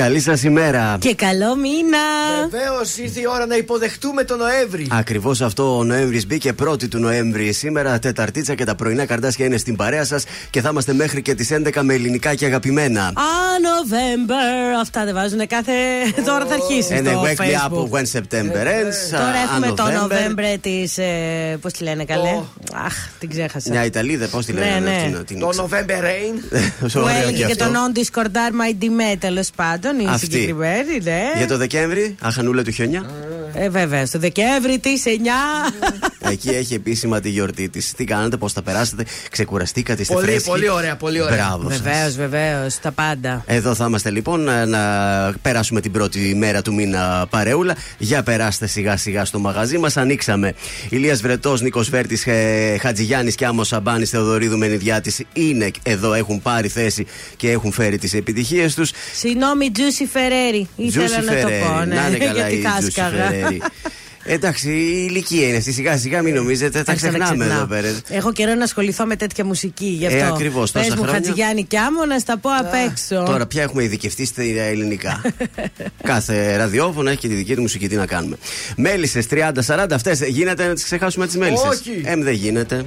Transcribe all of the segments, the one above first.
Καλή σας ημέρα. Και καλό μήνα. Βεβαίως ήρθε η ώρα να υποδεχτούμε τον Νοέμβρη. Ακριβώς αυτό ο Νοέμβρης μπήκε πρώτη του Νοέμβρη. Σήμερα Τεταρτίτσα και τα πρωινά καρδάσια είναι στην παρέα σας και θα είμαστε μέχρι και τις 11 με ελληνικά και αγαπημένα. Α, November. Αυτά δεν βάζουν κάθε. Τώρα θα αρχίσεις. And το wake me Facebook. up when September ends. Τώρα έχουμε Α, το November. November της. Ε, Πώς τη λένε καλέ; Αχ, την ξέχασα. Μια Ιταλίδα, πώς τη Ναι, λένε. ναι. αυτήν, την Το ξα- November Rain. Όσο Που ωραίο έλεγε και αυτό. το Non Discordar My Dime τέλος πάντων. Η Αυτή. συγκεκριμένη, ναι. Για το Δεκέμβρη, αχανούλα του χιόνια. Ε, βέβαια, στο Δεκέμβρη τη 9. Εκεί έχει επίσημα τη γιορτή της. Τι κάνετε, πώς θα περάσετε, ξεκουραστήκατε, είστε Πολύ, φρέσκοι. πολύ ωραία, πολύ ωραία. Μπράβο σας. Βεβαίως, βεβαίως, τα πάντα. Εδώ θα είμαστε λοιπόν ε, να περάσουμε την πρώτη μέρα του μήνα παρεούλα. Για περάστε σιγά σιγά στο μαγαζί μας. Ανοίξαμε. Ηλίας Βρετός, Νίκος Βέρτης, ε, Χατζηγιάννης και Άμος Σαμπάνης, Θεοδωρίδου Μενιδιάτης είναι εδώ, έχουν πάρει θέση και έχουν φέρει τις επιτυχίες τους. Συγγνώμη, Τζούσι Φερέρι. Ήθελα να το πω, ναι, Να είναι καλά γιατί η Τζούσι κάσκαγα. Φεραίρη. Εντάξει, η ηλικία είναι αυτή. Σιγά σιγά μην νομίζετε, τα Άρχισα να ξεχνάμε ξεχνάω. εδώ πέρα. Έχω καιρό να ασχοληθώ με τέτοια μουσική. Γι' αυτό. Ε, ακριβώς, Πες τόσα μου, χρόνια. Χατζηγιάννη και άμμο να στα πω απ' έξω. Τώρα πια έχουμε ειδικευτεί στα ελληνικά. Κάθε ραδιόφωνο έχει και τη δική του μουσική. Τι να κάνουμε. Μέλισσες 30-40, αυτές γίνεται να τις ξεχάσουμε τις μέλισσες. Όχι. Εμ δεν γίνεται.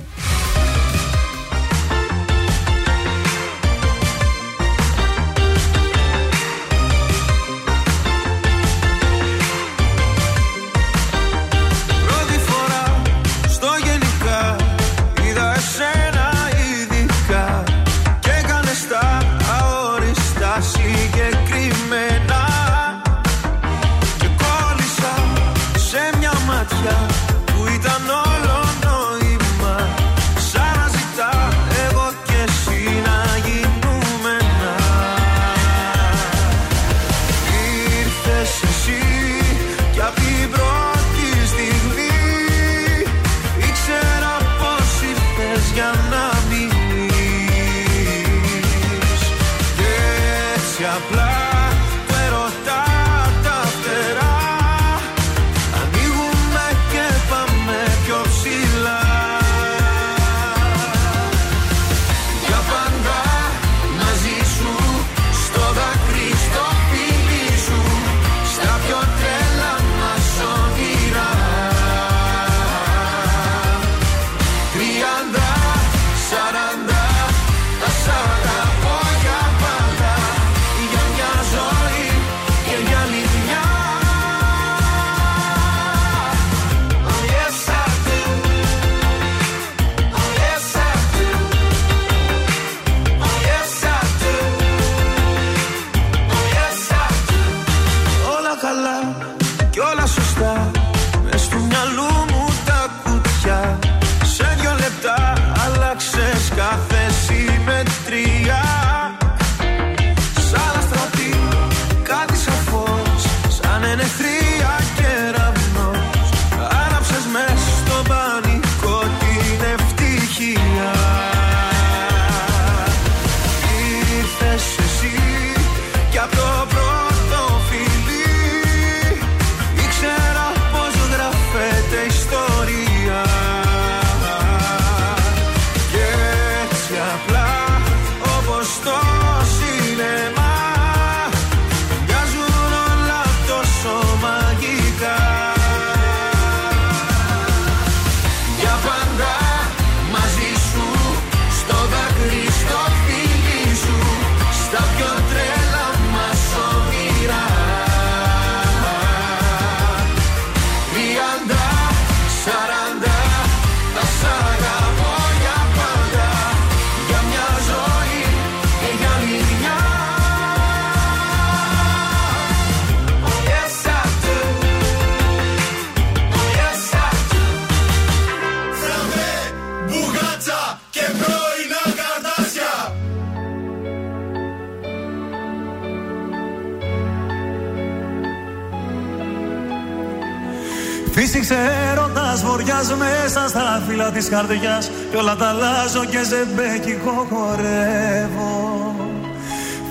Μέσα στα φύλλα της καρδιάς Κι όλα τα αλλάζω και ζεμπέκικο χορεύω.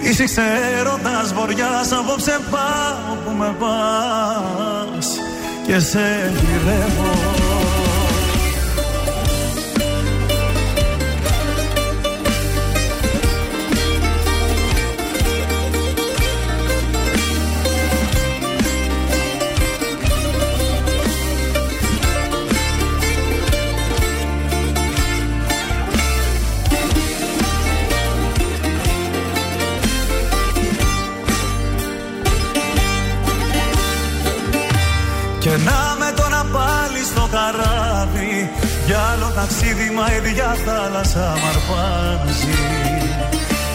Φύσηξε έρωτας βοριάς απόψε πάω που με πας Και σε γυρεύω ταξίδι μα η ίδια θάλασσα μ' αρπάζει.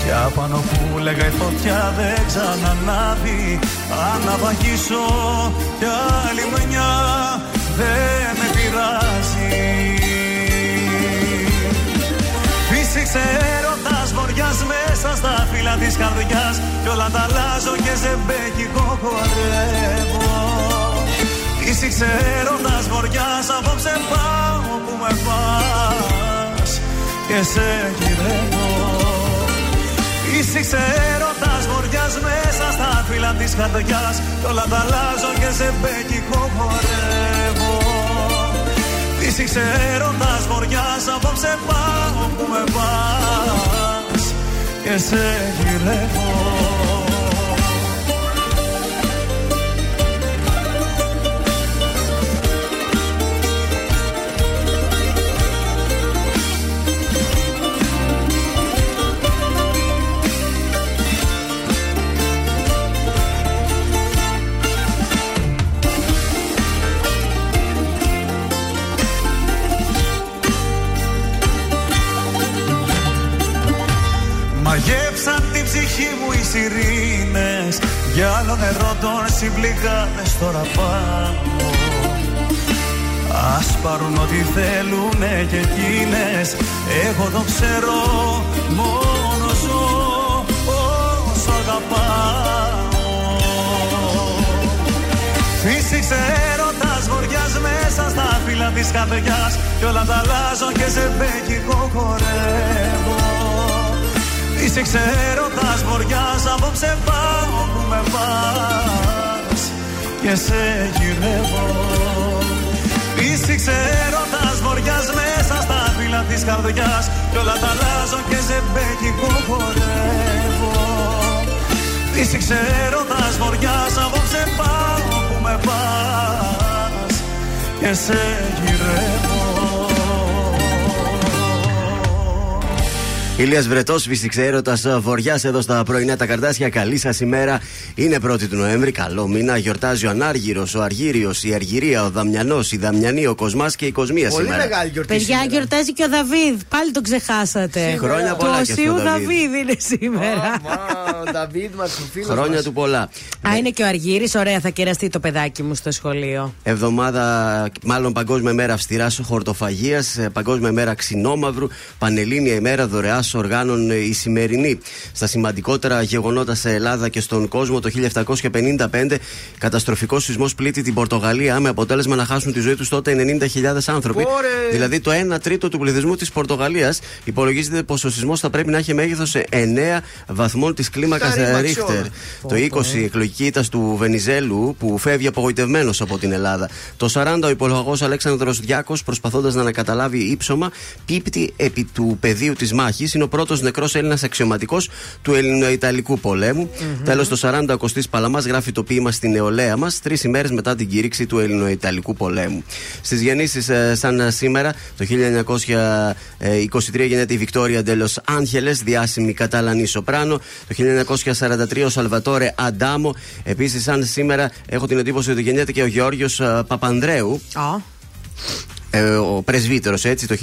Και απάνω που λέγα η φωτιά δεν ξανανάβει Αν ναυαγίσω κι άλλη μια δεν με πειράζει. Φύσηξε έρωτας βοριάς μέσα στα φύλλα της καρδιάς Κι όλα τα αλλάζω και ζεμπέκικο χορεύω Φύσηξε έρωτας βοριάς απόψε πάω που με πας. Και σε γυρεύω. Φύσηξε έρωτας βοριάς μέσα στα φύλλα της καρδιάς. Κι όλα τα αλλάζω και ζεμπέκικο χορεύω. Φύσηξε έρωτας βοριάς απόψε πάω που με πας. Και σε γυρεύω άλλο νερό των συμπληγάδες τώρα πάω Ας πάρουν ό,τι θέλουνε και εκείνες Εγώ το ξέρω μόνο ζω όσο αγαπάω. Φύσηξε έρωτας βοριάς μέσα στα φύλλα της καρδιάς Κι όλα τα αλλάζω και σε μπέκικο χορεύω Είσαι ξέροντας βοριάς απόψε πάω που με πας και σε γυρεύω. Είσαι ξέροντας βοριάς μέσα στα φύλλα της καρδιάς. Κι όλα τα αλλάζω και σε μπέκικο χορεύω. Είσαι ξέροντας βοριάς απόψε πάω που με πας και σε γυρεύω Ηλίας Βρετός, φυσικά έρωτα βοριάς εδώ στα πρωινά τα καρτάσια. Καλή σας ημέρα. Είναι 1η του Νοέμβρη, καλό μήνα. Γιορτάζει ο Ανάργυρος, ο Αργύριος, η Αργυρία, ο Δαμιανός, η Δαμιανή, ο Κοσμάς και η Κοσμία Πολύ σήμερα. μεγάλη γιορτή. Παιδιά, σήμερα. γιορτάζει και ο Δαβίδ. Πάλι τον ξεχάσατε. Χρόνια Το πολλά και Οσίου στον Δαβίδ. Δαβίδ είναι σήμερα. Αμά, ο Νταβίδ μας, ο φίλος Χρόνια του πολλά. Α, είναι και ο Αργύρης, ωραία, θα κεραστεί το παιδάκι μου στο σχολείο. Εβδομάδα, μάλλον Παγκόσμια ημέρα αυστηράς χορτοφαγίας, Παγκόσμια ημέρα ξινόμαυρου, Πανελλήνια ημέρα δωρεάς οργάνων ε, η σημερινή. Στα σημαντικότερα γεγονότα σε Ελλάδα και στον κόσμο το 1755, καταστροφικός σεισμός πλήττει την Πορτογαλία με αποτέλεσμα να χάσουν τη ζωή τους τότε 90.000 άνθρωποι. Ωρε! Δηλαδή το 1 τρίτο του πληθυσμού της Πορτογαλίας. Υπολογίζεται πως ο σεισμός θα πρέπει να έχει μέγεθος 9 βαθμών της κλίμακας Στα ρήμα Ρίχτερ. αξιόλα. Το 20 η εκλογική ήττα του Βενιζέλου που φεύγει απογοητευμένος από την Ελλάδα. Το 40 ο υπολογός Αλέξανδρος Διάκος προσπαθώντας να ανακαταλάβει ύψωμα πίπτη επί του πεδίου της μάχης. Είναι ο πρώτος νεκρός Έλληνας αξιωματικός του Ελληνοϊταλικού πολέμου. Τέλος το 40 ο Κωστή Παλαμάς γράφει το ποίημα στην νεολαία μας τρεις ημέρες μετά την κήρυξη του Ελληνοϊταλικού πολέμου. Στις γεννήσεις σαν σήμερα το 1923 γίνεται η Βικτόρια Ντέλο Άντχελες, διάσημη Καταλανή Σοπράνο. Το 1943 ο Σαλβατόρε Αντάμο. Επίσης, σαν σήμερα έχω την εντύπωση ότι γεννιέται και ο Γεώργιος Παπανδρέου. Α, ε, ο πρεσβύτερος έτσι το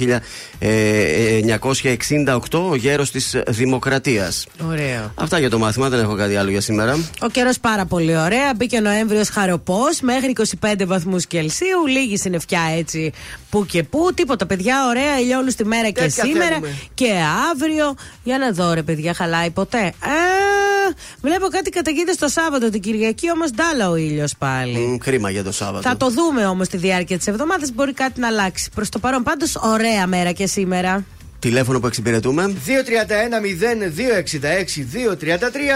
1968 ο γέρος της Δημοκρατίας ωραίο. Αυτά για το μάθημα δεν έχω κάτι άλλο για σήμερα Ο καιρός πάρα πολύ ωραία. Μπήκε ο Νοέμβριος χαροπός μέχρι 25 βαθμούς Κελσίου. Λίγη συννεφιά έτσι που και που. Τίποτα, παιδιά, ωραία ηλιόλου τη μέρα και Τέτοια σήμερα θέλουμε. και αύριο. Για να δω, ρε παιδιά, χαλάει ποτέ. Α, βλέπω κάτι καταγγείλεται το Σάββατο την Κυριακή, όμως ντάλα ο ήλιος πάλι. Μ, Κρίμα για το Σάββατο Θα το δούμε όμως τη διάρκεια της εβδομάδας. Μπορεί κάτι να αλλάξει. Προς το παρόν, πάντως, ωραία μέρα και σήμερα. Τηλέφωνο που εξυπηρετούμε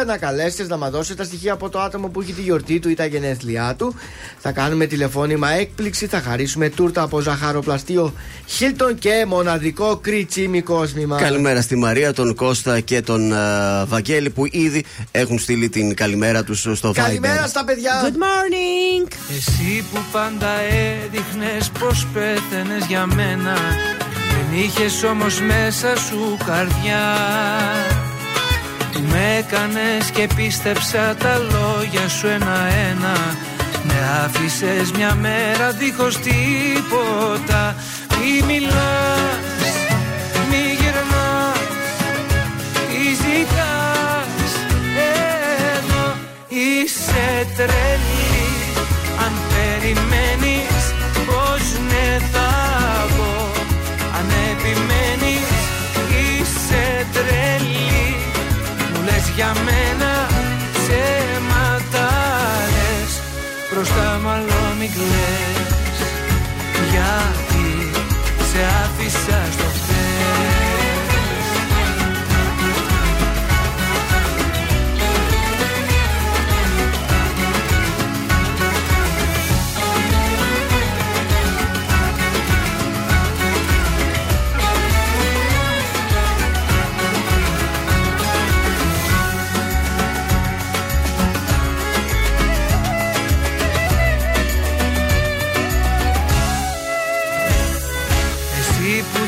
231-0266-233 να καλέσετε να μας δώσετε τα στοιχεία από το άτομο που έχει τη γιορτή του ή τα γενέθλιά του. Θα κάνουμε τηλεφώνημα έκπληξη, θα χαρίσουμε τούρτα από ζαχαροπλαστείο Χίλτον και μοναδικό κριτσίμι κόσμημα. Καλημέρα στη Μαρία, τον Κώστα και τον α, Βαγγέλη που ήδη έχουν στείλει την καλημέρα τους στο Καλημέρα Viber στα παιδιά. Good morning! Εσύ που πάντα έδειχνες πως πέθαινες για μένα Δεν είχες όμως μέσα σου καρδιά. Που με έκανες και πίστεψα τα λόγια σου ένα-ένα. Με άφησες μια μέρα δίχως τίποτα. Τι μιλάς, μη γυρνάς Τι ζητάς. Εδώ Είσαι τρελή. Αν περιμένεις πως ναι θα για μένα ψέματα λες Μπροστά μάλλον μην κλαις Γιατί σε άφησα στο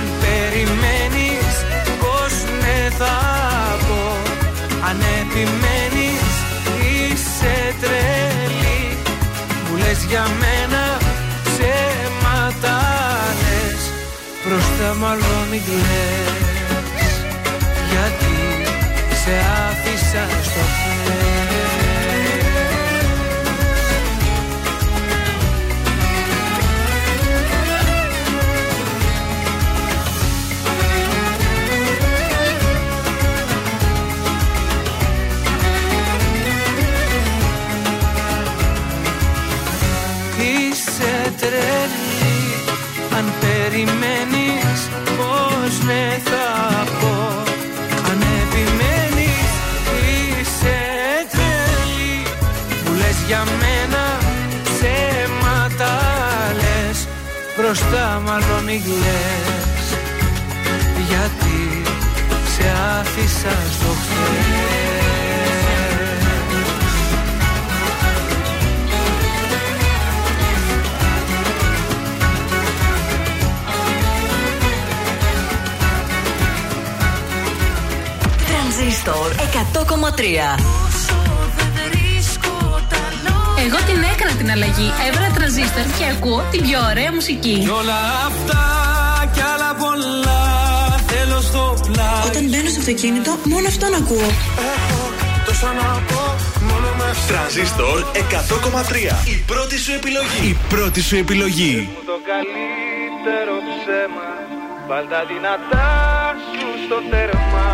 Αν περιμένεις πως ναι θα πω. Αν επιμένεις είσαι τρελή. Μου λες για μένα ψέματα λες Μπροστά μάλλον μην κλαις. Γιατί σε άφησα στο χθες τρελή Αν περιμένεις πως ναι θα πω. Αν επιμένεις είσαι τρελή Μου λες για μένα ψέματα λες. Μπροστά μάλλον μην κλαις Γιατί σε άφησα στο χθες Τρανζίστορ 100,3 Εγώ την έκανα την αλλαγή. Έβαλα τρανζίστορ και ακούω την πιο ωραία μουσική. Κι όλα αυτά κι άλλα πολλά θέλω στο πλάι Όταν μπαίνω στο αυτοκίνητο, μόνο αυτόν ακούω. Έχω τόσα να πω μόνο με Τρανζίστορ 100,3. Η πρώτη σου επιλογή. Η πρώτη σου επιλογή. μου το καλύτερο ψέμα Βάλ τα δυνατά σου στο τέρμα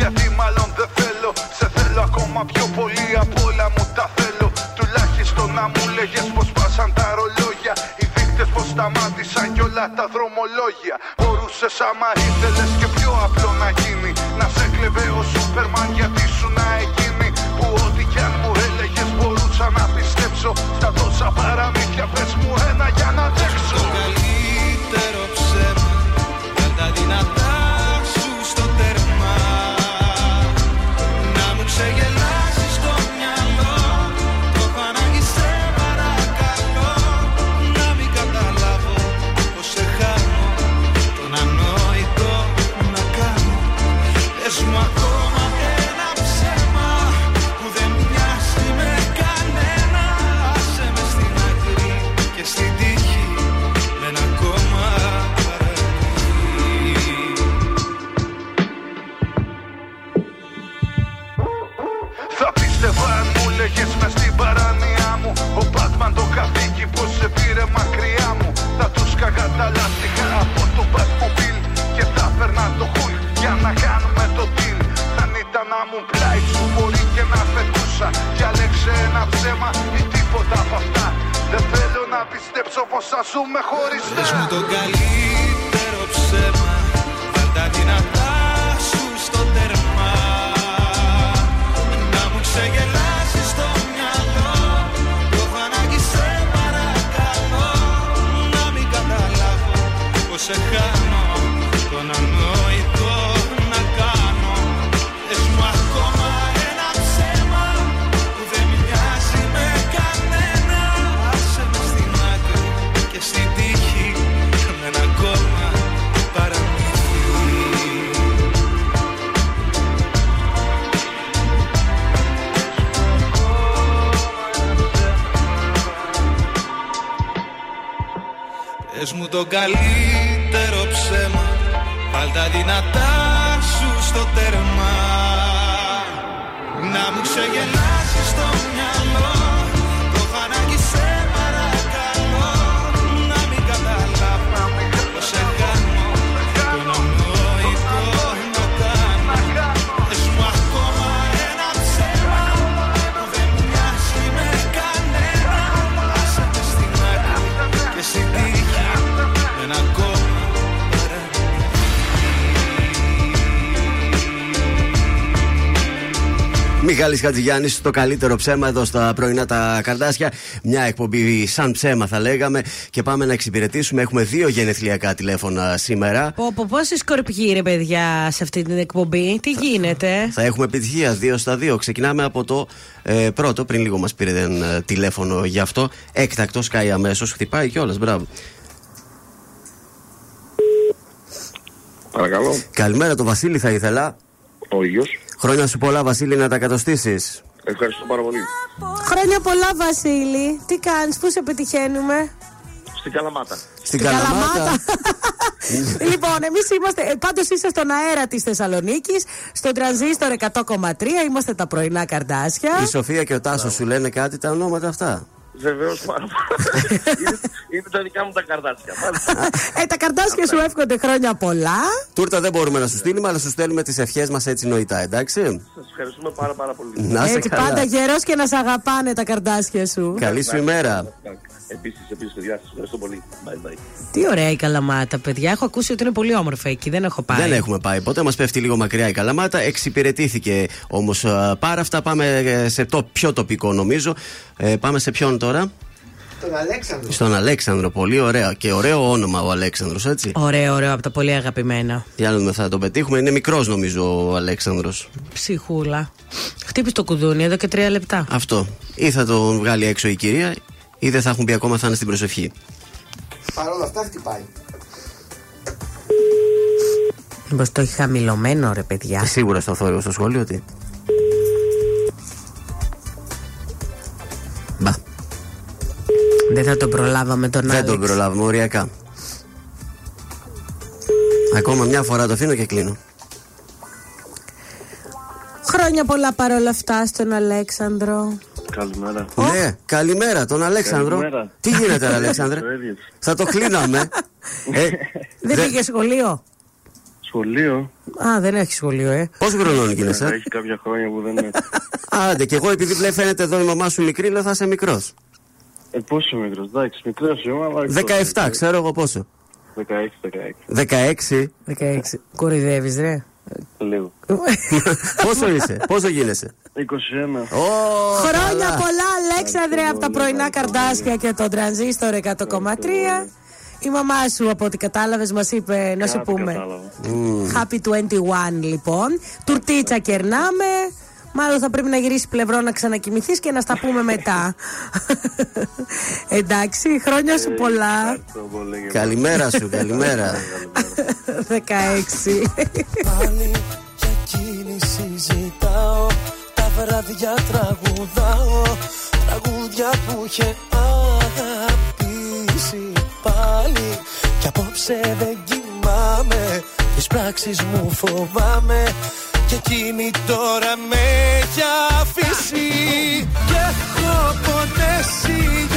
γιατί μάλλον δεν θέλω. Σε θέλω ακόμα πιο πολύ από όλα μου τα θέλω. Τουλάχιστον να μου λέγες πως πάσαν τα ρολόγια. Οι δείκτες πως σταμάτησαν κι όλα τα δρομολόγια. Μπορούσες άμα ήθελες και πιο απλό να γίνει. Να σε κλεβε ο Σούπερμαν γιατί σου να εκείνη Που ό,τι κι αν μου έλεγες μπορούσα να πιστέψω Στα τόσα παραμύθια ψέμα ή τίποτα από αυτά. Δεν θέλω να πιστέψω πως θα ζούμε χωριστά το καλύτερο ψέμα Βάλτα σου στο τερμά Να μου ξεγέλάσει το μυαλό παρακαλώ. Να μην καταλάβω το καλύτερο ψέμα. Βάλ τα δυνατά σου στο τέρμα. Να μου ξεγελάσεις Μιχάλης Χατζηγιάννης, το καλύτερο ψέμα εδώ στα πρωινά τα καρδάσια. Μια εκπομπή σαν ψέμα θα λέγαμε. Και πάμε να εξυπηρετήσουμε. Έχουμε δύο γενεθλιακά τηλέφωνα σήμερα. Πω, πω, πόσοι σκορπιοί ρε παιδιά σε αυτή την εκπομπή, τι γίνεται; Θα έχουμε επιτυχία δύο στα δύο. Ξεκινάμε από το ε, πρώτο. Πριν λίγο μας πήρε ε, τηλέφωνο γι' αυτό. Έκτακτο, σκάει αμέσως. Χτυπάει κιόλας. Μπράβο. Παρακαλώ. Καλημέρα, το Βασίλη θα ήθελα. Ο ίδιος. Χρόνια σου πολλά, Βασίλη, να τα κατοστήσεις. Ευχαριστώ πάρα πολύ. Χρόνια πολλά, Βασίλη. Τι κάνεις, πού σε πετυχαίνουμε; Στην Καλαμάτα. Στην Καλαμάτα. λοιπόν, εμείς είμαστε. Πάντως είσαι στον αέρα της Θεσσαλονίκης, στον τρανζίστορ 100,3. Είμαστε τα πρωινά καρδάσια. Η Σοφία και ο Τάσος σου λένε κάτι τα ονόματα αυτά. Βεβαίως πάρα πολύ. είναι, είναι τα δικά μου τα καρδάσια. Μάλιστα. Ε, τα καρδάσια σου εύχονται χρόνια πολλά. Τούρτα δεν μπορούμε να σου στείλουμε, αλλά σου στέλνουμε τις ευχές μας έτσι νοητά, εντάξει; Σας ευχαριστούμε πάρα, πάρα πολύ. Να είσαι Έτσι, καλά. πάντα γερός και να σε αγαπάνε τα καρδάσια σου. Καλή σου ημέρα. Επίσης, επίσης, παιδιά, σας ευχαριστώ πολύ. Bye, bye. Τι ωραία η Καλαμάτα, παιδιά. Έχω ακούσει ότι είναι πολύ όμορφα εκεί. Δεν έχω πάει. Δεν έχουμε πάει ποτέ, μας πέφτει λίγο μακριά η Καλαμάτα. Εξυπηρετήθηκε όμως πάρα αυτά. Πάμε ε, σε το πιο τοπικό νομίζω. Ε, πάμε σε ποιον τώρα; Τον Αλέξανδρο. Στον Αλέξανδρο. Πολύ ωραία. Και ωραίο όνομα ο Αλέξανδρος, έτσι. Ωραίο, ωραίο, από τα πολύ αγαπημένα. Τι άλλο θα τον πετύχουμε; Είναι μικρός νομίζω ο Αλέξανδρος Ψυχούλα. Χτύπησε το κουδούνι εδώ και τρία λεπτά. Αυτό. Ή θα τον βγάλει έξω η κυρία, ή δεν θα έχουν πει ακόμα θα είναι στην προσευχή. Παρ' όλα αυτά χτυπάει. Μήπως το έχει χαμηλωμένο, ρε παιδιά. Και σίγουρα στο θόρυβο στο σχολείο τι; Δεν θα τον προλάβαμε τον Δεν τον Άλεξ. προλάβουμε οριακά. Ακόμα μια φορά το αφήνω και κλείνω. Χρόνια πολλά παρόλα αυτά στον Αλέξανδρο. Καλημέρα. Ναι, καλημέρα τον Αλέξανδρο. Καλημέρα. Τι γίνεται, Αλέξανδρε; Το ίδιο. Θα το κλείναμε. ε, Δεν δε- πήγε σχολείο; Σχολείο. Α, δεν έχει σχολείο, ε. Πόσο χρονών γίνεσαι. Έχει κάποια χρόνια που δεν είναι. Άντε, και εγώ επειδή βλέ- φαίνεται εδώ η μαμά σου μικρή, λέω θα είσαι μικρός. Ε, πόσο μικρός, εντάξει, μικρός είμαι, αλλά. 17, ξέρω εγώ πόσο. 16, 16. 16. Κορυδεύει, ρε. 16. Λίγο. πόσο είσαι, πόσο γίνεσαι. 21. Ω, Χρόνια καλά. πολλά, Αλέξανδρε, από τα πρωινά καρδάσια και τον τρανζίστορ 100,3. Η μαμά σου, από ό,τι κατάλαβες, μας είπε να σου Κάτι πούμε. κατάλαβα. Happy 21, λοιπόν. Τουρτίτσα κερνάμε. Μάλλον θα πρέπει να γυρίσει πλευρό να ξανακοιμηθείς και να στα πούμε μετά. Εντάξει, χρόνια σου πολλά. Ευχαριστώ πολύ. Καλημέρα σου, καλημέρα. 16. Πάλι για εκείνη συζητάω Τα βράδια τραγουδάω Τραγούδια που είχε αγαπήσει πάλι Κι απόψε δεν κοιμάμαι Τις πράξεις μου φοβάμαι Και εκείνη τώρα με έχει αφήσει. Και έχω πονέσει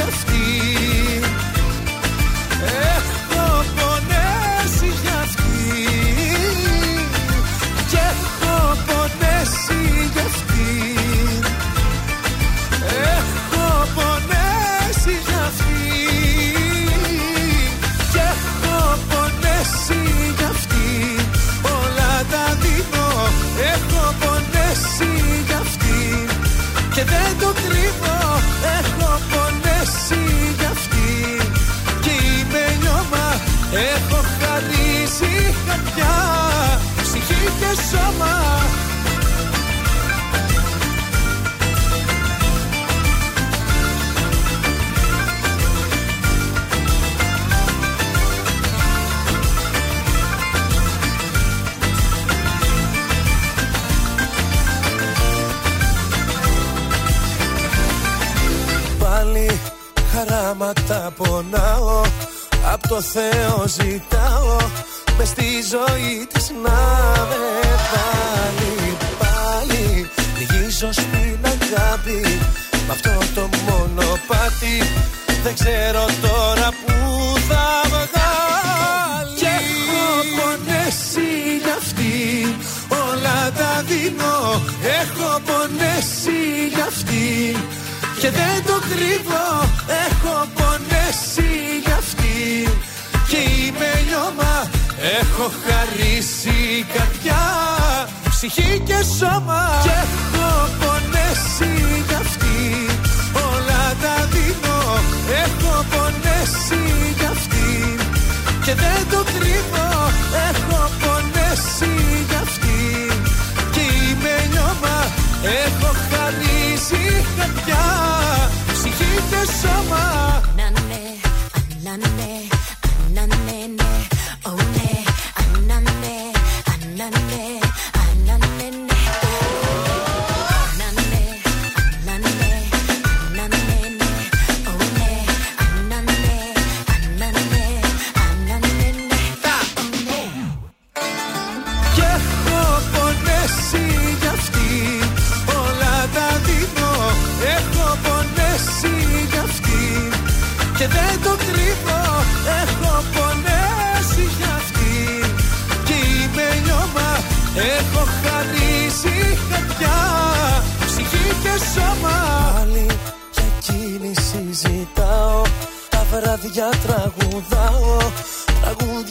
Πάλι χαράματα πονάω Απ' το Θεό ζητάω μες στη ζωή της να με βάλει πάλι. Λυγίζω στην αγάπη με αυτό το μονοπάτι. Δεν ξέρω τώρα που θα βγάλει. Και έχω πονέσει για αυτή Όλα τα δίνω. Έχω πονέσει για αυτή Και δεν το κρύβω Έχω πονέσει για αυτή. Και είμαι λιώμα Έχω χαρίσει καρδιά. Ψυχή και σώμα Και έχω πονέσει για αυτή. Όλα τα δίνω Έχω πονέσει για αυτή. Και δεν το χαρίσει καρδιά Ψυχή και σώμα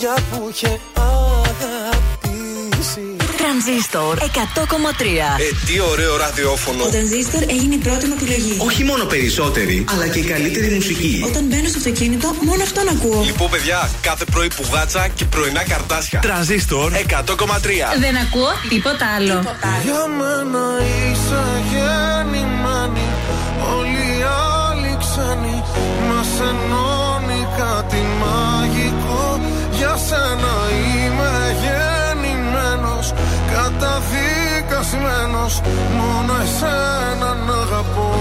Τραγούδια που είχε αγαπήσει Τρανζίστορ 100,3. Ε, τι ωραίο ραδιόφωνο. Ο Τρανζίστορ έγινε η πρώτη μου επιλογή. Όχι μόνο περισσότερη, αλλά και η καλύτερη μουσική. Όταν μπαίνω στο αυτοκίνητο, μόνο αυτόν ακούω. Λοιπόν, παιδιά, κάθε πρωί πουγάτσα και πρωινά καρτάσια. Τρανζίστορ 100,3. Δεν ακούω τίποτα άλλο. Για μένα είσαι γεννημένη Όλοι οι σένα είμαι γεννημένος Καταδικασμένος Μόνο εσένα να αγαπώ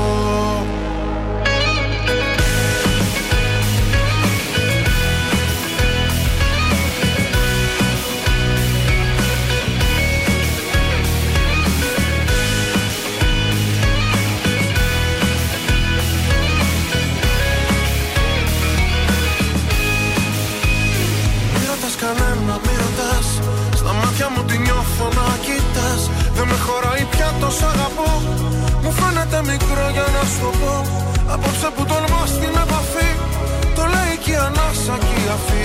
Στα μάτια μου τη νιώθω να κοιτάς. Δεν με χωράει πια τόσο αγαπώ. Μου φαίνεται μικρό για να σου το πω. Απόψε που τολμά στην επαφή Το λέει και η ανάσα και η αφή.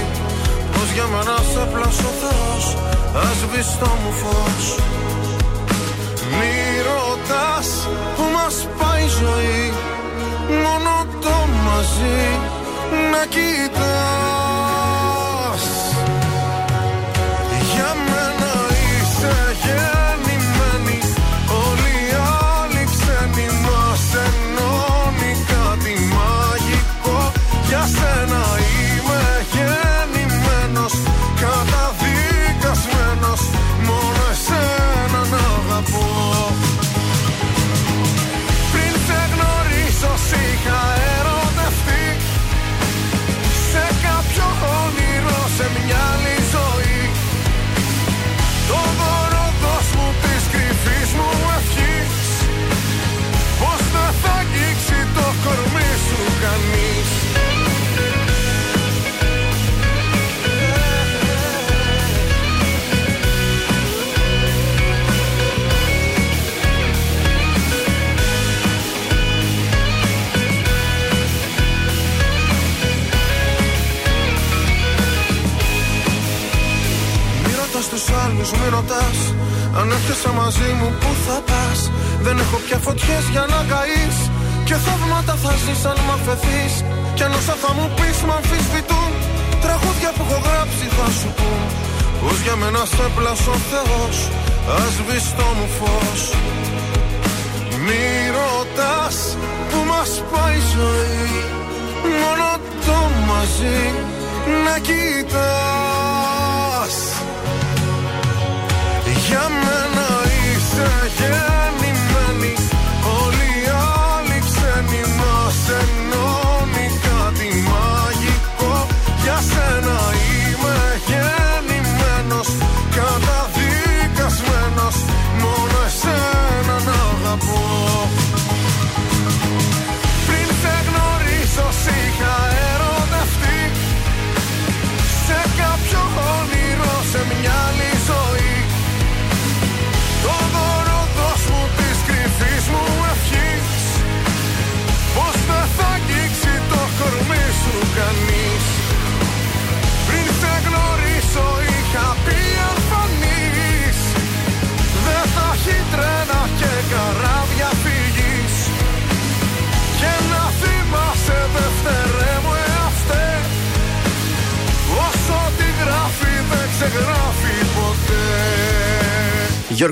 Πως για μένα σε πλάσω Θεός Ας το μου φως. Μη ρωτάς που μας πάει η ζωή Μόνο το μαζί να κοιτάς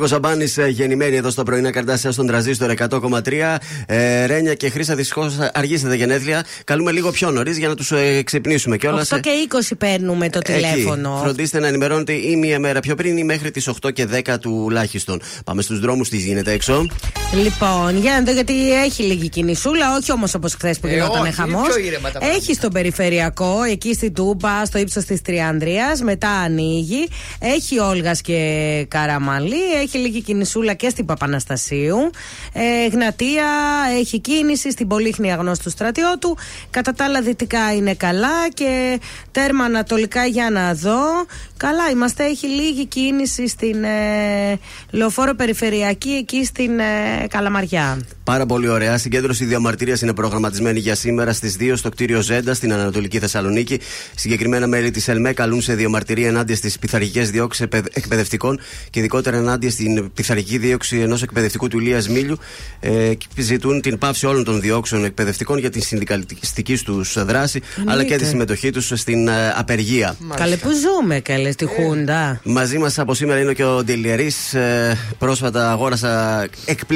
Γιώργος Αμπάνη, γεννημένη εδώ στα πρωινά καρτάσια στον τραζίστορ 100,3. Ε, Ρένια και Χρήσα, δυστυχώς αργήσετε γενέθλια. Καλούμε λίγο πιο νωρίς για να τους ε, ξυπνήσουμε κιόλας. 8 και 20 παίρνουμε το τηλέφωνο. Φροντίστε να ενημερώνετε ή μία μέρα πιο πριν ή μέχρι τις 8 και 10 τουλάχιστον. Πάμε στους δρόμους, τι γίνεται έξω. Λοιπόν, για να δω γιατί έχει λίγη κινησούλα, όχι όμως όπως χθες που Ε, γινόταν όχι, χαμός. πιο ήρεμα τα Έχει στον περιφερειακό, εκεί στην Τούμπα, στο ύψος της Τριανδρίας, μετά ανοίγει. Έχει Όλγας και Καραμαλή, έχει λίγη κινησούλα και στην Παπαναστασίου. Ε, Γνατία έχει κίνηση στην Πολύχνη Αγνώστου Στρατιώτου. Κατά τα άλλα δυτικά είναι καλά και τέρμα ανατολικά για να δω. Καλά είμαστε, έχει λίγη κίνηση στην ε, Λεωφόρο Περιφερειακή, εκεί στην ε, Καλαμαριά. Πάρα πολύ ωραία. Συγκέντρωση διαμαρτυρία είναι προγραμματισμένη για σήμερα στις 2 στο κτίριο Ζέντα στην Ανατολική Θεσσαλονίκη. Συγκεκριμένα μέλη της ΕΛΜΕ καλούν σε διαμαρτυρία ενάντια στις πειθαρχικές διώξεις εκπαιδευτικών και ειδικότερα ενάντια στην πειθαρχική δίωξη ενός εκπαιδευτικού του Ηλίας Μίλιου. Ε, και ζητούν την πάυση όλων των διώξεων εκπαιδευτικών για τη συνδικαλιστική τους δράση αλλά και τη συμμετοχή τους στην ε, απεργία. Καλέ που ζούμε καλέ στη Χούντα; Μαζί μας από σήμερα είναι και ο Ντιλιερή. Ε, πρόσφατα αγόρασα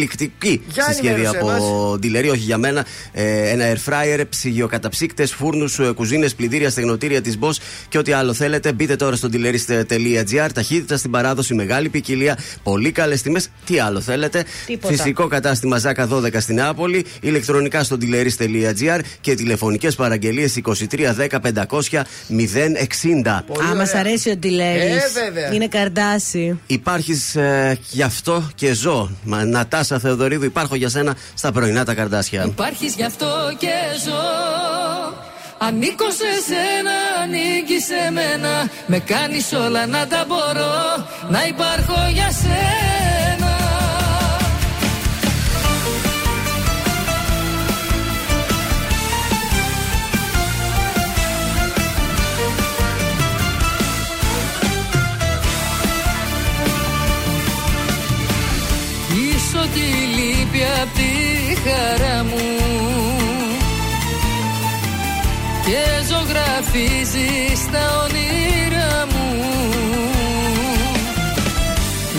εκπληκτική Για συσκευή ενημέρωσέ από Ντιλιερή, όχι για μένα. Ε, ένα air fryer, ψυγειοκαταψύκτες, φούρνους, κουζίνες, πλυντήρια, στεγνοτήρια της Bosch και ό,τι άλλο θέλετε. Μπείτε τώρα στο ντιλιερή.gr. Ταχύτητα στην παράδοση, μεγάλη ποικιλία, πολύ καλές τιμές. Τι άλλο θέλετε; Τίποτα. Φυσικό κατάστημα Ζάκα 12 στην Νεάπολη. Ηλεκτρονικά στο ντιλιερή.gr και τηλεφωνικές παραγγελίες 23 10 500 060. Α, μας αρέσει ο Ντιλέρης. Ε, βέβαια. Είναι καρδάσι. Υπάρχεις ε, γι' αυτό και ζω. Μα, Νατάσα Θεοδωρίδου, υπάρχω για σένα στα πρωινά τα καρδάσια. Υπάρχεις γι' αυτό και ζω. Ανήκω σε σένα, ανήκει σε μένα. Με κάνεις όλα να τα μπορώ. Να υπάρχω για σένα Είσαι ό,τι λείπει απ' τη χαρά μου. Και ζωγραφίζεις τα όνειρά μου.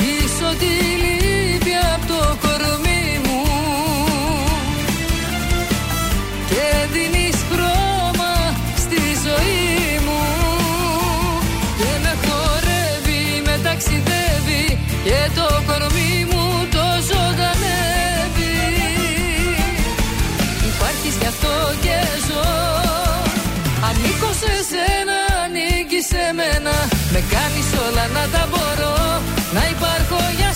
Είσαι ό,τι λείπει απ' το κορμί μου. Και δίνεις χρώμα στη ζωή μου. Και με χορεύει, με ταξιδεύει και το Με κάνεις όλα να τα μπορώ Να υπάρχω για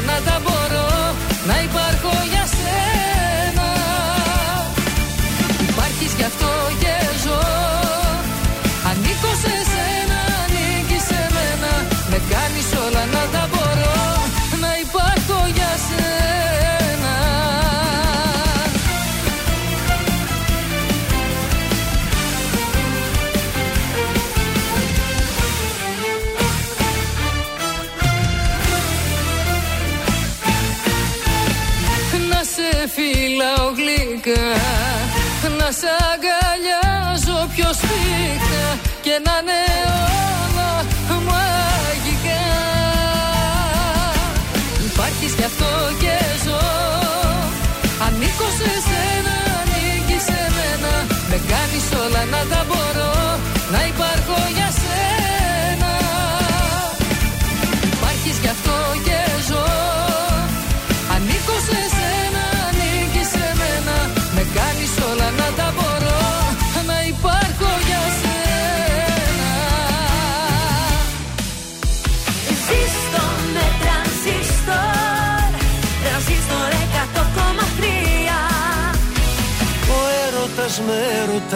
να τα και να μαγικά. Υπάρχεις κι αυτό και ζω. Ανήκω σε σένα, ανήκεις σε μένα. Με κάνεις όλα να τα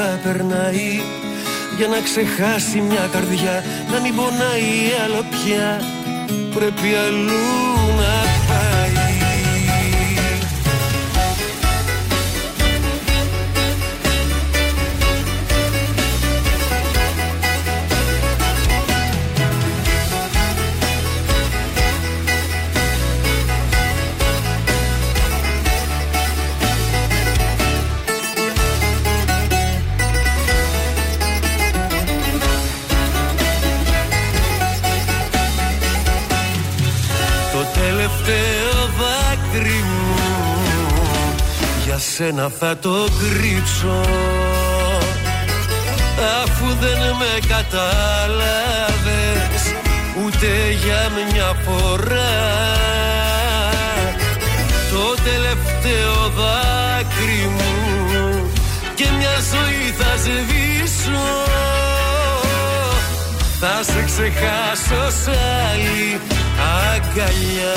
έρωτα περνάει Για να ξεχάσει μια καρδιά Να μην πονάει άλλο πια. Πρέπει αλλού να σένα θα το κρύψω. Αφού δεν με κατάλαβες Ούτε για μια φορά. Το τελευταίο δάκρυ μου Και μια ζωή θα σβήσω θα σε ξεχάσω σ' άλλη αγκαλιά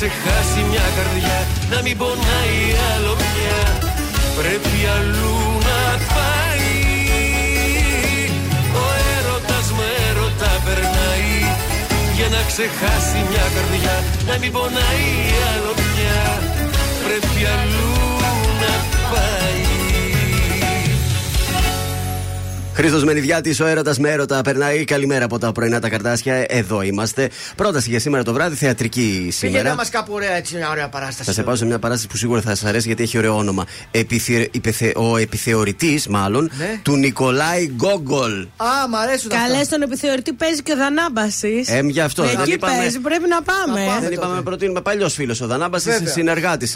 ξεχάσει μια καρδιά Να μην πονάει άλλο πια Πρέπει αλλού να πάει Ο έρωτας με έρωτα περνάει. Για να ξεχάσει μια καρδιά Να μην πονάει άλλο πια Πρέπει αλλού να πάει Χρήστος Μενιδιάτης, ο έρωτας με έρωτα περνάει. Καλημέρα από τα πρωινά τα καρτάσια. Εδώ είμαστε. Πρόταση για σήμερα το βράδυ, θεατρική Πήγαινε σήμερα. μας κάπου ωραία, έτσι μια ωραία παράσταση. Θα σε πάω σε μια παράσταση που σίγουρα θα σας αρέσει γιατί έχει ωραίο όνομα. Επιθε... υπεθε- Ο επιθεωρητής, μάλλον, Ναι. του Νικολάη Γκόγκολ. Α, μ' αρέσουν αυτά. Καλές στον επιθεωρητή παίζει και ο Δανάμπαση. Ε, γι' αυτό, δεν Εκεί είπαμε- παίζει, πρέπει να πάμε. Δεν είπαμε να προτείνουμε παλιός φίλος. Ο Δανάμπας Βέβαια. συνεργάτης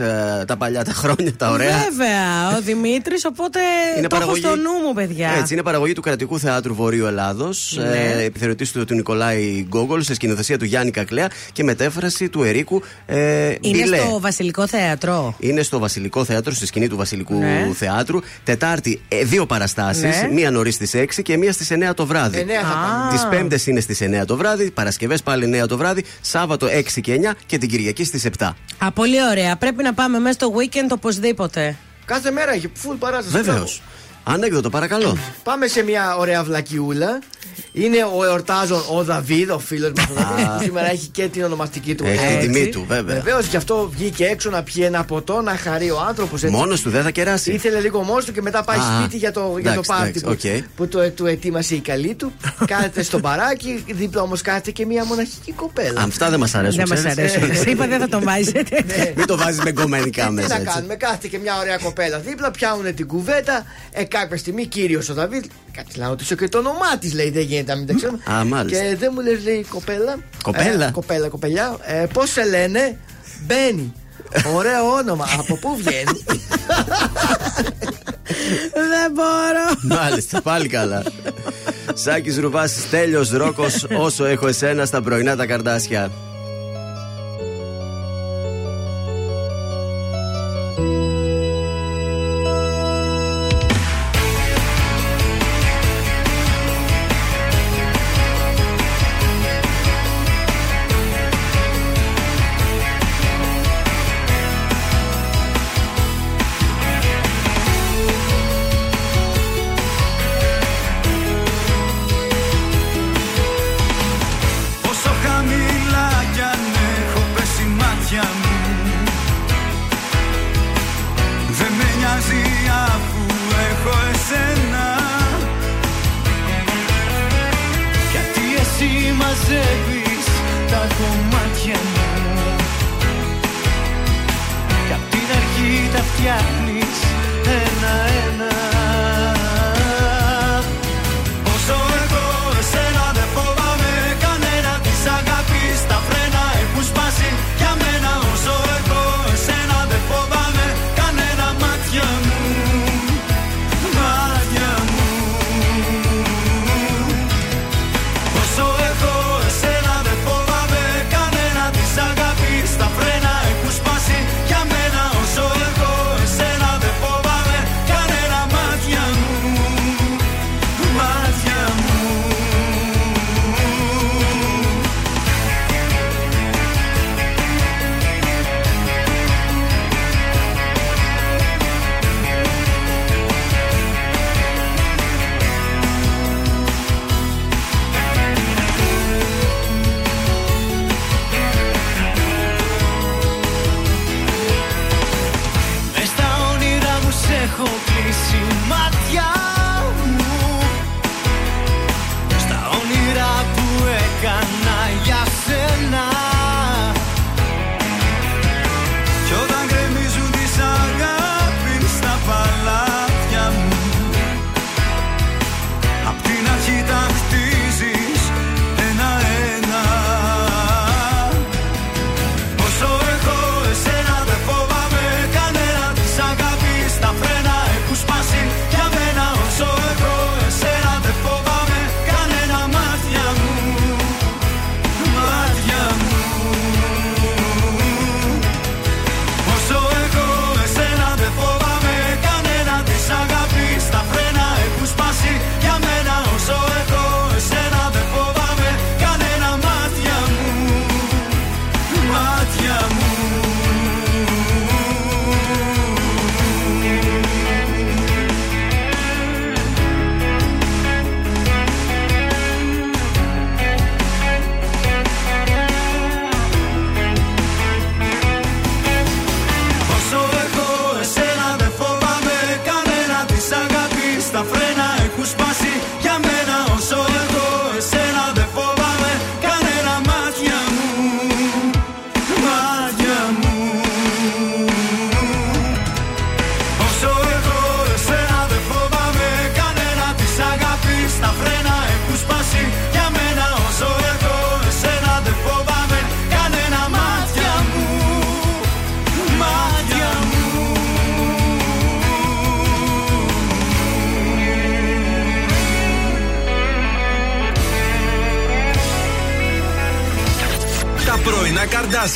τα παλιά τα χρόνια, τα ωραία. Βέβαια, ο Δημήτρης, οπότε Είναι το έχω παραγωγή- στο νου μου, παιδιά. Έτσι, είναι παραγωγή του κρατικού θεάτρου Βορείου Ελλάδος. Ναι. Ε, επιθεωρητής του, του Νικολάη Γκόγκολ σε σκηνοθεσία του Γιάννη Κακλέα και μετέφραση του Ερίκου ε, Είναι Μπιλέ. στο Βασιλικό Θέατρο. Είναι στο Βασιλικό Θέατρο, στη σκηνή του Βασιλικού Ναι. Θεάτρου. Τετάρτη, ε, δύο παραστάσεις. Ναι. Μία νωρίς στις 6 και μία στις 9 το βράδυ. Εννέα θα πάμε. Τις Πέμπτες είναι στις 9 το βράδυ, Παρασκευές πάλι 9 το βράδυ, Σάββατο 6 και 9 και την Κυριακή στις 7. Α, πολύ ωραία. Πρέπει να πάμε μέσα στο weekend οπωσδήποτε. Κάθε μέρα έχει full παράσταση. Βεβαίως. Μπράβο. Ανέκδοτο, παρακαλώ. Πάμε σε μια ωραία βλακιούλα. Είναι ο εορτάζων ο Δαβίδ, ο φίλος μας. που σήμερα έχει και την ονομαστική του. Έχει την Έτσι. τιμή του, βέβαια. Βεβαίως γι' αυτό βγήκε έξω να πιει ένα ποτό, να χαρεί ο άνθρωπος. Μόνος του δεν θα κεράσει. Ήθελε λίγο μόνος του και μετά πάει Α, σπίτι για το, για το εντάξει, πάρτι εντάξει, που, οκ. που το, του ετοίμασε η καλή του. κάθεται στο μπαράκι, δίπλα όμως κάθεται και μια μοναχική κοπέλα. Αυτά δεν μας αρέσουν. Δεν μας ξέρεις. αρέσουν. Σε είπα δεν θα τον βάζετε. Μην το βάζεις με γκομενικά Τι μέσα. να έτσι. κάνουμε, κάθεται και μια ωραία κοπέλα δίπλα, πιάνουν την κουβέντα. Ε, κάποια στιγμή κύριος ο Δαβίδ, κάτι να ρωτήσω και το όνομά της λέει, δεν γίνεται να μην τα ξέρουμε. Α, μάλιστα. Και δεν μου λες, λέει κοπέλα. Κοπέλα; Ε, κοπέλα, κοπελιά. Ε, Πώς σε λένε, Μπαίνει. Ωραίο όνομα. Από πού βγαίνει; Δεν μπορώ. Μάλιστα, πάλι καλά. Σάκης Ρουβάς, τέλειος Ρόκος, όσο έχω εσένα στα πρωινά τα καρδάσια.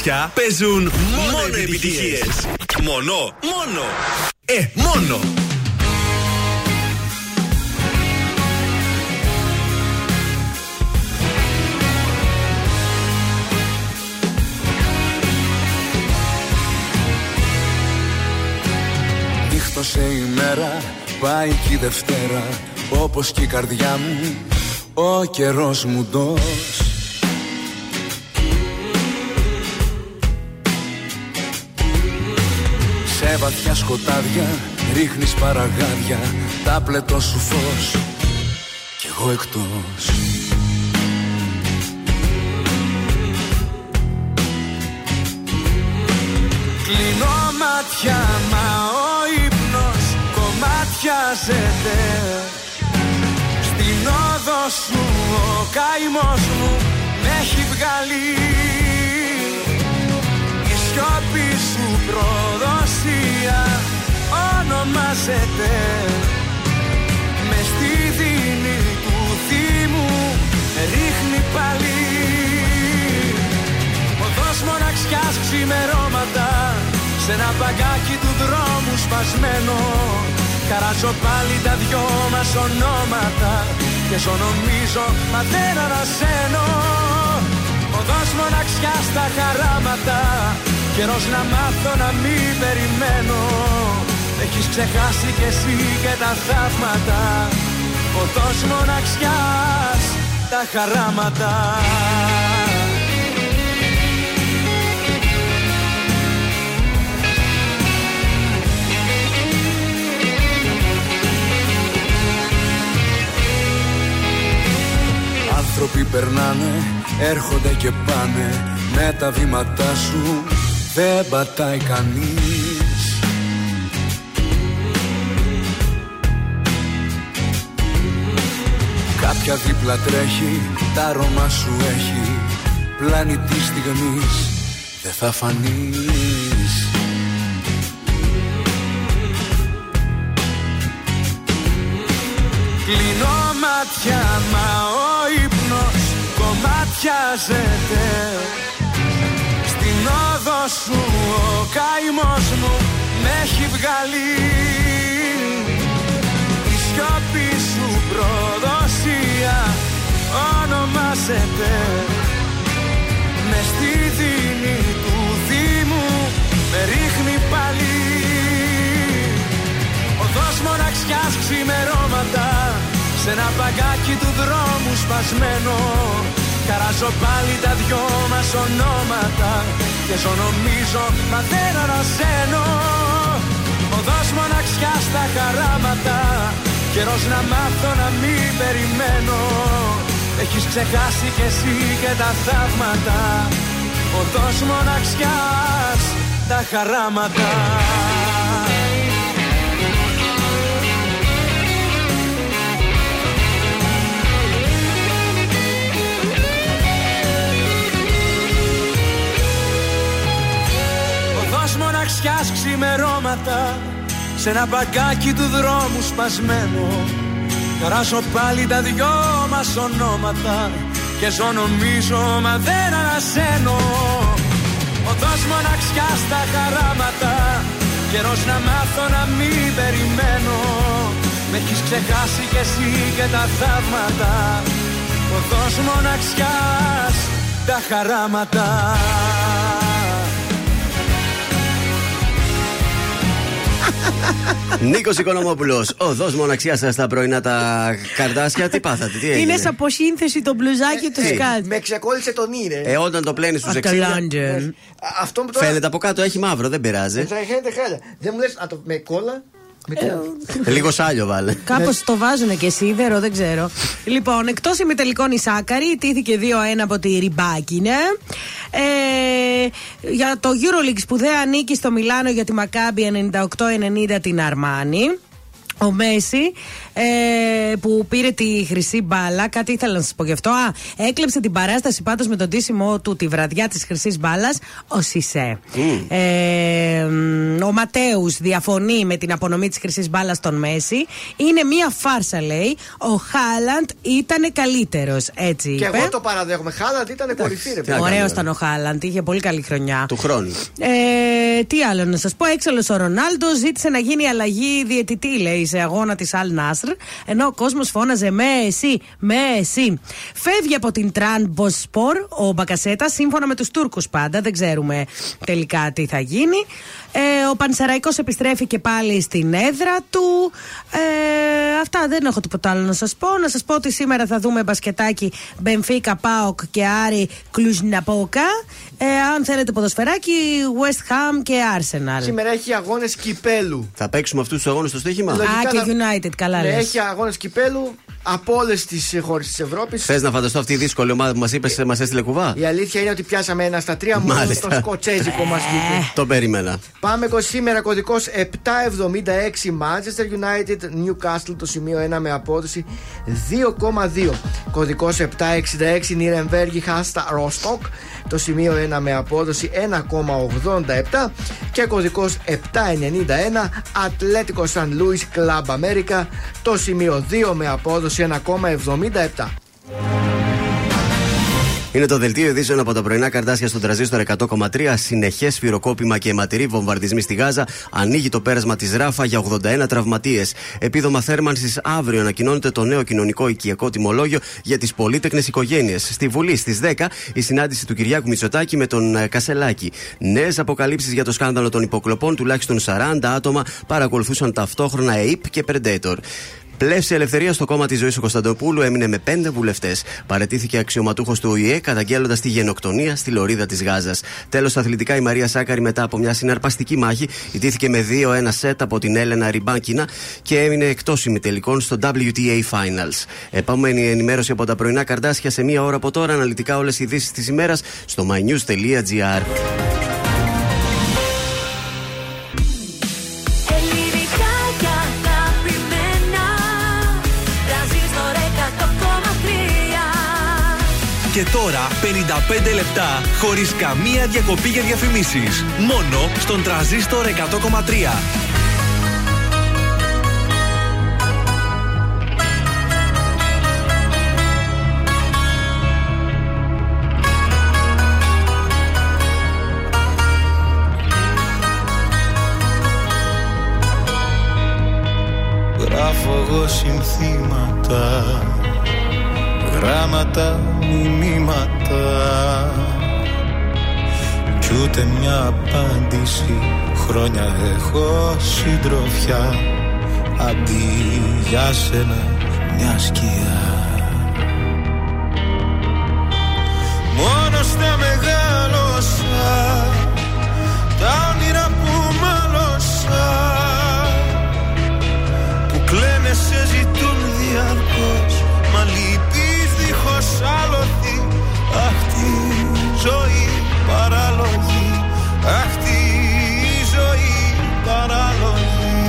Καρδάσια παίζουν μόνο επιτυχίες. Μόνο, μόνο. Ε, μόνο. Νύχτωσε η μέρα, πάει και η Δευτέρα Όπως και η καρδιά μου, ο καιρός μου ντός σκοτάδια ρίχνεις παραγάδια Τα πλετό σου φως. Κι εγώ εκτός. Κλείνω μάτια μα ο ύπνος κομμάτιαζεται Στην όδο σου ο καημός μου με έχει βγάλει. Η σιώπη σου προδοσία ονομάζεται. Με στη δίνη του θύμου ρίχνει πάλι. Οδός μοναξιάς ξημερώματα Σ' ένα παγκάκι του δρόμου σπασμένο. Καράζω πάλι τα δυο μας ονόματα Και ζω νομίζω μα δεν ανασένω. Οδός μοναξιάς στα χαράματα Καιρός να μάθω να μην περιμένω. Έχεις ξεχάσει κι εσύ και τα θαύματα. Οδός μοναξιάς τα χαράματα. Άνθρωποι περνάνε έρχονται και πάνε με τα βήματά σου δεν πατάει κανείς. Κάποια δίπλα τρέχει, τα αρώμα σου έχει. Πλάνη της στιγμής, δεν θα φανείς. Κλείνω μάτια, μα ο ύπνος κομμάτιαζεται. Στην όδο σου ο καημός μου με έχει βγάλει. Η σιωπή σου προδοσία ονομάζεται. Με στη δίνη του Δήμου με ρίχνει πάλι. Οδός μοναξιάς ξημερώματα σε ένα παγκάκι του δρόμου σπασμένο. Χαράζω πάλι τα δυο μας ονόματα Και ζω νομίζω μα δεν αναζένω Οδός μοναξιάς στα χαράματα. Καιρός να μάθω να μην περιμένω. Έχεις ξεχάσει κι εσύ και τα θαύματα. Οδός μοναξιάς τα χαράματα μοναξιάς ξημερώματα Σε ένα μπαγκάκι του δρόμου σπασμένο. Καράσω πάλι τα δυο μας ονόματα Και ζω νομίζω μα δεν ανασένω. Οδός μοναξιάς στα χαράματα Καιρός να μάθω να μην περιμένω. Με έχεις ξεχάσει κι εσύ και τα θαύματα. Οδός μοναξιάς τα χαράματα Νίκος Οικονομόπουλος, οδός μοναξιάς σας στα πρωινά τα καρδάσια. Τι πάθατε, τι έγινε; Είναι σαν αποσύνθεση το μπλουζάκι του ε, σκάτ. Με ξεκόλλησε τον ήρε. Ε, όταν το πλένεις στους 60. Αταλάντζεν. Αυτό που τώρα. Φαίνεται από κάτω, έχει μαύρο, δεν πειράζει. Θα χαίρετε χάλια. Δεν μου λες με κόλλα. Με τι- Λίγο σάλιο βάλε. Κάπως το βάζουν και σίδερο, δεν ξέρω. Λοιπόν, εκτός ημιτελικών η Σάκαρη, τήθηκε 2-1 από τη Ριμπάκινε. Ε, για το Euroleague σπουδαία νίκη στο Μιλάνο για τη Μακάμπη 98-90 την Αρμάνη. Ο Μέση ε, που πήρε τη χρυσή μπάλα, κάτι ήθελα να σας πω γι' αυτό. Α, έκλεψε την παράσταση πάντως με τον τίσιμο του τη βραδιά της χρυσής μπάλας, ο Σισε. Ε, μ, ο Ματέους διαφωνεί με την απονομή της χρυσής μπάλας στον Μέση. Είναι μία φάρσα, λέει. Ο Χάλαντ ήταν καλύτερος. Έτσι Και είπε. εγώ το παραδέχομαι. Χάλαντ ήταν κορυφή, ρε παιδί. Ωραίος ήταν ο Χάλαντ, είχε πολύ καλή χρονιά. Του χρόνου. Ε, τι άλλο να σας πω, έξαλλος ο Ρονάλντος ζήτησε να γίνει αλλαγή διαιτητή, λέει, σε αγώνα της Αλ Νάσρ. Ενώ ο κόσμος φώναζε με εσύ, με εσύ. Φεύγει από την Τραν Μποσπορ ο Μπακασέτα, σύμφωνα με τους Τούρκους πάντα. Δεν ξέρουμε τελικά τι θα γίνει. Ε, ο Πανσεραϊκός επιστρέφει και πάλι στην έδρα του. Ε, αυτά δεν έχω τίποτα άλλο να σας πω. Να σας πω ότι σήμερα θα δούμε μπασκετάκι Μπενφίκα, Πάοκ και Άρη Κλουζναπόκα. Ε, αν θέλετε ποδοσφαιράκι, West Ham και Arsenal. Σήμερα έχει αγώνες κυπέλου. Θα παίξουμε αυτούς τους αγώνες στο στοίχημα; Α, Λογικά και θα- United, καλά Ναι, λες. έχει αγώνες κυπέλου από όλες τις χώρες της Ευρώπης. Θες να φανταστώ αυτή η δύσκολη ομάδα που μας είπες, μας έστειλε κουβά; Η αλήθεια είναι ότι πιάσαμε ένα στα τρία μόνο Μάλιστα. το σκοτσέζικο μας βγήκε. Το περίμενα. Πάμε κο- σήμερα κωδικός 776 Manchester United Newcastle το σημείο 1 με απόδοση 2,2. Κωδικός 766 Νιρεμβέργη Χάστα Rostock το σημείο 1 με απόδοση 1,87 και κωδικός 791 Ατλέτικο Σαν Λούις Club America το σημείο 2 με απόδοση 1,77. Είναι το δελτίο ειδήσεων από τα πρωινά καρτάσια στον τραζίστορ 100,3. Συνεχές σφυροκόπημα και αιματηροί βομβαρδισμοί στη Γάζα. Ανοίγει το πέρασμα της Ράφα για 81 τραυματίες. Επίδομα θέρμανσης αύριο ανακοινώνεται το νέο κοινωνικό οικιακό τιμολόγιο για τις πολίτεκνε οικογένειες. Στη Βουλή στις 10 η συνάντηση του Κυριάκου Μητσοτάκη με τον ε, Κασελάκη. Νέες αποκαλύψεις για το σκάνδαλο των υποκλοπών. Τουλάχιστον 40 άτομα παρακολουθούσαν ταυτόχρονα ΕΙΠ και Predator. Πλεύση ελευθερίας στο κόμμα της ζωής του Κωνσταντοπούλου έμεινε με πέντε βουλευτές. Παρετήθηκε αξιωματούχος του ΟΗΕ καταγγέλλοντας τη γενοκτονία στη λωρίδα της Γάζας. Τέλος, στα αθλητικά η Μαρία Σάκαρη μετά από μια συναρπαστική μάχη ιτήθηκε με 2-1 σετ από την Έλενα Ριμπάκινα και έμεινε εκτός ημιτελικών στο WTA Finals. Επόμενη ενημέρωση από τα πρωινά καρτάσια σε μία ώρα από τώρα. Αναλυτικά όλες οι ειδήσεις της ημέρας στο mynews.gr. 55 λεπτά χωρίς καμία διακοπή για διαφημίσεις. Μόνο στον τραζίστορ 100,3. Γράφω εγώ συνθήματα Γράμματα, μηνύματα. Κι ούτε μια απάντηση. Χρόνια έχω συντροφιά. Αντί για σένα μια σκιά. Μόνος στα μεγάλωσα Τα όνειρα που μάλωσα. Που κλαίνε σε ζητούν διαρκώς. Μα λυπείς δίχως άλοθη Αχ τη ζωή παράλογη Αχ τη ζωή παράλογη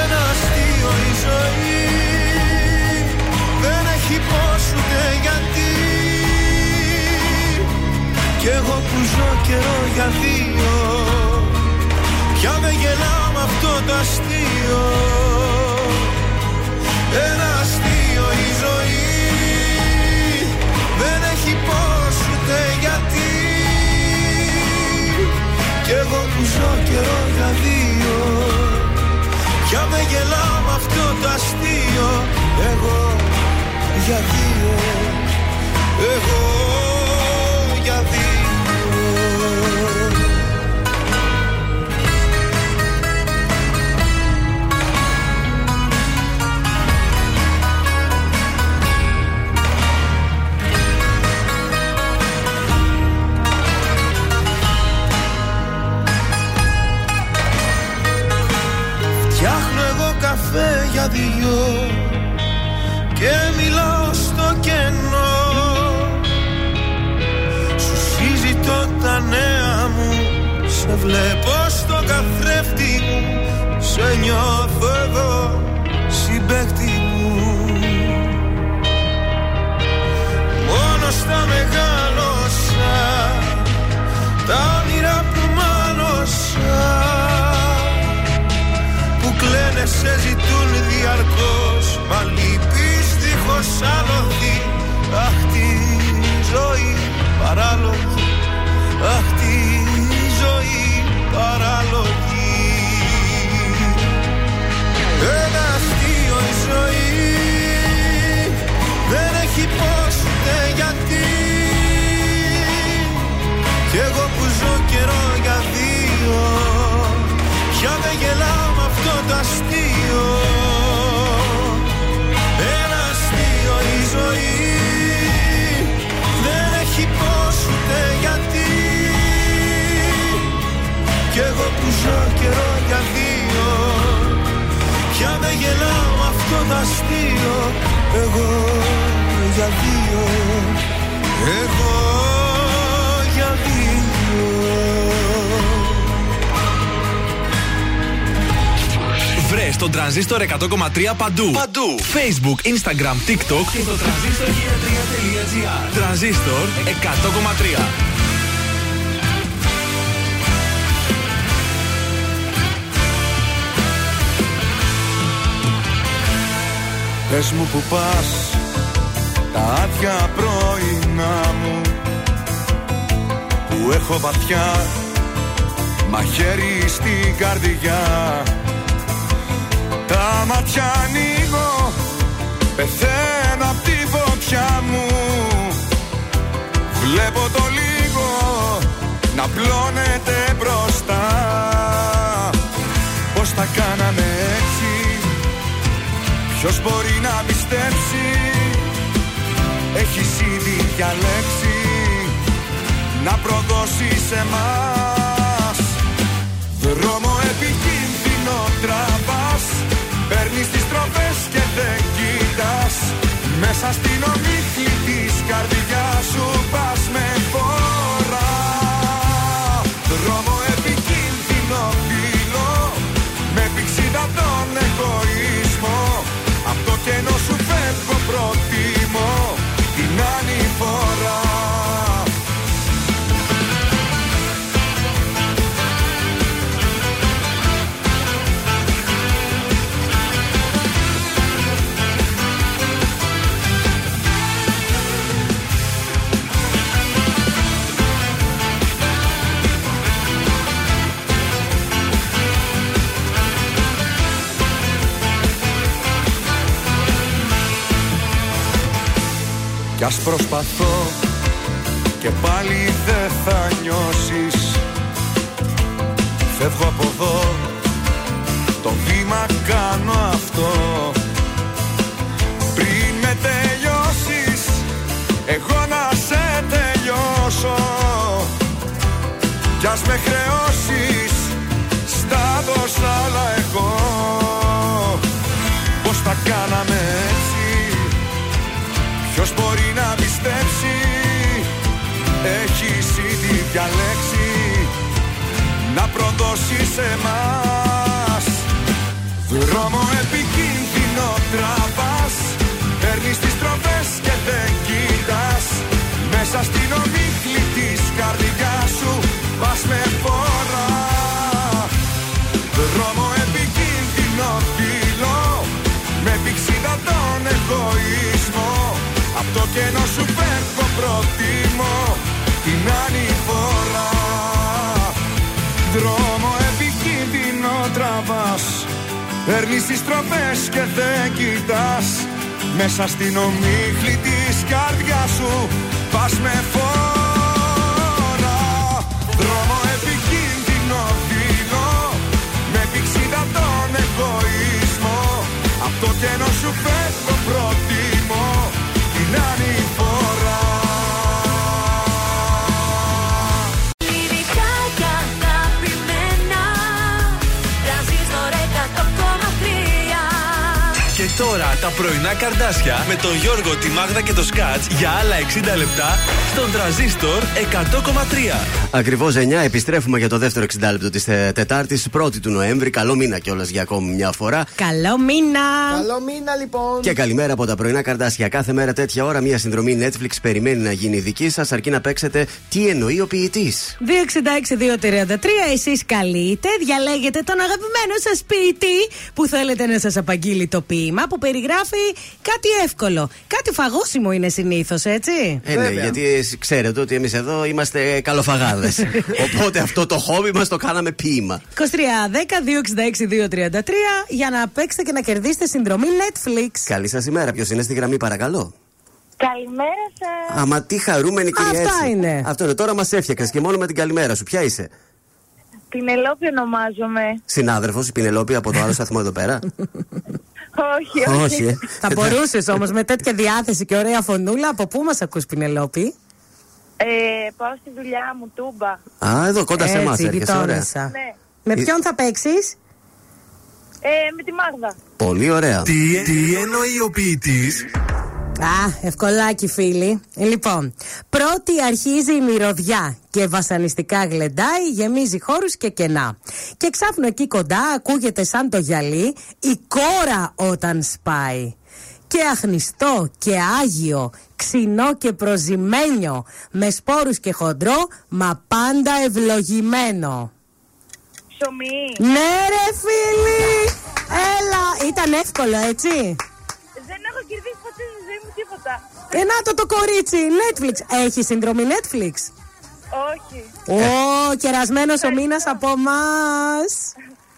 Ένα αστείο η ζωή Δεν έχει πώς ούτε γιατί. Κι εγώ που ζω καιρό για δύο Πια δεν γελάω με αυτό το αστείο. Ένα αστείο η ζωή. Δεν έχει πώς ούτε γιατί. Κι εγώ που ζω καιρό για δύο Πια δεν γελάω με αυτό το αστείο Εγώ για δύο Εγώ καφέ για δυο Και μιλάω στο κενό. Σου συζητώ τα νέα μου Σε βλέπω στο καθρέφτη μου Σε νιώθω εδώ συμπέκτη μου. Μόνο στα μεγάλωσα Τα όνειρα που μάλωσα που κλαίνε σε ζητούν διαρκώς Μα λυπείς δίχως άλοθη Αχ τη ζωή παράλογη Αχ τη ζωή παράλογη. Ένα αστείο η ζωή Δεν έχει πώς ούτε γιατί. Κι εγώ το αστείο Εγώ για δύο Εγώ για δύο Βρες τον τρανζίστορ 100,3 παντού. Παντού. Facebook, Instagram, TikTok και το τρανζίστορ.gr. Τρανζίστορ 100,3. Πες μου που πας τα άδεια πρωινά μου που έχω βαθιά μαχαίρι στην καρδιά. Τα μάτια ανοίγω πεθαίνω απ' τη φωτιά μου. Βλέπω το λίγο να πλώνεται μπροστά. Πως τα κάναμε έτσι Ποιος μπορεί να πιστέψει; Έχεις ήδη διαλέξει Να προδώσεις σε μας Δρόμο επικίνδυνο τραβάς Παίρνεις τις τροπές και δεν κοιτάς. Μέσα στην ομίχλη της καρδιάς σου πας με Κι ας προσπαθώ και πάλι δεν θα νιώσεις. Φεύγω από εδώ, το βήμα κάνω αυτό. Πριν με τελειώσεις, εγώ να σε τελειώσω. Κι ας με χρεώσεις, στα δώσα άλλα μπορεί να πιστέψει. Έχεις ήδη διαλέξει Να προδώσει σε μας. Δρόμο επικίνδυνο τραβάς Παίρνεις τις τροπές και δεν κοιτάς. Μέσα στην ομίχλη Απ' το κενό σου φεύγω προτιμώ Την ανηφορά Δρόμο επικίνδυνο τραβάς Παίρνεις τις τροπές και δεν κοιτάς. Μέσα στην ομίχλη της καρδιάς σου Πας με φόρα. Δρόμο επικίνδυνο φύλλο Με πηξίδα τον εγωισμό. Απ' το κενό σου φεύγω προτιμώ τώρα τα πρωινά καρδάσια με τον Γιώργο, τη Μάγδα και το Σκάτς για άλλα 60 λεπτά στον τραζίστορ 100,3. Ακριβώς 9 επιστρέφουμε για το δεύτερο 60 λεπτό της Τετάρτης, 1η του Νοέμβρη. Καλό μήνα κιόλας για ακόμη μια φορά. Καλό μήνα! Καλό μήνα λοιπόν. Και καλημέρα από τα πρωινά καρτάσια. Κάθε μέρα τέτοια ώρα μια συνδρομή Netflix περιμένει να γίνει δική σας, αρκεί να παίξετε τι εννοεί ο ποιητής. 266-233, εσείς καλείτε, διαλέγετε τον αγαπημένο σας ποιητή που θέλετε να σας απαγγείλει το ποίημα που περιγράφει κάτι εύκολο. Κάτι φαγόσιμο είναι συνήθως, έτσι. Ε, ναι, γιατί εσείς ξέρετε ότι εμείς εδώ είμαστε καλοφαγάδες. Οπότε αυτό το χόμπι μας το κάναμε ποίημα. 23-10-266-233 για να παίξετε και να κερδίσετε συνδρομή Netflix. Καλή σας ημέρα. Ποιος είναι στη γραμμή, παρακαλώ; Καλημέρα σας. Αμα τι χαρούμενη κυρία Αυτά έτσι. είναι. Αυτό είναι. Τώρα μας έφτιαξες και μόνο με την καλημέρα σου. Ποια είσαι; Πινελόπη ονομάζομαι. Συνάδελφος, η Πινελόπη από το άλλο σταθμό εδώ πέρα. Όχι, όχι. όχι. ε. Θα μπορούσες όμως με τέτοια διάθεση και ωραία φωνούλα, από πού μας ακούς Πινελόπη; Ε, πάω στη δουλειά μου, τούμπα. Α, εδώ κοντά σε εμάς Έτσι, έρχεσαι. Ωραία. γειτόνισσα. Ναι. Με Ε, ποιον θα παίξεις, Ε, με τη Μάγδα. Πολύ ωραία. Τι, τι εννοεί ο ποιητής; Α, ευκολάκι φίλοι. Λοιπόν, πρώτη αρχίζει η μυρωδιά και βασανιστικά γλεντάει, γεμίζει χώρους και κενά. Και ξάφνου εκεί κοντά ακούγεται σαν το γυαλί η κόρα όταν σπάει. Και αχνιστό και άγιο, ξινό και προζημένιο, με σπόρους και χοντρό, μα πάντα ευλογημένο. Ψωμί. Ναι ρε φίλοι! Έλα, ήταν εύκολο έτσι; Ε, να το το κορίτσι, Netflix. Έχει συνδρομή Netflix; Όχι. Ω, κερασμένος ο μήνας από εμάς.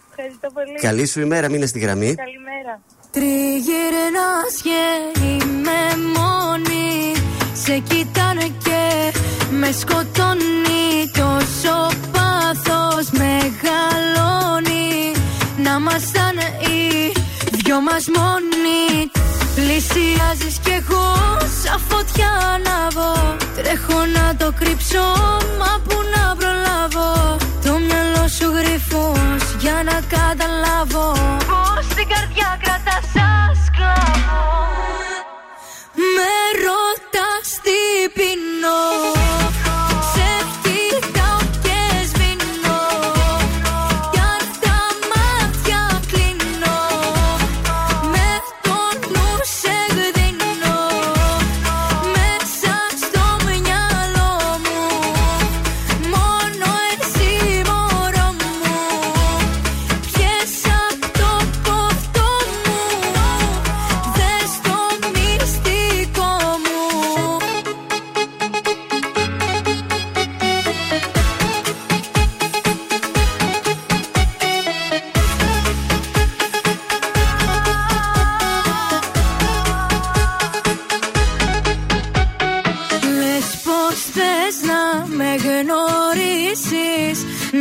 Ευχαριστώ πολύ. Καλή σου ημέρα, μείνε στη γραμμή. Καλημέρα. Τριγυρνάς και είμαι μόνη Σε κοιτάνε και με σκοτώνει Τόσο πάθος μεγαλώνει Να ήμασταν οι δυο δυο μας μόνοι Πλησιάζεις κι εγώ σαν φωτιά ανάβω Τρέχω να το κρύψω μα που να προλάβω. Το μυαλό σου γρυφός για να καταλάβω. Πως την καρδιά κρατάς σαν σκλάβο. Με ρωτάς τι πεινώ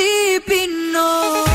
ρωτάς τι πεινώ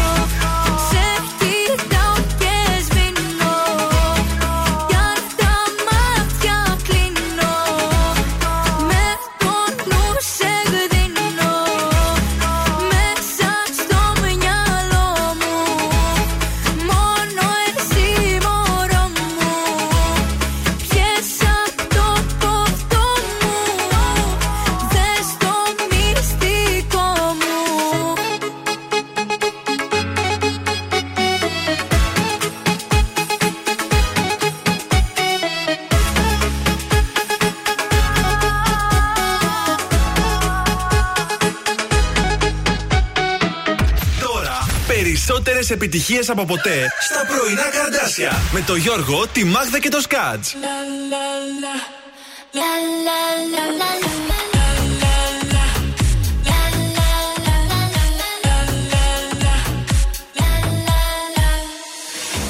περισσότερες επιτυχίες από ποτέ. Στα πρωινά καρδάσια. Με το Γιώργο, τη Μάγδα και το Σκάτς.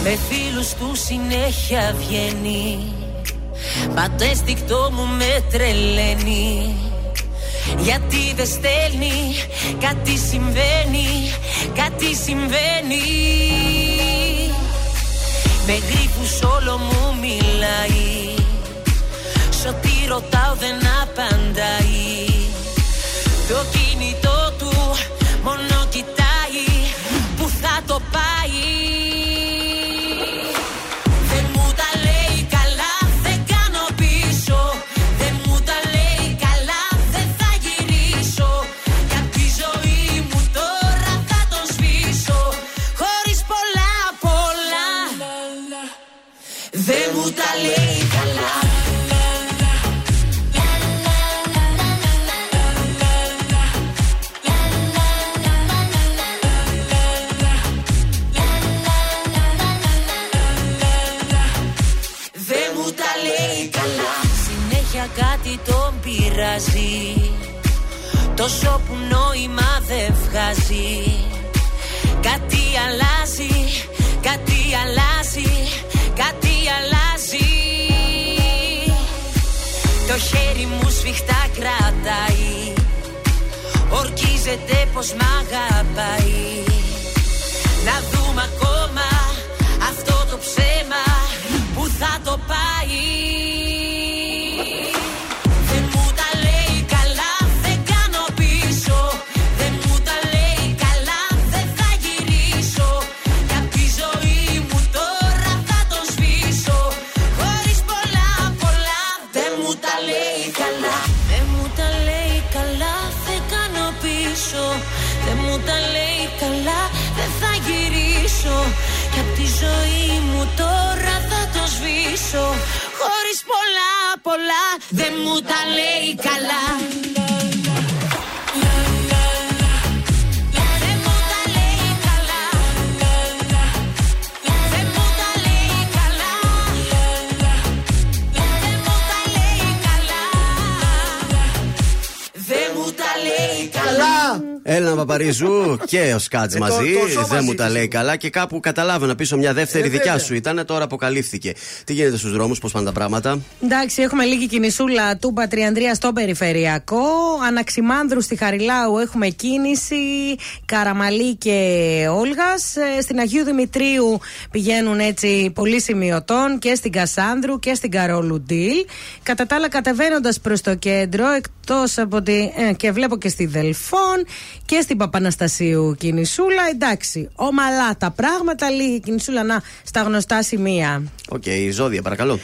Με φίλους του συνέχεια βγαίνει. Μα το αίσθηκτό μου με τρελαίνει. Γιατί δεν στέλνει Κάτι συμβαίνει Κάτι συμβαίνει. Με γρήπους όλο μου μιλάει. Σ' ό,τι ρωτάω δεν απαντάει. Το κινητό του μόνο κοιτάει. Που θα το πάει Τόσο που νόημα δεν βγάζει. Κάτι αλλάζει, κάτι αλλάζει, κάτι αλλάζει. Το χέρι μου σφιχτά κρατάει. Ορκίζεται πως μ' αγαπάει καλά Δεν μου τα λέει καλά Έλληνα Παπαρίζου και ο Σκάτ Ε, το- μαζί. το σώμα Δεν μου ζήτησε. τα λέει καλά και κάπου καταλάβαινα πίσω μια δεύτερη Ε, δικιά βέβαια. σου ήταν. Τώρα αποκαλύφθηκε. Τι γίνεται στους δρόμους, πώς πάνε τα πράγματα; Εντάξει, έχουμε λίγη κινησούλα του Πατριανδρία στο περιφερειακό. Αναξιμάνδρου στη Χαριλάου έχουμε κίνηση. Καραμαλή και Όλγας. Στην Αγίου Δημητρίου πηγαίνουν έτσι πολύ σημειωτών και στην Κασάνδρου και στην Καρόλου Ντίλ. Κατά τα άλλα, κατεβαίνοντας προς το κέντρο, εκτός από τη. ε, και βλέπω και στη Δελφών και στην Παπαναστασίου κινησούλα. Εντάξει, ομαλά τα πράγματα, λίγη κινησούλα να στα γνωστά σημεία. Οκ, ζώδια, παρακαλώ.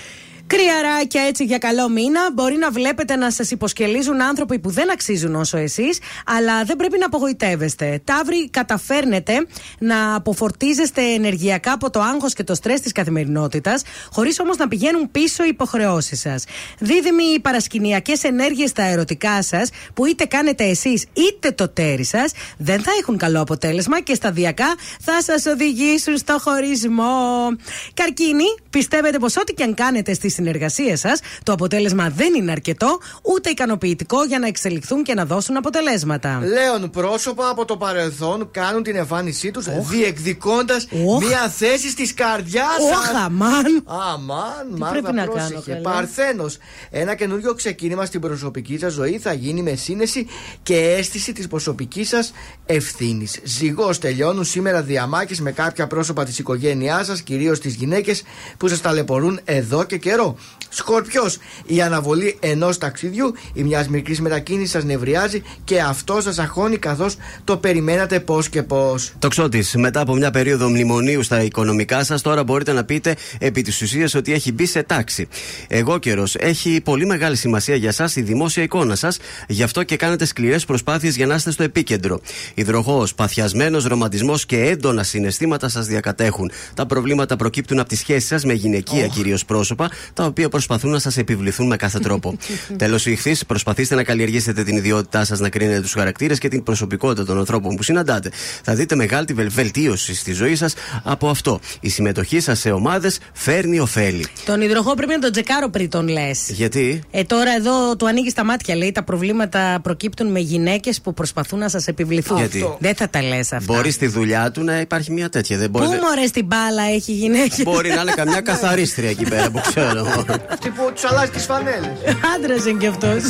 Κριαράκια έτσι για καλό μήνα. Μπορεί να βλέπετε να σας υποσκελίζουν άνθρωποι που δεν αξίζουν όσο εσείς, αλλά δεν πρέπει να απογοητεύεστε. Ταύροι, καταφέρνετε να αποφορτίζεστε ενεργειακά από το άγχος και το στρες της καθημερινότητας, χωρίς όμως να πηγαίνουν πίσω οι υποχρεώσεις σας. Δίδυμοι, οι παρασκηνιακές ενέργειες στα ερωτικά σας, που είτε κάνετε εσείς είτε το ταίρι σας, δεν θα έχουν καλό αποτέλεσμα και σταδιακά θα σας οδηγήσουν στο χωρισμό. Καρκίνη, πιστεύετε πως ό,τι και αν κάνετε στις συνεργασίες σας, το αποτέλεσμα δεν είναι αρκετό ούτε ικανοποιητικό για να εξελιχθούν και να δώσουν αποτελέσματα. Λέων πρόσωπα από το παρελθόν κάνουν την εμφάνισή τους διεκδικώντας μια θέση στη καρδιά σας. Όχ, αμάν. Αμάν, Τι Μάρθα, πρέπει να πρόσεχε. κάνω, καλέ. Παρθένος. Ένα καινούριο ξεκίνημα στην προσωπική σας ζωή θα γίνει με σύνεση και αίσθηση της προσωπικής σας ευθύνης. Ζυγός τελειώνουν σήμερα διαμάχες με κάποια πρόσωπα της οικογένειάς σας, κυρίως τις γυναίκες που σας ταλαιπωρούν εδώ και καιρό. Σκορπιός. Η αναβολή ενός ταξιδιού ή μιας μικρής μετακίνησης σας νευριάζει και αυτό σας αγχώνει καθώς το περιμένατε πώς και πώς. Τοξότης, μετά από μια περίοδο μνημονίου στα οικονομικά σας, τώρα μπορείτε να πείτε επί της ουσίας ότι έχει μπει σε τάξη. Εγώ καιρός. Έχει πολύ μεγάλη σημασία για εσά η δημόσια εικόνα σας, γι' αυτό και κάνετε σκληρές προσπάθειες για να είστε στο επίκεντρο. Υδροχός, παθιασμένος ρομαντισμός και έντονα συναισθήματα σας διακατέχουν. Τα προβλήματα προκύπτουν από τη σχέση σας με γυναικεία oh. κυρίως πρόσωπα, τα οποία προσπαθούν να σας επιβληθούν με κάθε τρόπο. Τέλος, η ηχθής, προσπαθήστε να καλλιεργήσετε την ιδιότητά σας να κρίνετε τους χαρακτήρες και την προσωπικότητα των ανθρώπων που συναντάτε. Θα δείτε μεγάλη βελ- βελτίωση στη ζωή σας από αυτό. Η συμμετοχή σας σε ομάδες φέρνει ωφέλη. Τον υδροχό πρέπει να τον τσεκάρω πριν τον λες. Γιατί; Ε, τώρα εδώ του ανοίγεις τα μάτια, λέει. Τα προβλήματα προκύπτουν με γυναίκες που προσπαθούν να σας επιβληθούν. Γιατί; Δεν θα τα λες αυτά. Μπορεί στη δουλειά του να υπάρχει μια τέτοια. Δεν Πού μπορεί, μωρέ στην μπάλα έχει γυναίκες; μπορεί να είναι καμιά καθαρίστρια εκεί πέρα που ξέρω. Αυτή που τους αλλάζει τις φανέλες. Άντρας είναι κι αυτός.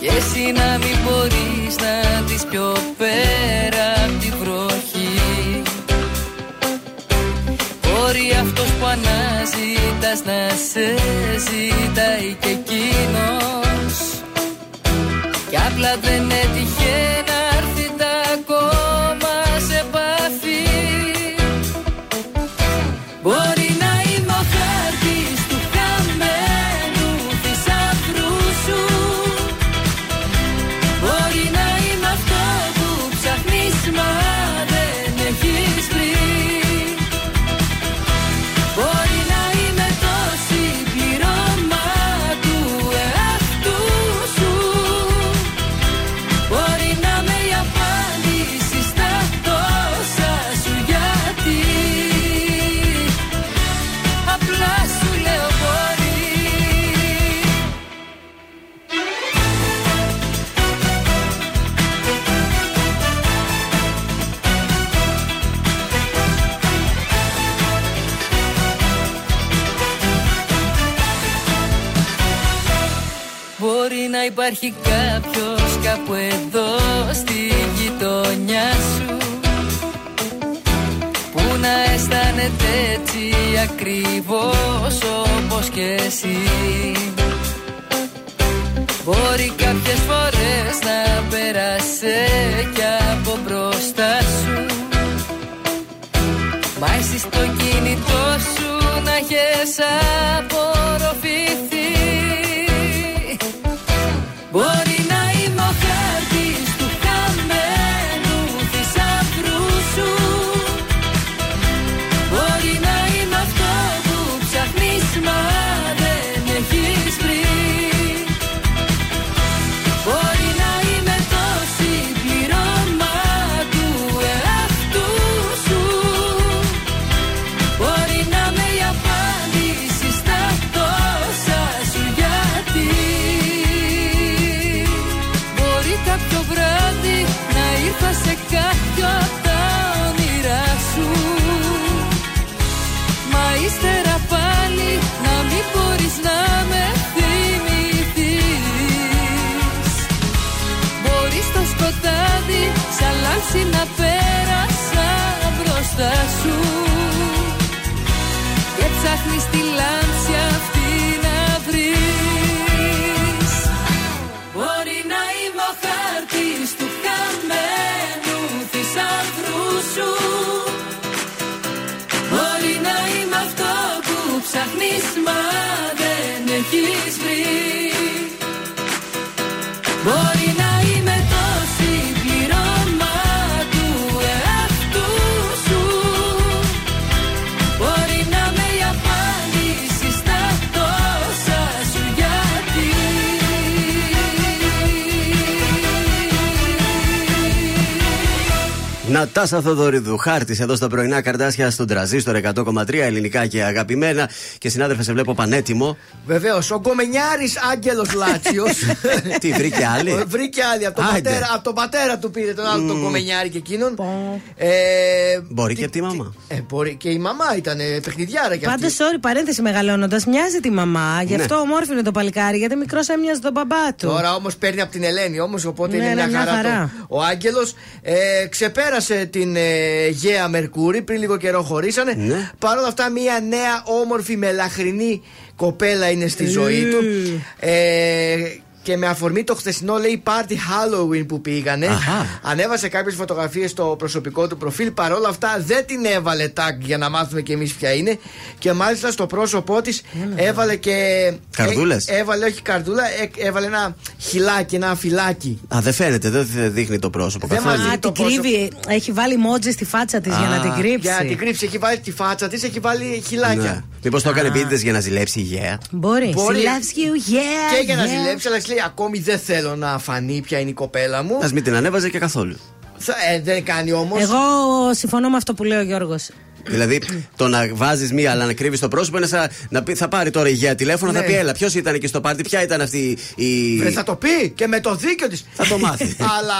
Και εσύ να μην μπορείς να δεις πιο πέρα από την βροχή. Μπορεί αυτός που αναζητάς να σε ζητάει και εκείνος. Κι απλά δεν έτυχε Νατάσα Θοδωρίδου, χάρτης εδώ στα πρωινά καρτάσια στον τραζίστορ 100,3 ελληνικά και αγαπημένα. Και συνάδελφε, σε βλέπω πανέτοιμο. Βεβαίως, ο Γκομενιάρης Άγγελος Λάτσιος. Τι, βρήκε άλλη; βρήκε άλλη. Από τον, Άιντε. πατέρα, από τον πατέρα του πήρε τον άλλο τον Γκομενιάρη και εκείνον. Ε, Μπορεί και από τη μαμά. ε, μπορεί και η μαμά ήταν ε, παιχνιδιάρα κι αυτή. Πάντω, sorry, παρένθεση μεγαλώνοντας, μοιάζει τη μαμά. Γι' Ναι. αυτό ομόρφινε το παλικάρι, γιατί μικρός έμοιαζε τον μπαμπά του. Τώρα όμως παίρνει από την Ελένη όμως, οπότε Ναι, είναι ναι, μια μια χαρά. χαρά. το- Ο Άγγελος ε, ξεπέρασε την ε, Γέα Μερκούρη, πριν λίγο καιρό χωρίσανε. Ναι. Παρ' όλα αυτά, μια νέα όμορφη μελαχρινή κοπέλα είναι στη ζωή του. Ε, και με αφορμή το χθεσινό λέει party Halloween που πήγανε, Αχα. ανέβασε κάποιες φωτογραφίες στο προσωπικό του προφίλ. Παρ' όλα αυτά δεν την έβαλε tag για να μάθουμε κι εμείς ποια είναι. Και μάλιστα στο πρόσωπό της έβαλε και. Καρδούλες; Ε, έβαλε, όχι καρδούλα, ε, έβαλε ένα χιλάκι, ένα φυλάκι. Α, δεν φαίνεται, δεν δείχνει το πρόσωπο Δεν καθόλου. μας Α, δει το την κρύβει. Έχει βάλει μότζι στη φάτσα της για να την κρύψει. Για να την κρύψει, έχει βάλει τη φάτσα της, έχει βάλει χιλάκια. Ναι. Μήπως το έκανε επίτηδες για να ζηλέψει η γέα. Μπορεί. Μπορεί. She loves you, yeah. Και για να yeah. ζηλέψει, αλλά της λέει ακόμη δεν θέλω να φανεί ποια είναι η κοπέλα μου. Α μην την ανέβαζε και καθόλου. Θα- ε, δεν κάνει όμως. Εγώ συμφωνώ με αυτό που λέει ο Γιώργος. Δηλαδή, το να βάζεις μία αλλά να κρύβεις το πρόσωπο είναι σαν να πει, θα πάρει τώρα η γέα τηλέφωνο, Ναι. θα πει έλα. Ποιος ήταν εκεί στο πάρτι, ποια ήταν αυτή η. Βρε, θα το πει και με το δίκιο της. Θα το μάθει. αλλά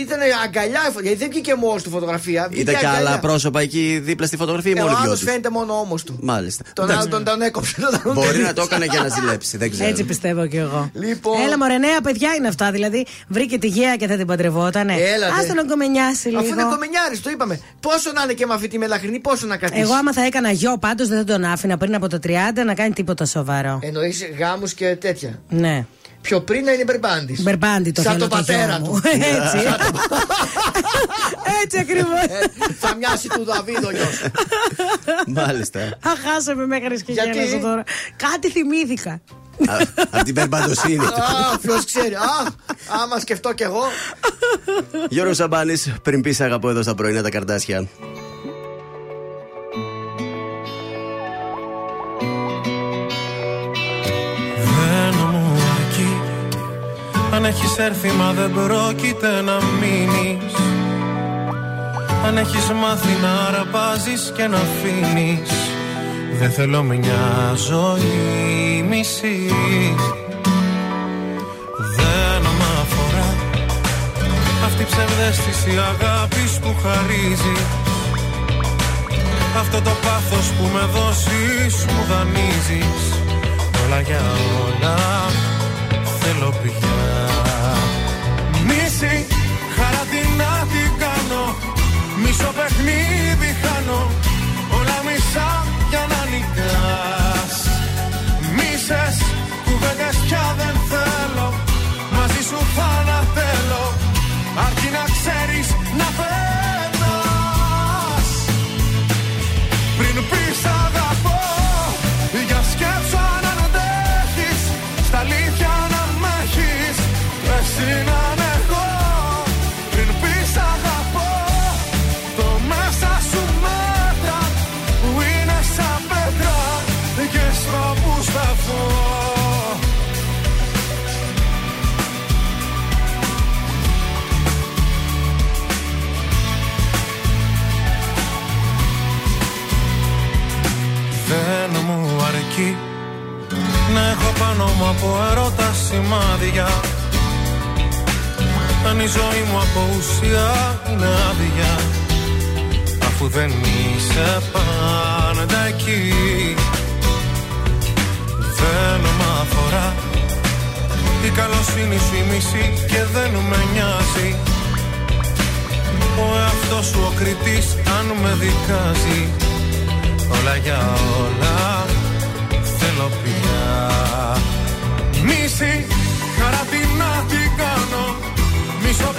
ήταν αγκαλιά, γιατί δεν βγήκε μόνος στη φωτογραφία. βγήκε Ήταν και αγκαλιά. άλλα πρόσωπα εκεί δίπλα στη φωτογραφία ή Ε, μόνο ο οι δυο άλλος τους; φαίνεται μόνο όμω του. Μάλιστα. Τον Εντάξει. άλλο τον, τον έκοψε. τον Μπορεί τελείωσε. να το έκανε για να ζηλέψει, δεν ξέρω. Έτσι πιστεύω κι εγώ. Λοιπόν. Έλα, μωρέ, νέα παιδιά είναι αυτά. Δηλαδή, βρήκε τη γέα και θα την παντρευότανε. Έλα, Άστε δε. να κομμενιάσει λίγο. Αφού είναι κομμενιάρης, το είπαμε. Πόσο να είναι και με αυτή τη μελαχρινή, πόσο να κρατήσει. Εγώ, άμα θα έκανα γιο, πάντως δεν θα τον άφηνα πριν από το 30 να κάνει τίποτα σοβαρό. Εννοείς γάμους και τέτοια. Ναι. Πιο πριν να είναι μπερμπάντη. Μπερμπάντι το Σαν θέλω το το πατέρα γιο του. μου. Έτσι. Έτσι ακριβώς. Ε, θα μοιάσει του Δαβίδ ο γιος. Μάλιστα. Αχ, χάσαμε μέχρι και Γιατί; γέλασα τώρα. Κάτι θυμήθηκα. Από την περπαντοσύνη του. Α, ποιος ξέρει. Α, άμα σκεφτώ κι εγώ. Γιώργος Σαμπάνης, πριν πεις αγαπώ εδώ στα πρωινά τα καρτάσια. Έχεις έρθει μα δεν πρόκειται να μείνεις. Αν έχεις μάθει να αραπάζεις και να αφήνεις Δεν θέλω μια ζωή μισή. Δεν μ' αφορά Αυτή η ψευδέστηση αγάπης που χαρίζει. Αυτό το πάθος που με δώσεις μου δανείζεις. Όλα για όλα θέλω πια. Μίση, χαρά τι να την κάνω Μισό παιχνίδι μου από ερώτα σημάδια. Αν η ζωή μου από ουσία είναι άδεια. Αφού δεν είσαι πάντα εκεί Δεν μ' αφορά. Η καλοσύνη σου η μισή και δεν με νοιάζει. Ο εαυτός σου ο κριτής αν με δικάζει. Όλα για όλα θέλω πια Μίση, χαρά τι να την κάνω. Μισό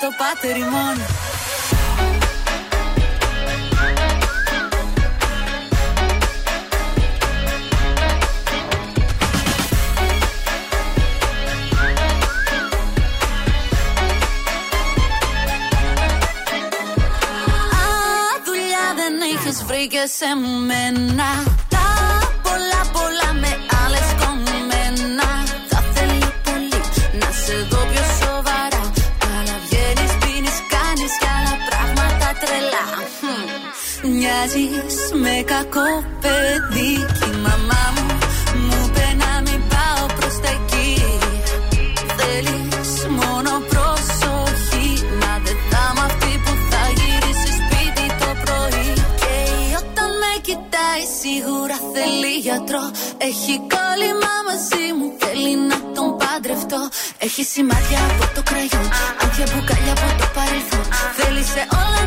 το πάτερ ημών. Α, δουλειά δεν είχες βρει και σε μένα Μοιάζεις με κακό παιδί. Κι η μαμά μου μου είπε να μην πάω προς τα εκεί. Θέλεις μόνο προσοχή. Μα δεν θα είμαι αυτή που θα γυρίσει σπίτι το πρωί. Και όταν με κοιτάει σίγουρα θέλει γιατρό. Έχει κόλλημα μαζί μου θέλει να τον παντρευτώ. Έχει σημάδια από το κραγιόν Άδεια μπουκάλια από το παρελθόν. Θέλησε όλα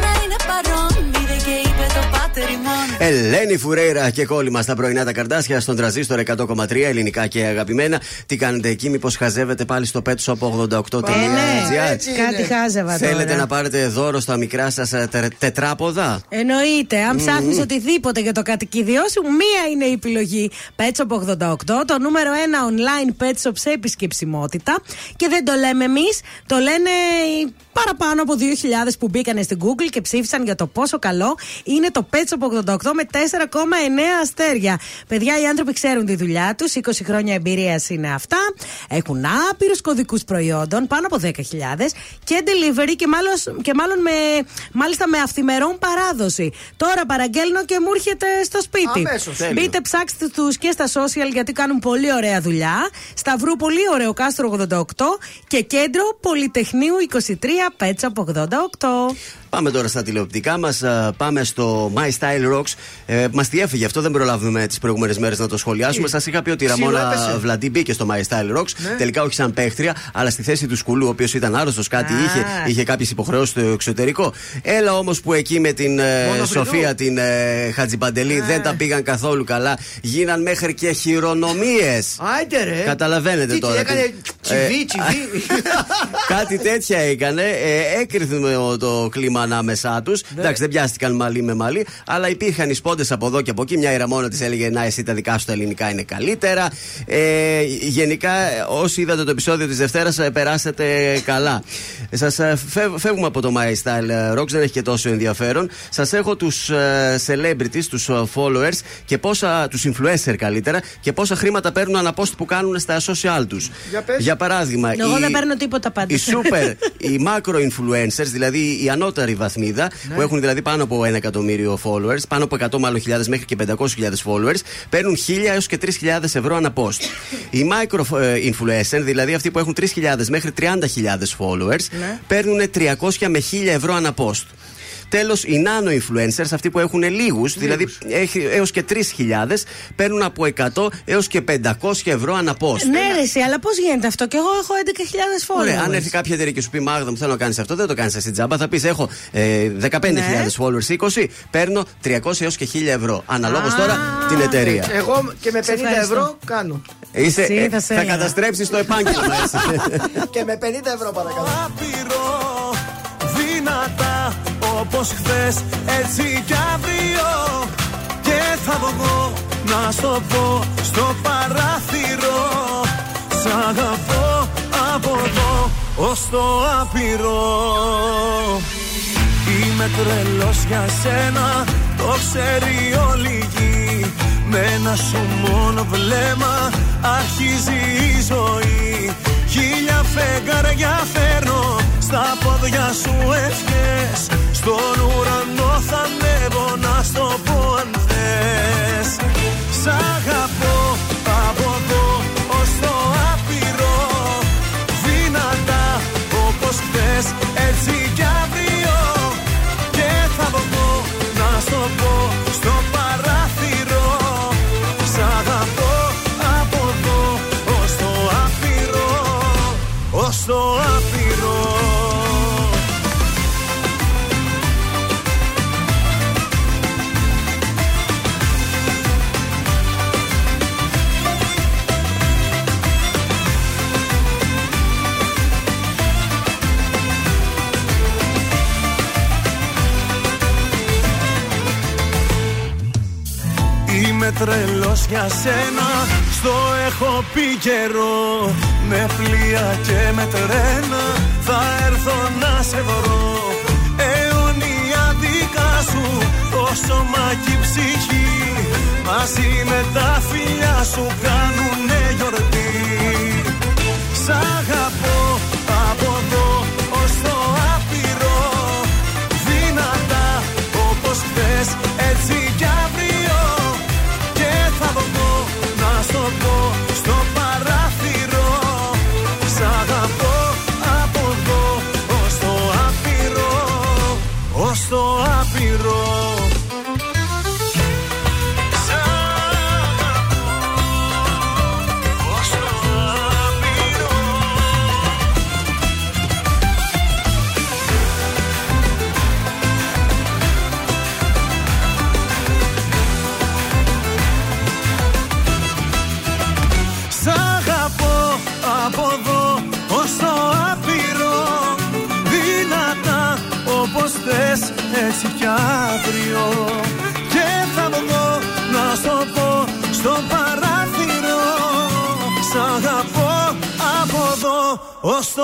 Ελένη Φουρέιρα και κόλλημα στα πρωινά τα καρδάσια στον τραζίστορ 100,3 ελληνικά και αγαπημένα. Τι κάνετε εκεί, μήπως χαζεύετε πάλι στο πέτος από 88.gr. Ε, ναι, κάτι χάζευα τώρα. Θέλετε να πάρετε δώρο στα μικρά σας τετράποδα; Εννοείται. Αν ψάχνεις οτιδήποτε για το κατοικίδιό σου, μία είναι η επιλογή. Pet Shop 88, το νούμερο ένα online pet shop σε επισκεψιμότητα. Και δεν το λέμε εμείς, το λένε οι παραπάνω από 2.000 που μπήκαν στην Google και ψήφισαν για το πόσο καλό είναι το Pet Shop 88 με 4,9 αστέρια. Παιδιά, οι άνθρωποι ξέρουν τη δουλειά τους, 20 χρόνια εμπειρίας είναι αυτά. Έχουν άπειρους κωδικούς προϊόντων, πάνω από 10.000 και delivery και μάλλον, και μάλλον με, μάλιστα με αυθημερών παράδοση. Τώρα παραγγέλνω και μου έρχεται στο σπίτι. Αμέσως. Τέλειο. Μπείτε, ψάξτε τους και στα social γιατί κάνουν πολύ ωραία δουλειά. Σταυρού πολύ ωραίο κάστρο 88 και κέντρο Πολυτεχνείου 23 Πέτσα από 88. Πάμε τώρα στα τηλεοπτικά μας. Πάμε στο My Style Rocks. Ε, μας διέφυγε αυτό, δεν προλάβουμε τις προηγούμενες μέρες να το σχολιάσουμε. Σας είχα πει ότι η Ραμόνα Ψιλοέπεσε. Βλαντή μπήκε στο My Style Rocks. Ναι. Τελικά όχι σαν παίχτρια, αλλά στη θέση του Σκουλού, ο οποίος ήταν άρρωστος, κάτι είχε, είχε κάποιες υποχρεώσεις στο εξωτερικό. Έλα όμως που εκεί με την ε, Μόνο φρυδού. Σοφία την ε, Χατζιπαντελή δεν τα πήγαν καθόλου καλά. Γίναν μέχρι και χειρονομίες. Άιντε ρε. Καταλαβαίνετε Τι, τώρα. Τι έκανε τι- τσιβί, Ε, τσιβί. Κάτι τέτοια έκανε. Ε, έκρυθμε ο- το κλίμα ανάμεσά τους. Ναι. Εντάξει, δεν πιάστηκαν μαλλί με μαλλί, αλλά υπήρχαν οι σπόντε από εδώ και από εκεί. Μια η Ραμόνα της έλεγε Να, εσύ τα δικά σου τα ελληνικά είναι καλύτερα. Ε, γενικά, ε, όσοι είδατε το επεισόδιο της Δευτέρας, περάσατε καλά. Σας φεύγουμε από το My Style Rocks, δεν έχει και τόσο ενδιαφέρον. Σας έχω τους celebrities, τους followers και πόσα. τους influencer καλύτερα και πόσα χρήματα παίρνουν αναπόστη που κάνουν στα social τους. Για πες. Για παράδειγμα, Εγώ η- δεν παίρνω τίποτα πάντα. οι super, οι macro influencers, δηλαδή η ανώτερη βαθμίδα, που έχουν δηλαδή πάνω από ένα εκατομμύριο followers, πάνω από 100 μάλλον χιλιάδες μέχρι και 500.000 followers, παίρνουν 1.000 έως και 3.000 ευρώ ανά post. Οι micro ε, influencer, δηλαδή αυτοί που έχουν 3.000 μέχρι 30.000 followers, Ναι. παίρνουν 300 με 1.000 ευρώ ανά post. Τέλος, οι nano influencers, αυτοί που έχουν λίγους, δηλαδή έως και 3.000, παίρνουν από 100 έως και 500 ευρώ ανά post. Ναι, ρε, εσύ, αλλά πώς γίνεται αυτό, και εγώ έχω 11.000 followers. Ωραία, αν έρθει κάποια εταιρεία και σου πει Μάγδα μου θέλω να κάνεις αυτό, δεν το κάνεις εσύ τζάμπα. Θα πεις Έχω ε, 15.000 Ναι. followers, 20, παίρνω 300 έως και 1000 ευρώ. Αναλόγως τώρα την εταιρεία. Εγώ και με 50 Σε ευχαριστώ. ευρώ κάνω. Είσαι, Εσύ ε, θα σε θα έλεγα. καταστρέψεις το επάγγελμα έτσι. και με 50 ευρώ παρακαλώ. Άπειρο, δυνατά όπως χθες έτσι κι αύριο. Και θα βγω να στο πω στο παράθυρο. Σ' αγαπώ από εδώ ως το άπειρο. Είμαι τρελός για σένα, το ξέρει όλη η γη. Με ένα σου μόνο βλέμμα αρχίζει η ζωή. Χίλια φεγγαριά φέρνω στα πόδια σου ευχές Στον ουρανό θα ανέβω να στο πω αν θες. Σ' αγαπώ για σένα. Στο έχω πει καιρό Με πλοία και με τρένα. Θα έρθω να σε βρω. Αιωνία δικά σου Το σώμα και η ψυχή. Μαζί με τα φιλιά σου Κάνουνε γιορτή ως το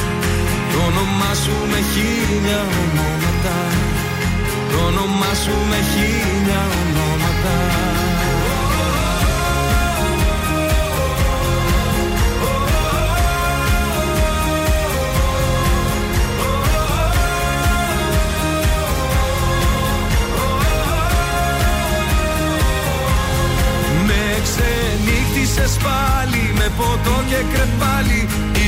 Το όνομά σου με χίλια ονόματα. Το όνομά σου με χίλια ονόματα. Με ξενύχτησες πάλι με ποτό και κρεπάλι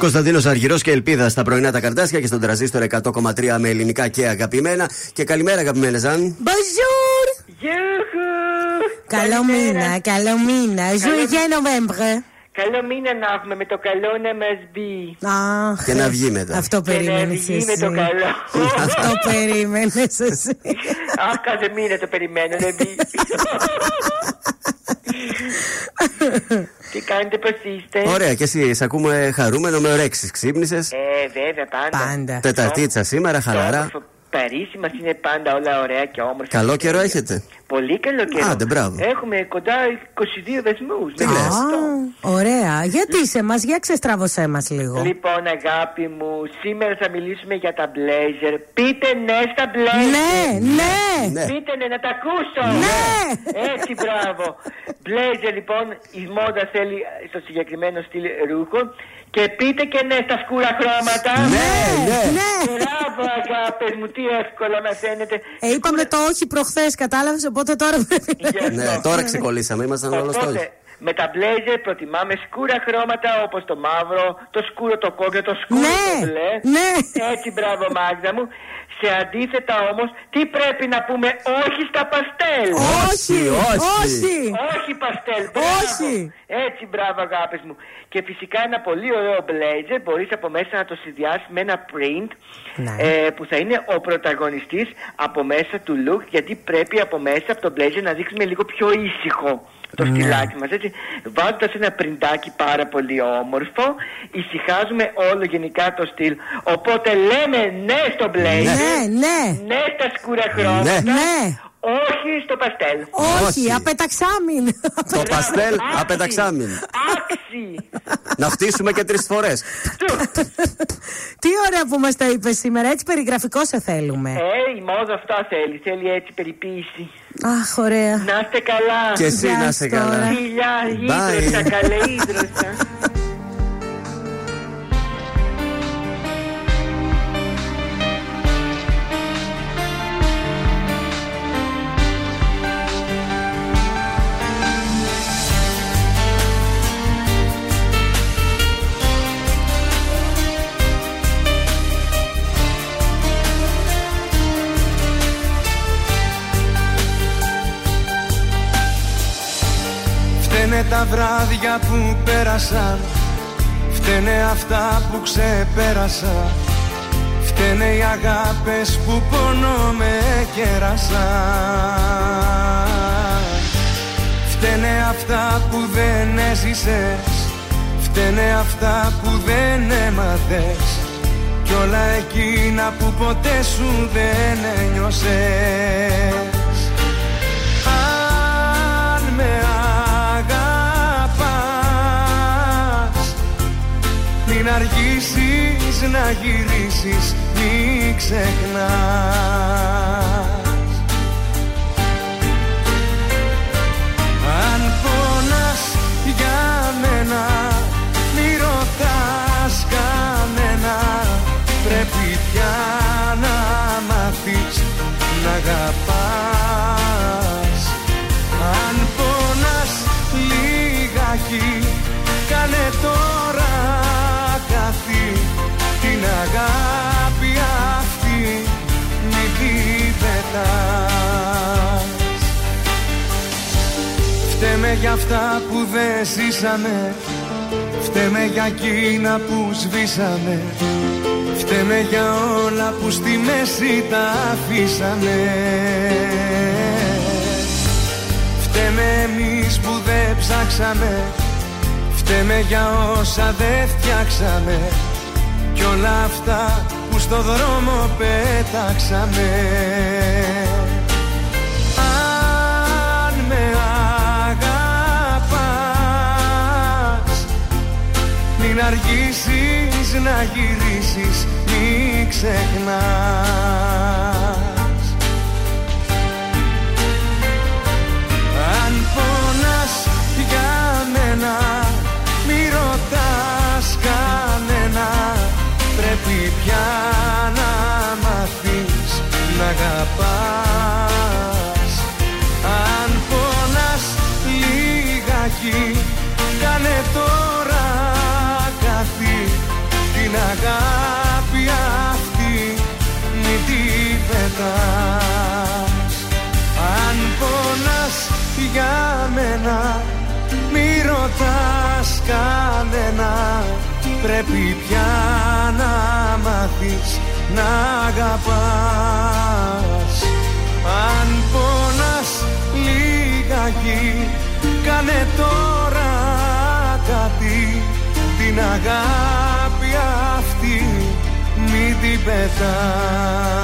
Κωνσταντίνος Αργυρός και Ελπίδα στα πρωινά τα καρτάσια και στον τραζίστορ 100,3 με ελληνικά και αγαπημένα. Και καλημέρα, αγαπημένε Ζαν. Bonjour! Καλό μήνα, καλό μήνα. Ζουγέ Νοβέμβρε. Καλό μήνα να έχουμε με το καλό να μα μπει. Αχ, Και να βγει μετά. Αυτό περίμενε βγει εσύ. με το καλό. Αυτό περίμενες εσύ. Αχ, κάθε μήνα το περιμένω να μπει. Τι κάνετε, πώ είστε. Ωραία, και εσύ, σε ακούμε χαρούμενο με ωρέξει. Ξύπνησες. Ε, βέβαια, πάντα. Πάντα. Τεταρτίτσα σήμερα, χαλαρά. Το Παρίσι μα είναι πάντα όλα ωραία και όμορφα. Καλό καιρό έχετε. Πολύ καλό καιρό. Άντε, μπράβο. Έχουμε κοντά 22 δεσμούς. λες; Ωραία. Γιατί σε μας, για ξεστράβωσέ μας λίγο. Λοιπόν, αγάπη μου, σήμερα θα μιλήσουμε για τα μπλέιζερ. Πείτε ναι στα μπλέιζερ. Ναι, ναι. Πείτε ναι, να τα ακούσω. Ναι. Έτσι, μπράβο. Μπλέιζερ, λοιπόν, η μόδα θέλει στο συγκεκριμένο στυλ ρούχο. Και πείτε και ναι στα σκούρα χρώματα. Ναι, ναι. Μπράβο, αγάπη μου, τι εύκολα μαθαίνετε. Ε, είπαμε το όχι προχθές, κατάλαβες, οπότε τώρα πρέπει να. Ναι, τώρα ξεκολλήσαμε, ήμασταν όλο Οπότε, στόλοι. Με τα μπλέιζερ προτιμάμε σκούρα χρώματα όπως το μαύρο, το σκούρο το κόκκινο, το σκούρο Ναι, το μπλε. ναι. Έτσι, μπράβο Μάγδα μου. Σε αντίθετα όμως, τι πρέπει να πούμε όχι στα παστέλ; Όχι, όχι. Όχι παστέλ, μπράβο. Όχι. Έτσι, μπράβο αγάπης μου. Και φυσικά ένα πολύ ωραίο blazer μπορείς από μέσα να το συνδυάσεις με ένα print Ναι. ε, που θα είναι ο πρωταγωνιστής από μέσα του look γιατί πρέπει από μέσα από το blazer να δείξουμε λίγο πιο ήσυχο το Ναι. στυλάκι μας έτσι βάζοντας ένα πριντάκι πάρα πολύ όμορφο ησυχάζουμε όλο γενικά το στυλ οπότε λέμε ναι στο blazer Ναι, ναι. ναι στα σκούρα χρώματα Ναι. Όχι στο παστέλ Όχι, απεταξάμιν. Το παστέλ απεταξάμιν. Άξι Να χτίσουμε και τρεις φορές. Τι ωραία που μας τα είπες σήμερα, έτσι περιγραφικό σε θέλουμε. Ε, η μόδα αυτά θέλει. Θέλει έτσι περιποίηση. Αχ, ωραία. Να είστε καλά. Και εσύ Γεια να σου είσαι τώρα. καλά. Φιλιά, Bye. ίδρωσα, καλέ ίδρωσα. Τα βράδια που πέρασαν Φταίνε αυτά που ξεπέρασα. Φταίνε οι αγάπες που πόνο με κέρασαν Φταίνε αυτά που δεν έζησες. Φταίνε αυτά που δεν έμαθες. Κι όλα εκείνα που ποτέ σου δεν ένιωσες. Αν με Πριν αργήσεις να γυρίσεις μην ξεχνάς. Αν πόνας για μένα μη ρωτάς κανένα. Πρέπει πια να μάθεις να αγαπάς. Αγάπη αυτή Μην την πετάς Φταίμε για αυτά που δεν ζήσαμε Φταίμε για εκείνα που σβήσαμε. Φταίμε για όλα που στη μέση τα αφήσαμε. Φταίμε εμείς που δεν ψάξαμε Φταίμε για όσα δεν φτιάξαμε Κι όλα αυτά που στο δρόμο πέταξαμε. Αν με αγαπάς Μην αργήσεις να γυρίσεις Μην ξεχνάς Πρέπει πια να μάθεις να αγαπάς. Αν πονάς λιγάκι Κάνε τώρα κάτι Την αγάπη αυτή Μην την πετάς. Αν πονάς για μένα Μη ρωτάς κανένα Πρέπει πια να μάθεις να αγαπάς. Αν πονάς λιγάκι Κάνε τώρα κάτι. Την αγάπη αυτή Μην την πετάς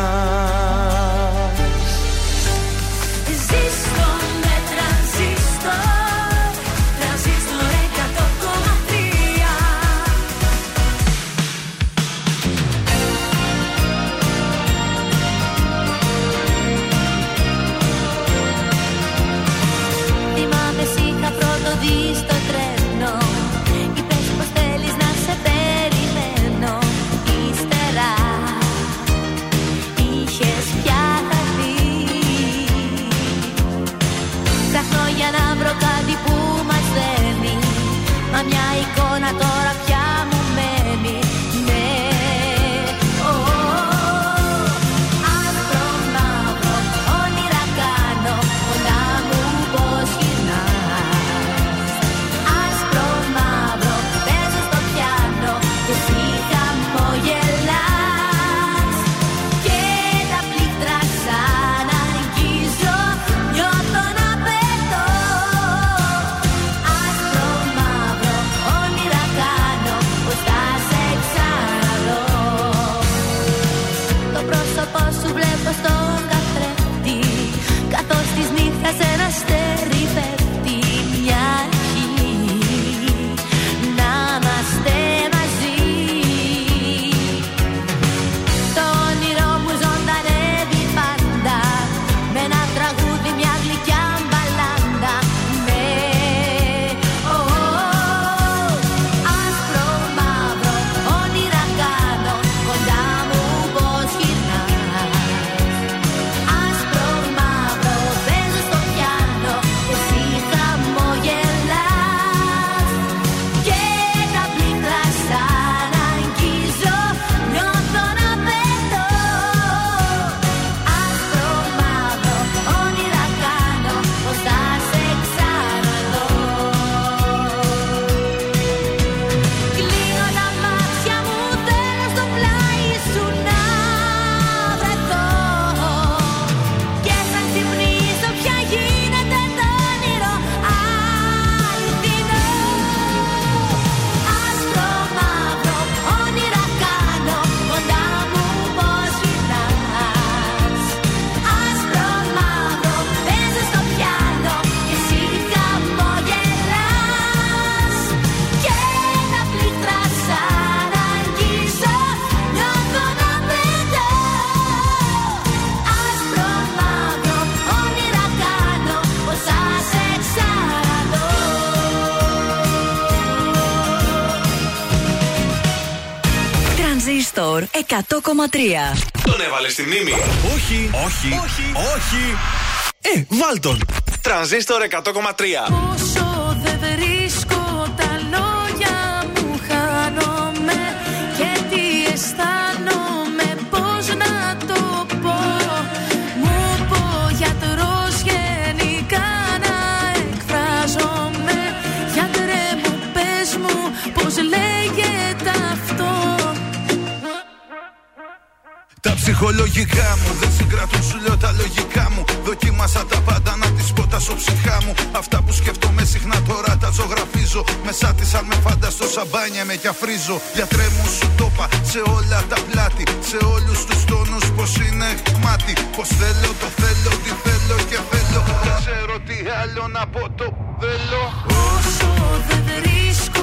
100,3. Τον έβαλες στη μνήμη. Όχι, όχι, όχι, όχι. Ε, βάλ τον. Τρανζίστορ 100,3. Όσο Τα ψυχολογικά μου. Δεν συγκρατούν σου λέω τα λογικά μου. Δοκίμασα τα πάντα να τις πω τα ψυχά μου. Αυτά που σκέφτομαι συχνά τώρα τα ζωγραφίζω. Μέσα της αν με φανταστώ σαμπάνια με κι αφρίζω Γιατρέ μου σου το είπα σε όλα τα πλάτη. Σε όλους τους τόνους πως είναι μάτι Πως θέλω το θέλω τι θέλω και θέλω. Δεν ξέρω τι άλλο να πω το θέλω. Όσο δεν βρίσκω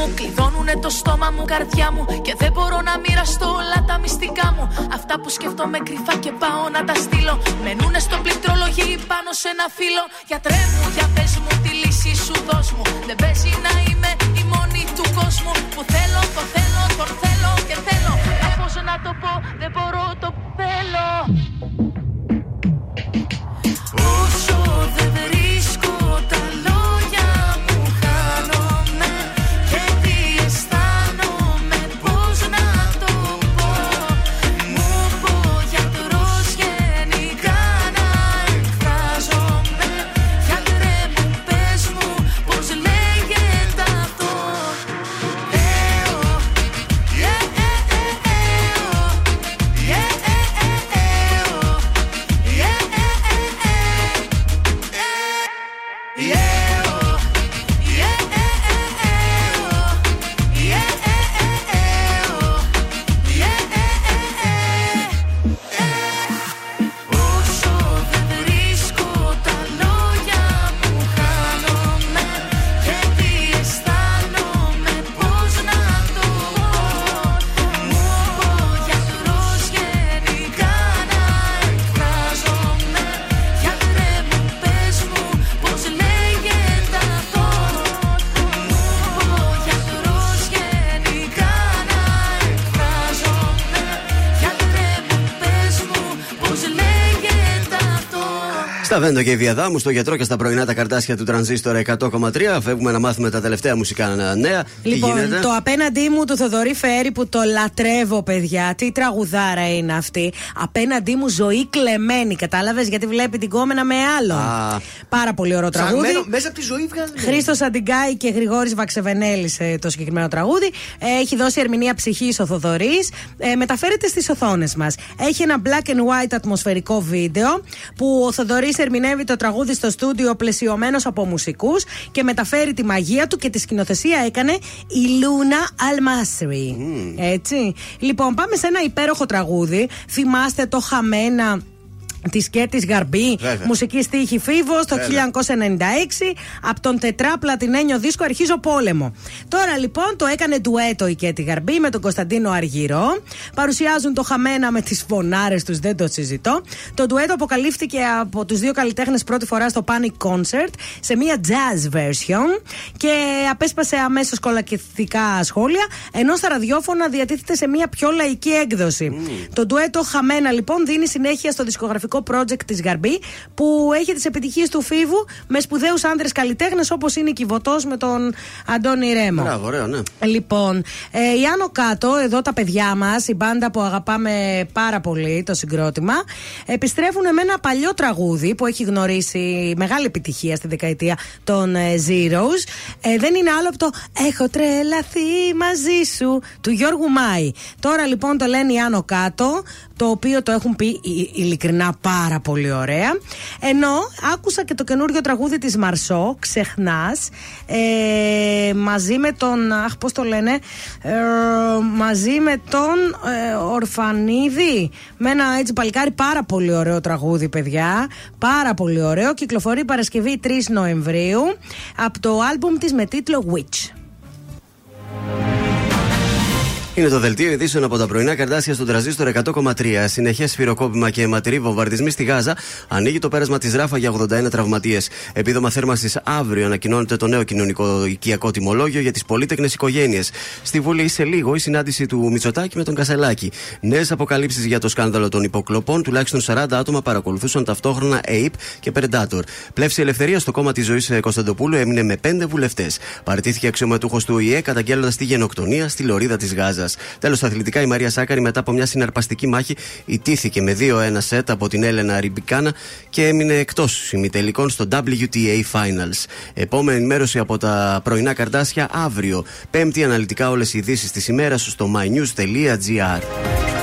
μου κλειδώνουνε το στόμα μου, καρδιά μου Και δεν μπορώ να μοιραστώ όλα τα μυστικά μου. Αυτά που σκέφτομαι κρυφά και πάω να τα στείλω. Μενούνε στο πληκτρολογή πάνω σε ένα φύλλο. Γιατρέ μου, για πες μου τη λύση σου δώσ' μου Δεν παίζει να είμαι η μόνη του κόσμου. Που θέλω, το θέλω, τον θέλω και θέλω. Μα πώς να το πω, δεν μπορώ, το θέλω Στα Βέντο και η Διαδάμου, στο γιατρό και στα πρωινά τα καρτάσια του τρανζίστορ 100,3. Φεύγουμε να μάθουμε τα τελευταία μουσικά νέα. Λοιπόν, Τι γίνεται; το απέναντί μου του Θοδωρή Φέρη που το λατρεύω, παιδιά. Τι τραγουδάρα είναι αυτή. Απέναντί μου ζωή κλεμμένη. Κατάλαβες γιατί βλέπει την κόμενα με άλλον. Α. Πάρα πολύ ωραίο τραγούδι. Ψαγμένο, μέσα από τη ζωή βγάζει. Χρήστος Αντιγκάη και Γρηγόρης Βαξεβενέλη το συγκεκριμένο τραγούδι. Ε, Έχει δώσει ερμηνεία ψυχής ο Θοδωρής. Ε, μεταφέρεται στις οθόνες μας. Έχει ένα black and white ατμοσφαιρικό βίντεο που ο Θοδωρής ερμηνεύει το τραγούδι στο στούντιο πλαισιωμένος από μουσικούς και μεταφέρει τη μαγεία του και τη σκηνοθεσία έκανε η Λούνα Αλ Μάσρι. Έτσι. Λοιπόν, πάμε σε ένα υπέροχο τραγούδι. Θυμάστε το Χαμένα της Κέρτη Γαρμπή, Βέβαια. μουσική στίχοι Φοίβος το Βέβαια. 1996. Από τον τετραπλατινένιο δίσκο Αρχίζω Πόλεμο. Τώρα λοιπόν το έκανε ντουέτο η Κέρτη Γαρμπή με τον Κωνσταντίνο Αργυρό. Παρουσιάζουν το χαμένα με τις φωνάρες τους, δεν το συζητώ. Το ντουέτο αποκαλύφθηκε από τους δύο καλλιτέχνες πρώτη φορά στο Panic Concert σε μια jazz version και απέσπασε αμέσως κολακευτικά σχόλια, ενώ στα ραδιόφωνα διατίθεται σε μια πιο λαϊκή έκδοση. Το ντουέτο Χαμένα λοιπόν δίνει συνέχεια στο δισκογραφικό project της Γαρμπή που έχει τις επιτυχίες του Φίβου με σπουδαίους άντρε καλλιτέχνες όπως είναι η Κιβωτό με τον Αντώνη Ρέμο. Μπράβο, ωραίο, ναι. Λοιπόν, ε, η Άνω Κάτω, εδώ τα παιδιά μας, η μπάντα που αγαπάμε πάρα πολύ, το συγκρότημα, επιστρέφουν με ένα παλιό τραγούδι που έχει γνωρίσει μεγάλη επιτυχία στη δεκαετία των ε, Zeros. Ε, δεν είναι άλλο από το Έχω τρελαθεί μαζί σου του Γιώργου Μάη. Τώρα λοιπόν το λένε η Άνω Κάτω, το οποίο το έχουν πει ε, ειλικρινά πάρα πολύ ωραία. Ενώ άκουσα και το καινούριο τραγούδι της Μαρσό, Ξεχνάς, ε, μαζί με τον, αχ πώς το λένε, ε, μαζί με τον ε, Ορφανίδη, με ένα έτσι παλικάρι πάρα πολύ ωραίο τραγούδι παιδιά, πάρα πολύ ωραίο, κυκλοφορεί Παρασκευή 3 Νοεμβρίου από το άλμπουμ της με τίτλο Witch. Είναι το δελτίο ειδήσεων από τα πρωινά καρτάσια στον τραζίστορ 100,3. Συνεχές σφυροκόπημα και αιματηροί βομβαρδισμοί στη Γάζα. Ανοίγει το πέρασμα της Ράφα για 81 τραυματίες. Επίδομα θέρμανσης αύριο ανακοινώνεται το νέο κοινωνικό οικιακό τιμολόγιο για τις πολίτεκνε οικογένειες. Στη Βουλή σε λίγο η συνάντηση του Μητσοτάκη με τον Κασελάκη. Νέες αποκαλύψεις για το σκάνδαλο των υποκλοπών. Τουλάχιστον 40 άτομα παρακολουθούσαν ταυτόχρονα ΑΕΠ και Περντάτορ. Πλεύση ελευθερίας στο κόμμα της ζωής Κωνσταντοπούλου έμεινε με 5 βουλευτές. Παραιτήθηκε αξιωματούχος του ΟΗΕ καταγγέλλοντας τη γενοκτονία στη λωρίδα της Γάζας. Τέλος, στα αθλητικά, η Μαρία Σάκαρη μετά από μια συναρπαστική μάχη ιτήθηκε με 2-1 σετ από την Έλενα Ριμπικάνα και έμεινε εκτός ημιτελικών στο WTA Finals. Επόμενη ενημέρωση από τα πρωινά καρτάσια αύριο. Πέμπτη αναλυτικά όλες οι ειδήσεις της ημέρας στο mynews.gr.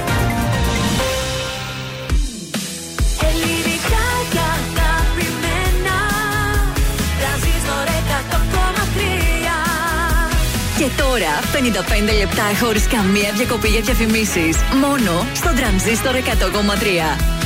λεπτά χωρίς καμία διακοπή για διαφημίσεις. Μόνο στο τρανζίστορ 100,3.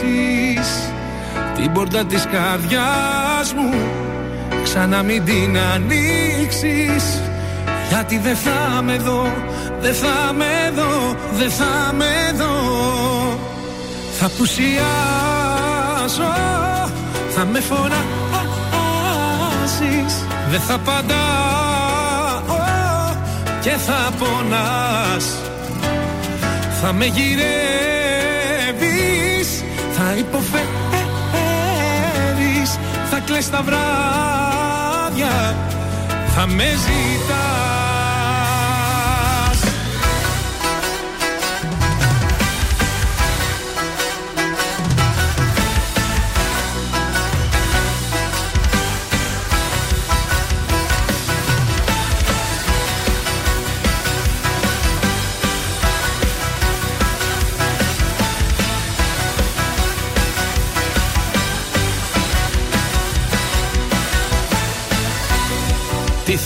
Ενοχλήσεις Την πόρτα της καρδιάς μου Ξανά μην την ανοίξεις. Γιατί δεν θα με δω Δεν θα με δω Δεν θα με δω. Θα πουσιάσω Θα με φωνάζεις Δεν θα απαντάω Και θα πονάς. Θα με γυρεύεις Θα υποφέρεις Θα κλαις τα βράδια Θα με ζητάς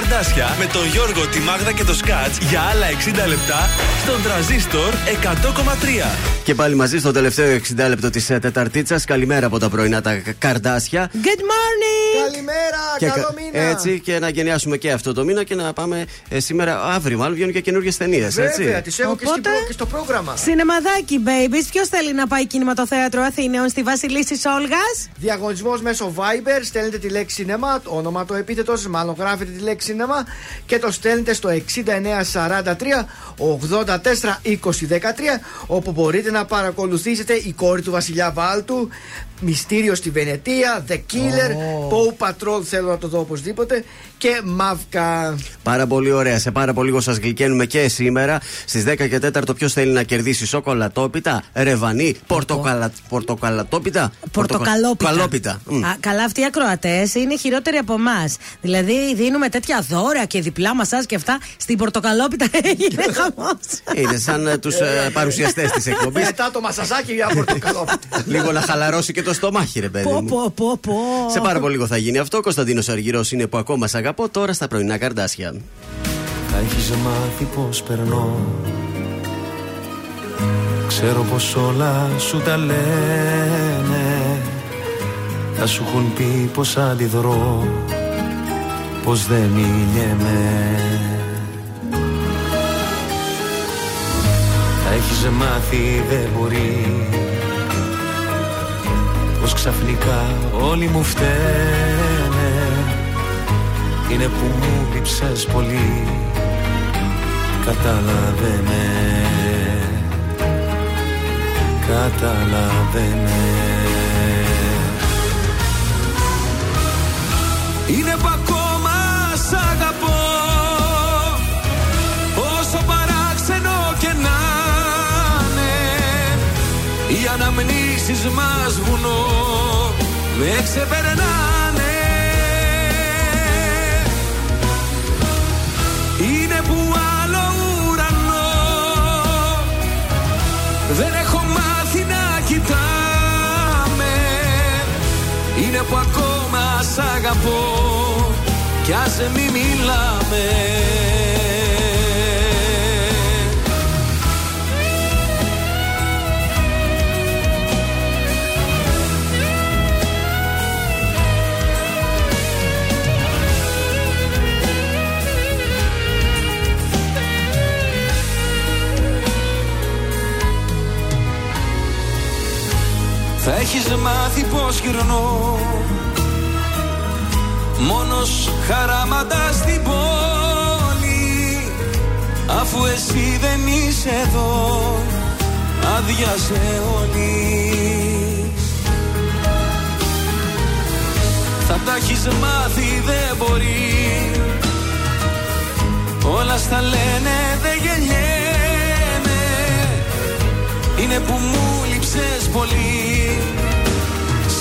καρδάσια με τον Γιώργο, τη Μάγδα και το Σκάτς για άλλα 60 λεπτά στον τραζίστορ 100,3. Και πάλι μαζί στο τελευταίο 60 λεπτό της Τεταρτίτσας. Καλημέρα από τα πρωινά τα καρδάσια. Good morning! Καλημέρα, Και καλό κα- μήνα. Έτσι και να γενιάσουμε και αυτό το μήνα και να πάμε ε, σήμερα, αύριο μάλλον βγαίνουν και καινούργιες ταινίες. Βέβαια, τις έχω και, στην Οπότε- προ- και στο πρόγραμμα. Σινεμαδάκι, babies. Ποιος θέλει να πάει κινηματοθέατρο Αθηναίων στη Βασιλίση Όλγα. Διαγωνισμός μέσω Viber. Στέλνετε τη λέξη σινεμά, το όνομα το επίθετο, μάλλον γράφετε τη λέξη σινεμά και το στέλνετε στο 6943 84 20 13 όπου μπορείτε να παρακολουθήσετε η κόρη του Βασιλιά Βάλτου. Μυστήριο στη Βενετία, The Killer, Paw Patrol θέλω να το δω οπωσδήποτε και Μαύκα. Πάρα πολύ ωραία. Σε πάρα πολύ λίγο σας γλυκαίνουμε και σήμερα. Στις 10 και 4 ποιος θέλει να κερδίσει σοκολατόπιτα, ρεβανί, πορτοκαλα... πορτοκαλατόπιτα; Πορτοκαλόπιτα. Καλόπιτα. Μμ. Α, καλά, αυτοί οι ακροατές είναι χειρότεροι από εμάς. Δηλαδή, δίνουμε τέτοια δώρα και διπλά μασά και αυτά. Στην πορτοκαλόπιτα έγινε χαμός. Είναι σαν τους παρουσιαστές της εκπομπής. Μετά το μασαζάκι για πορτοκαλό. λίγο να χαλαρώσει και το στομάχι, ρε παιδί Πω, μου. πω, πω, πω. Σε πάρα πολύ λίγο θα γίνει αυτό. Κωνσταντίνος Αργυρός είναι που ακόμα σ' αγαπώ τώρα στα πρωινά καρδάσια. Θα έχεις μάθει πως περνώ. Ξέρω πως όλα σου τα λένε. Θα σου έχουν πει πως αντιδρώ. Πως δεν μιλιέμαι Θα έχεις μάθει δεν μπορεί. Πως ξαφνικά όλοι μου φταίνε Είναι που μου λείψες πολύ. Καταλαβαίνε. Καταλαβαίνε. Είναι που ακόμα σ' αγαπώ. Όσο παράξενο και να είναι Οι αναμνήσεις μας βουνό. Με ξεπερνάνε που ακόμα σ' αγαπώ. Κι ας μη μιλάμε έχεις μάθει πως γυρνώ. Μόνος χαράματα στην πόλη Αφού εσύ δεν είσαι εδώ Άδειασε όλης. Θα τα έχεις μάθει δεν μπορεί. Όλα στα λένε δεν γεννιέμαι Είναι που μου λείψες πολύ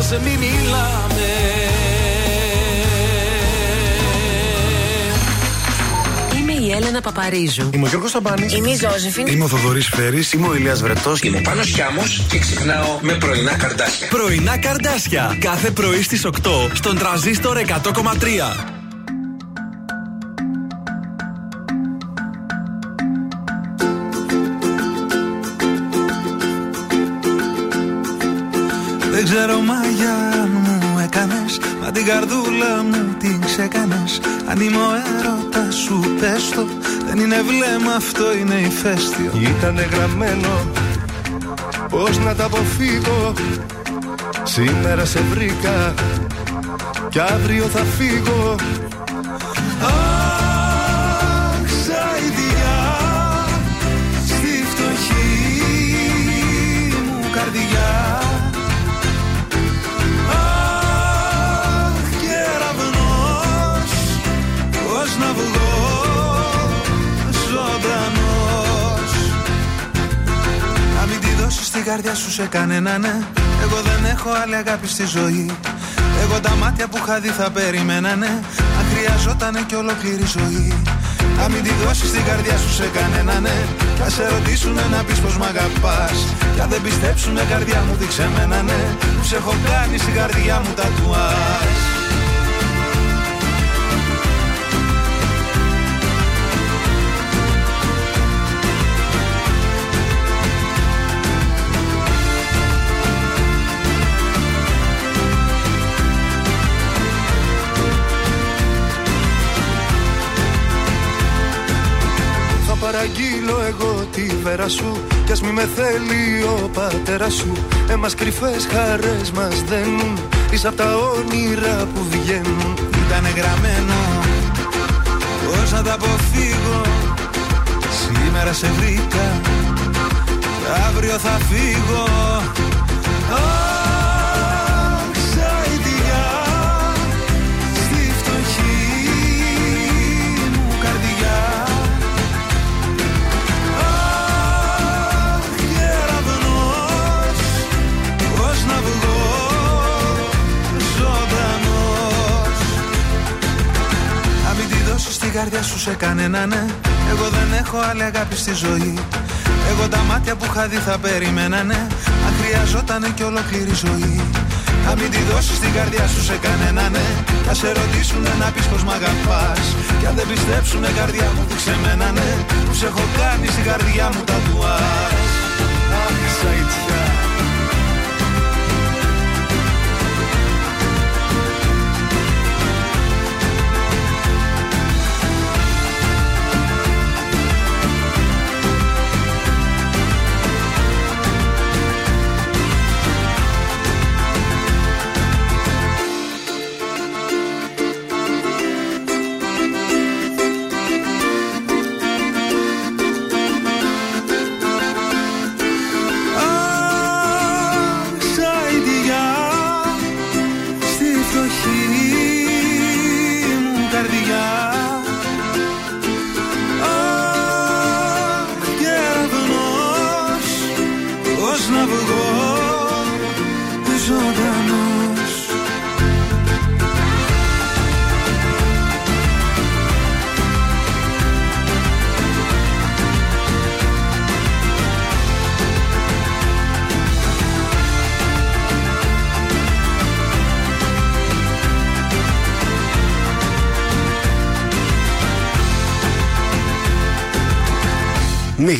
ας μη μιλάμε Είμαι η Έλενα Παπαρίζου. Είμαι ο Γιώργος Σαμπάνης. Είμαι η Ζώζεφιν. Είμαι ο Θοδωρής Φέρης. Είμαι ο Ηλίας Βρετός. Είμαι ο Πάνος Χιάμος και ξυπνάω με πρωινά καρδάσια. Πρωινά καρδάσια. Κάθε πρωί στις 8 στον τραζίστορ 100,3. Καρδούλα μου την ξεκάνες Αν είμαι ο έρωτας σου πες το. Δεν είναι βλέμμα αυτό είναι ηφαίστειο. Ήτανε γραμμένο Πώς να τα αποφύγω. Σήμερα σε βρήκα Κι αύριο θα φύγω. Αχ, σαϊδιά Στη φτωχή μου καρδιά να βγω ζωντανός. Να μην τη δώσεις την καρδιά σου σε κανένα ναι. Εγώ δεν έχω άλλη αγάπη στη ζωή. Εγώ τα μάτια που είχα δει θα περιμένανε Αν χρειαζότανε και ολόκληρη ζωή. Να μην τη δώσεις την καρδιά σου σε κανένα ναι. Κι ας σε ρωτήσουνε να πεις πως μ' αγαπάς. Κι αν δεν πιστέψουνε καρδιά μου δείξε μένα ναι. Που σε έχω κάνει στην καρδιά μου τατουάζ Θα τη βέρα σου. Κι ας μη με θέλει ο πατέρας σου. Εμάς κρυφές χαρές μας δένουν. Είσαι απ' τα όνειρα που βγαίνουν. Ήτανε γραμμένο Πώς να τα αποφύγω. Σήμερα σε βρήκα και αύριο θα φύγω τη δώσεις την καρδιά σου σε κανένα ναι. Εγώ δεν έχω άλλη αγάπη στη ζωή. Εγώ τα μάτια που είχα δει θα περιμένανε Αν χρειαζότανε και ολόκληρη ζωή. Να μην τη δώσεις την καρδιά σου σε κανένα ναι. Θα σε ρωτήσουνε να πεις πως μ' αγαπάς. Κι αν δεν πιστέψουνε καρδιά μου δείξε μένα ναι. Που σε έχω κάνει στην καρδιά μου τα Αχ, σαϊτιά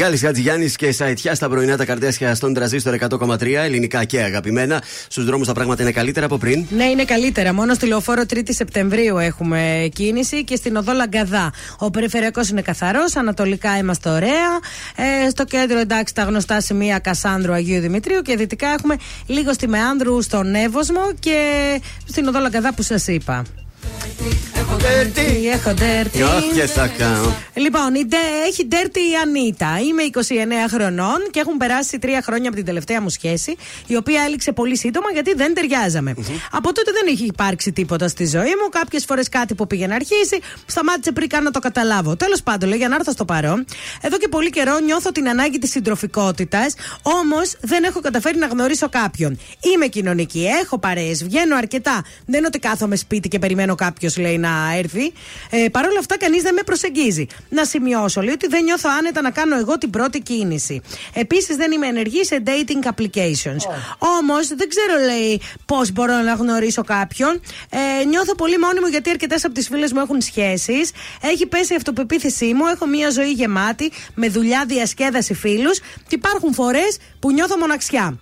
Μιχάλης Χατζηγιάννης και Σαϊτιά στα πρωινά τα καρτέσια στον τραζίστορ 100,3 ελληνικά και αγαπημένα. Στους δρόμους τα πράγματα είναι καλύτερα από πριν. Ναι, είναι καλύτερα. Μόνο στη λεωφόρο 3η Σεπτεμβρίου έχουμε κίνηση και στην οδό Λαγκαδά. Ο περιφερειακός είναι καθαρός, ανατολικά είμαστε ωραία. Ε, στο κέντρο εντάξει τα γνωστά σημεία Κασάνδρου Αγίου Δημητρίου και δυτικά έχουμε λίγο στη Μεάνδρου στον Εύωσμο και στην οδό Λαγκαδά που σας είπα. Έχω τερτή. Έχω τερτή. Όχι και θα κάνω. Λοιπόν, η ντε- έχει ντέρτη η Ανίτα. Είμαι 29 χρονών και έχουν περάσει τρία χρόνια από την τελευταία μου σχέση, η οποία έληξε πολύ σύντομα γιατί δεν ταιριάζαμε. Από τότε δεν έχει υπάρξει τίποτα στη ζωή μου. Κάποιες φορές κάτι που πήγε να αρχίσει, σταμάτησε πριν καν να το καταλάβω. Τέλος πάντων, λέει, για να έρθω στο παρόν, εδώ και πολύ καιρό νιώθω την ανάγκη της συντροφικότητας, όμως δεν έχω καταφέρει να γνωρίσω κάποιον. Είμαι κοινωνική, έχω παρέες, βγαίνω αρκετά. Δεν είναι ότι κάθομαι σπίτι και περιμένω κάποιος, λέει, να έρθει. Ε, Παρ' όλα αυτά, κανείς δεν με προσεγγίζει. Να σημειώσω, λέει, ότι δεν νιώθω άνετα να κάνω εγώ την πρώτη κίνηση. Επίσης, δεν είμαι ενεργή σε dating applications. Όμως, δεν ξέρω, λέει, πώς μπορώ να γνωρίσω κάποιον. Ε, νιώθω πολύ μόνη μου γιατί αρκετές από τις φίλες μου έχουν σχέσεις. Έχει πέσει η αυτοπεποίθησή μου. Έχω μια ζωή γεμάτη με δουλειά, διασκέδαση, φίλους. Και υπάρχουν φορές που νιώθω μοναξιά.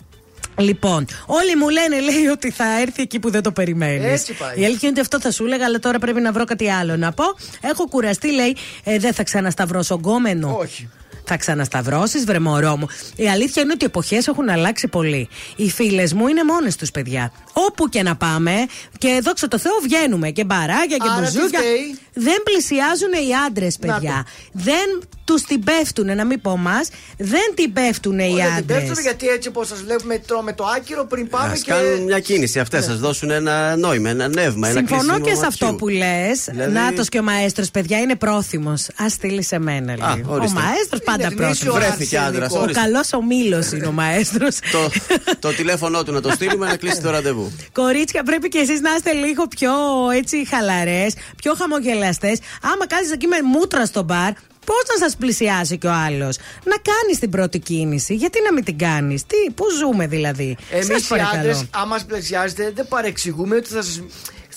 Λοιπόν, όλοι μου λένε, λέει, ότι θα έρθει εκεί που δεν το περιμένεις. Έτσι πάει. Η αλήθεια είναι ότι αυτό θα σου έλεγα, αλλά τώρα πρέπει να βρω κάτι άλλο να πω. Έχω κουραστεί, λέει, ε, δεν θα ξανασταυρώσω γκόμενο. Όχι. Θα ξανασταυρώσεις, βρε μωρό μου. Η αλήθεια είναι ότι οι εποχές έχουν αλλάξει πολύ. Οι φίλες μου είναι μόνες τους, παιδιά. Όπου και να πάμε, και δόξα τω Θεώ βγαίνουμε και μπαράκια και Άρα τι μπουζούκια. φταίει; Δεν πλησιάζουν οι άντρες, Να παιδιά. Δεν τους την πέφτουν, να μην πω εμά. Δεν την πέφτουν οι Όχι, δεν την άντρες. πέφτουμε γιατί έτσι όπως σας βλέπουμε τρώμε το άκυρο πριν πάμε Α και. κάνουν μια κίνηση. Αυτέ σας δώσουν ένα νόημα, ένα νεύμα, ένα Συμφωνώ κλείσιμο και σε ματιού. αυτό που λες. Δηλαδή- Νάτος και ο μαέστρος, παιδιά, είναι πρόθυμος. Α στείλει σε μένα, λέει. ο ορίστε. μαέστρος πάντα Είναι πρόθυμος. γνήσιο Βρέθηκε άντρας, Ο ορίστε. καλός ο μήλο είναι ο μαέστρος. το, το τηλέφωνό του να το στείλουμε να κλείσει το ραντεβού. Κορίτσια, πρέπει και εσείς να είστε λίγο πιο έτσι χαλαρές, πιο χαμογελαστές. Άμα κάθεστε εκεί με μούτρα στο μπαρ, πώς να σας πλησιάσει κι ο άλλος; Να κάνεις την πρώτη κίνηση. Γιατί να μην την κάνεις; Τι, πού ζούμε δηλαδή; Εμείς Σας οι παρακαλώ. άντρε, άμα μα πλησιάζετε, δεν παρεξηγούμε ότι θα σας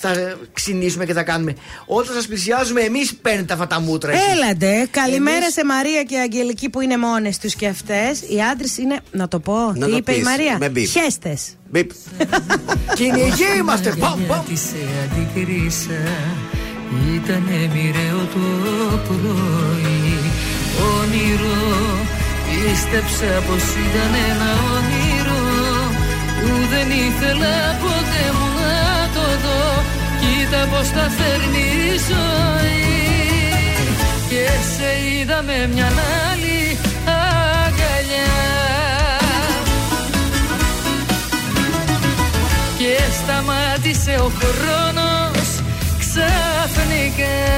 θα ξυνήσουμε και θα κάνουμε. Όταν σας πλησιάζουμε, εμείς παίρνετε αυτά τα μούτρα. εσείς. Έλαντε, καλημέρα Εμείς- σε Μαρία και Αγγελική που είναι μόνες τους και αυτές. Οι άντρες είναι, να το πω, Να τι το είπε η πεις, Μαρία; με μπιπ. Χέστε. Μπιπ. Κυνηγοί είμαστε. Παμ, παμ. Της σε αντικρίσα Ήταν μοιραίο το πρωί Όνειρο Πίστεψα πως ήταν ένα όνειρο Που δεν ήθελα ποτέ μου να το δω. Κοίτα πως τα φέρνει η ζωή. Μια άλλη αγκαλιά. Και σταμάτησε ο χρόνος ξαφνικά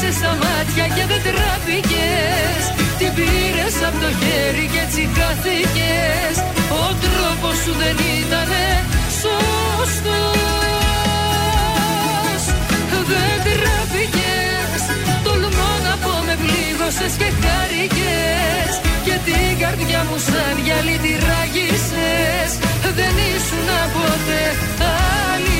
κοίταξες στα μάτια και δεν τραπήκες. Την πήρες από το χέρι και έτσι χάθηκες. Ο τρόπος σου δεν ήτανε σωστός. Δεν τραπήκες. Τολμώ να πω με πλήγωσες και χάρηκες. Και την καρδιά μου σαν γυαλί τη ράγισες Δεν ήσουν ποτέ αληθινός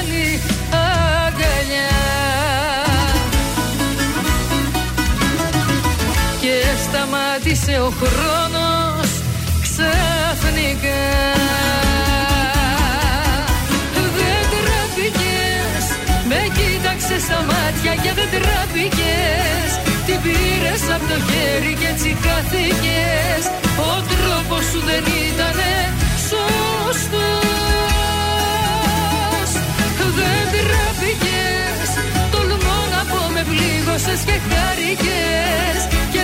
σταμάτησε ο χρόνος ξαφνικά. Δεν τραπήκες Με κοίταξες στα μάτια και δεν τραπήκες Την πήρες από το χέρι και έτσι χάθηκες. Ο τρόπος σου δεν ήτανε σωστός. Δεν τραπήκες Τολμώ να πω με πλήγωσες και χάρηκες. Και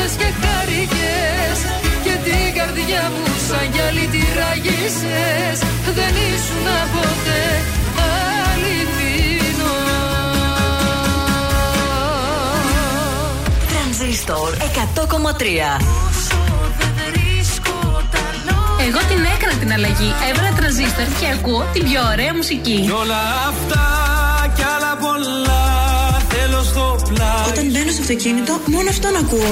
πλήγωσες και χάρηκες Και την καρδιά μου σαν γυαλί τη ράγισες Δεν ήσουν ποτέ αληθινός Τρανζίστορ 100,3 Εγώ την έκανα την αλλαγή. Έβαλα τρανζίστορ και ακούω την πιο ωραία μουσική. Κι όλα αυτά κι άλλα πολλά θέλω στο πλάι Όταν μπαίνω στο αυτοκίνητο, μόνο αυτόν ακούω.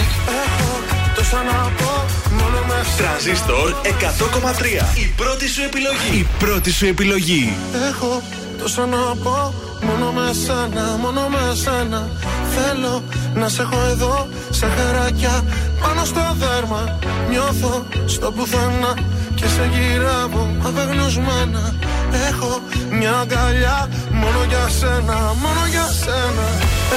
Τόσα να πω μόνο με Τρανζίστορ 100,3. Η πρώτη σου επιλογή. Η πρώτη σου επιλογή. Έχω τόσα να πω μόνο με σένα, μόνο με σένα Θέλω να σε έχω εδώ σαν χαράκια πάνω στο δέρμα Νιώθω στο πουθενά και σε γυρεύω απεγνωσμένα Έχω μια αγκαλιά μόνο για σένα, μόνο για σένα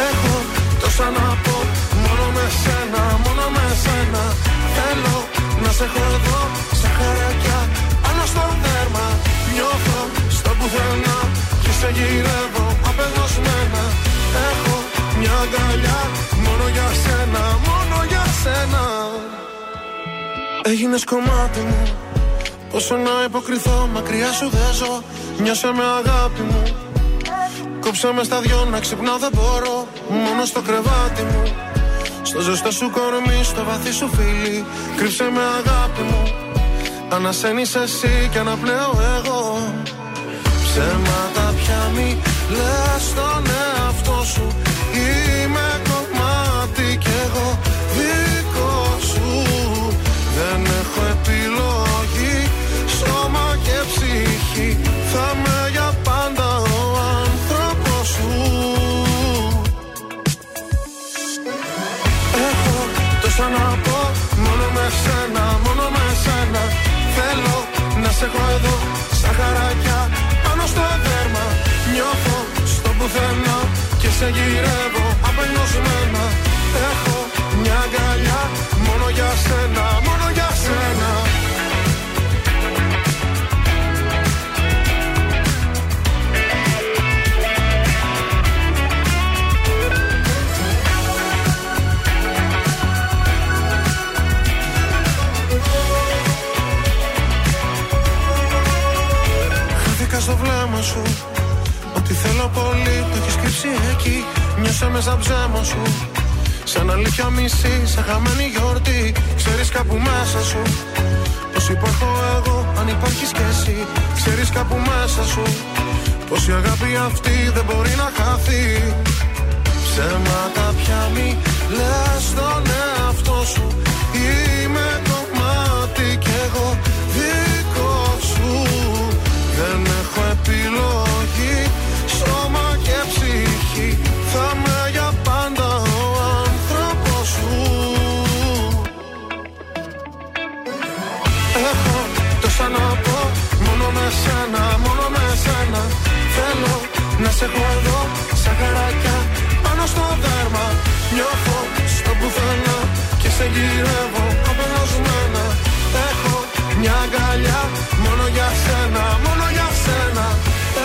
Έχω τόσα να πω μόνο με σένα, μόνο με σένα. Θέλω να σε έχω εδώ σαν χαράκια πάνω στο δέρμα. Νιώθω στο πουθενά και σε γυρεύω απεγνωσμένα. Έχω μια αγκαλιά μόνο για σένα, μόνο για σένα. Έγινες κομμάτι μου. Πόσο να υποκριθώ, μακριά σου δεν ζω Νιώσε με αγάπη μου Κόψε με στα δυο να ξυπνάω δεν μπορώ. Μόνο στο κρεβάτι μου. Στο ζεστό σου κορμί, στο βαθύ σου φίλι. Κρύψε με αγάπη μου. Ανασένεις εσύ και αναπνέω εγώ. Ψέματα πια μη λες στον εαυτό σου. Είμαι κομμάτι κι εγώ δικό σου. Δεν έχω επιλογή Σώμα και ψυχή. Θα με τόσα να πω Μόνο με σένα, μόνο με σένα. Θέλω να σε έχω εδώ Σαν χαράκια πάνω στο δέρμα. Νιώθω στο πουθενά Και σε γυρεύω απελπισμένα. Έχω μια αγκαλιά Μόνο για σένα, μόνο για σένα στο βλέμμα σου. Ότι θέλω πολύ το έχεις κρύψει εκεί. Νιώσα μέσα ψέμα σου. Σαν αλήθεια μισή, σαν χαμένη γιορτή. Ξέρεις κάπου μέσα σου. Πως υπάρχω εγώ, αν υπάρχεις κι εσύ Ξέρεις κάπου μέσα σου. Πως η αγάπη αυτή δεν μπορεί να χαθεί. Ψέματα πια μη λες στον εαυτό σου. Είμαι κομμάτι κι εγώ Έχω τόσα να πω Μόνο με σένα, μόνο με σένα. Θέλω να σε έχω εδώ Σαν χαράκια πάνω στο δέρμα. Νιώθω στο πουθενά Και σε γυρεύω απελασμένα Έχω μια αγκαλιά Μόνο για σένα, μόνο για σένα.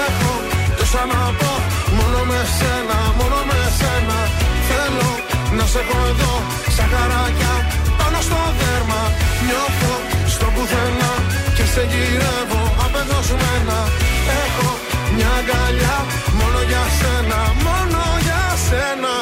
Έχω τόσα να πω Μόνο με σένα, μόνο με σένα. Θέλω να σε έχω εδώ Σαν χαράκια πάνω στο δέρμα. Νιώθω στο πουθενά Και σε γυρεύω. Απεγνωσμένα Έχω μια αγκαλιά Μόνο για σένα, μόνο για σένα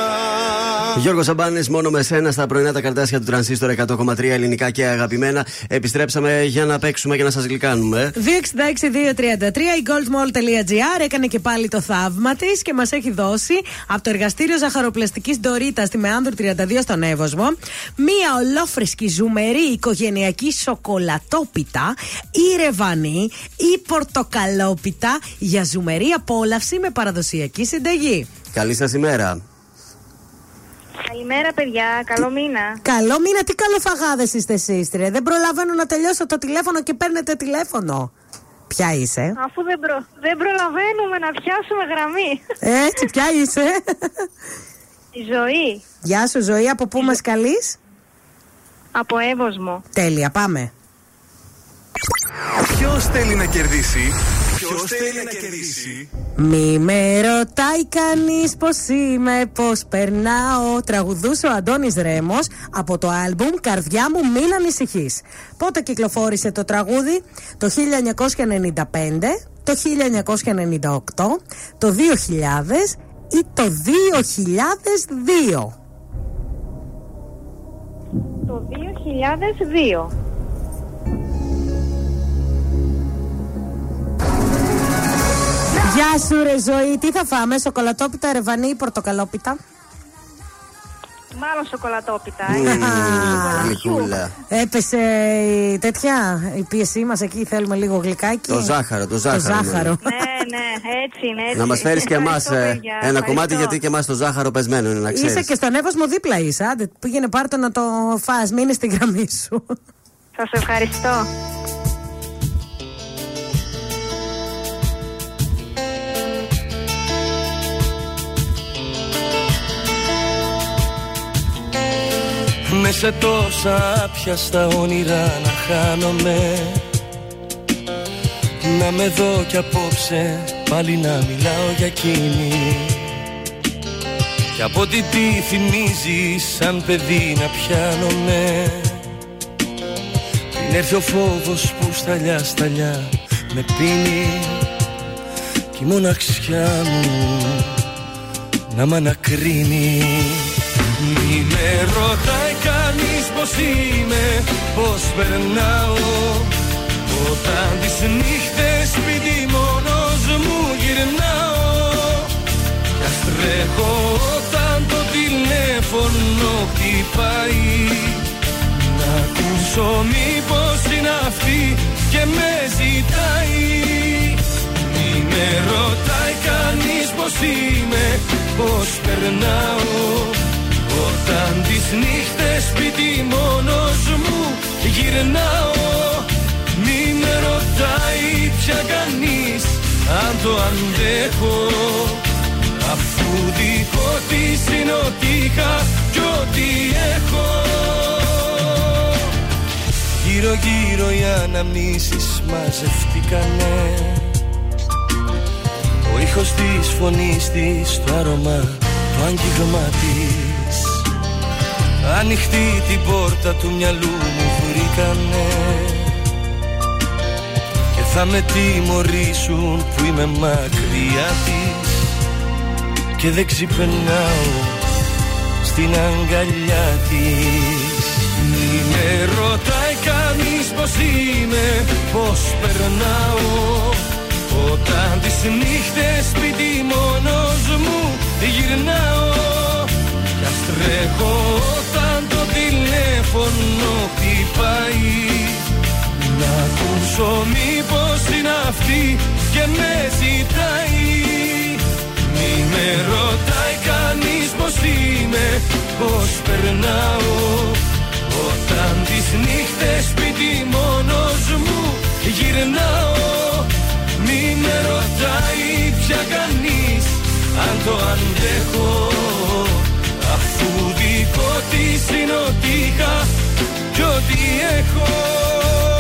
Γιώργος Σαμπάνης, μόνο με σένα στα πρωινά τα καρτάσια του τρανσίστορ 100,3 ελληνικά και αγαπημένα. Επιστρέψαμε για να παίξουμε και να σας γλυκάνουμε. 266-233 η goldmall.gr έκανε και πάλι το θαύμα της και μας έχει δώσει από το εργαστήριο ζαχαροπλαστικής Ντορίτας στη Μεάνδρου 32 στον Εύωσμο μία ολόφρεσκη ζουμερή οικογενειακή σοκολατόπιτα ή ρεβανή ή πορτοκαλόπιτα για ζουμερή απόλαυση με παραδοσιακή συνταγή. Καλή σας ημέρα. Καλημέρα, παιδιά. Καλό μήνα. Καλό μήνα, τι καλοφαγάδες είστε εσείς, τρε. Δεν προλαβαίνω να τελειώσω το τηλέφωνο και παίρνετε τηλέφωνο. Ποια είσαι, Αφού δεν, προ... δεν προλαβαίνουμε να πιάσουμε γραμμή. Έτσι, ποια είσαι; Η ζωή. Γεια σου, ζωή, από πού μας καλείς; Από Εύωσμο. Τέλεια, πάμε. Ποιος θέλει να κερδίσει; Ποιος θέλει να κερδίσει; Μη με ρωτάει κανείς πώς είμαι, πώς περνάω. Τραγουδούσε ο Αντώνης Ρέμος από το άλμπουμ Καρδιά μου, μην ανησυχείς. Πότε κυκλοφόρησε το τραγούδι, το 1995, το 1998, το 2000 ή το 2002. Το 2002. Γεια σου ρε ζωή, τι θα φάμε, σοκολατόπιτα, ρεβανί ή πορτοκαλόπιτα; Μάλλον σοκολατόπιτα. Γλυκούλα. Έπεσε η τέτοια, η πίεσή μας εκεί, θέλουμε λίγο γλυκάκι. Το ζάχαρο, το ζάχαρο. Το ζάχαρο. ναι, ναι, έτσι είναι. Έτσι. Να μας φέρεις και εμάς Ευχαριστώ, παιδιά. ένα κομμάτι, Ευχαριστώ. γιατί και εμάς το ζάχαρο πεσμένο είναι να ξέρεις. Είσαι και στον Εύωσμο δίπλα είσαι. Άντε, πήγαινε πάρτο να το φας, μείνε στη γραμμή σου. Σας ευχαριστώ. Με σε τόσα πιαστά όνειρα να χάνομαι. Να με δω κι απόψε πάλι να μιλάω για εκείνη. Κι από τι τι θυμίζει σαν παιδί να πιάνομαι. Πριν έρθει ο φόβος που σταλιά σταλιά με πίνει. Κι η μοναξιά μου να μ' ανακρίνει μη με ρωτάει κανείς πως είμαι, πως περνάω. Όταν τις νύχτες σπίτι μόνος μου γυρνάω Κι ας τρέχω όταν το τηλέφωνο χτυπάει. Να ακούσω μήπως είναι αυτή και με ζητάει. Μη με ρωτάει κανείς πως είμαι, πως περνάω όταν τις νύχτες σπίτι μόνος μου γυρνάω Μη με ρωτάει πια κανείς αν το αντέχω. Αφού δικό της είναι ό,τι είχα κι ό,τι έχω. Γύρω γύρω οι αναμνήσεις μαζευτήκανε. Ο ήχος της φωνής της, το άρωμα, το άγγιγμα της Ανοιχτή την πόρτα του μυαλού μου βρήκανε. Και θα με τιμωρήσουν που είμαι μακριά της. Και δεν ξυπνάω στην αγκαλιά της. Μη με ρωτάει κανείς πως είμαι, πως περνάω. Όταν τις νύχτες σπίτι μόνος μου γυρνάω κι ας τρέχω όταν το τηλέφωνο χτυπάει. Να ακούσω μήπως είναι αυτή και με ζητάει. Μη με ρωτάει κανείς πως είμαι, πως περνάω. Όταν τις νύχτες σπίτι μόνος μου γυρνάω Μη με ρωτάει πια κανείς αν το αντέχω. Αφού δικό της είναι ό,τι είχα κι ό,τι έχω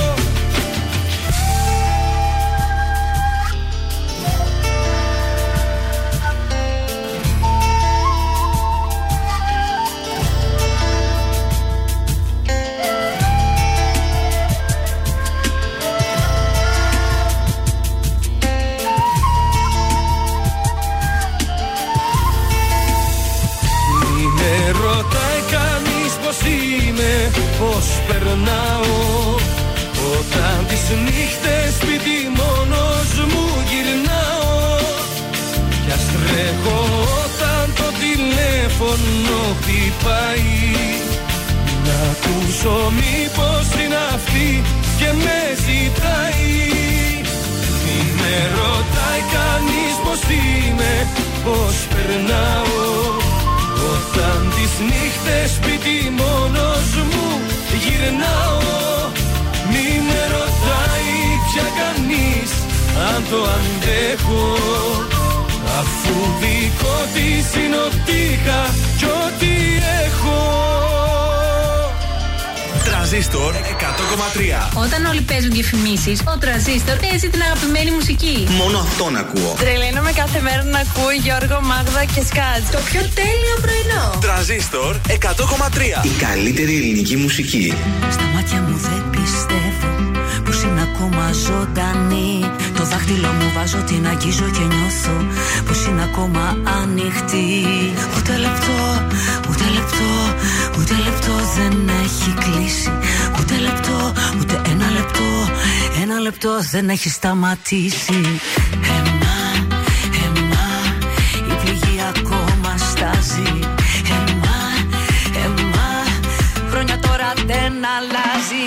περνάω Όταν τις νύχτες σπίτι μόνος μου γυρνάω Κι ας τρέχω όταν το τηλέφωνο χτυπάει. Να ακούσω μήπως είναι αυτή και με ζητάει. Μη με ρωτάει κανείς πως είμαι, πως περνάω. Όταν τις νύχτες σπίτι μόνος μου γυρνάω Μη με ρωτάει πια κανείς αν το αντέχω. Αφού δικό της είναι ό,τι είχα κι ό,τι έχω Τρανζίστορ 100,3. Όταν όλοι παίζουν διαφημίσει, ο τραζίστορ παίζει την αγαπημένη μουσική. Μόνο αυτόν ακούω. Τρελαίνομαι κάθε μέρα να ακούω Γιώργο, Μάγδα και Σκάτ. Το πιο τέλειο πρωινό. Τρανζίστορ 100,3. Η καλύτερη ελληνική μουσική. Στα μάτια μου δεν πιστεύω πως είναι ακόμα ζωντανή Το δάχτυλο μου βάζω, την αγγίζω και νιώθω πως είναι ακόμα ανοιχτή. Ούτε λεπτό, ούτε λεπτό, ούτε λεπτό δεν έχει κλείσει. Ούτε λεπτό, ούτε ένα λεπτό, ένα λεπτό δεν έχει σταματήσει. Εμά, εμά, η πληγή ακόμα στάζει. Εμά, εμά, χρόνια τώρα δεν αλλάζει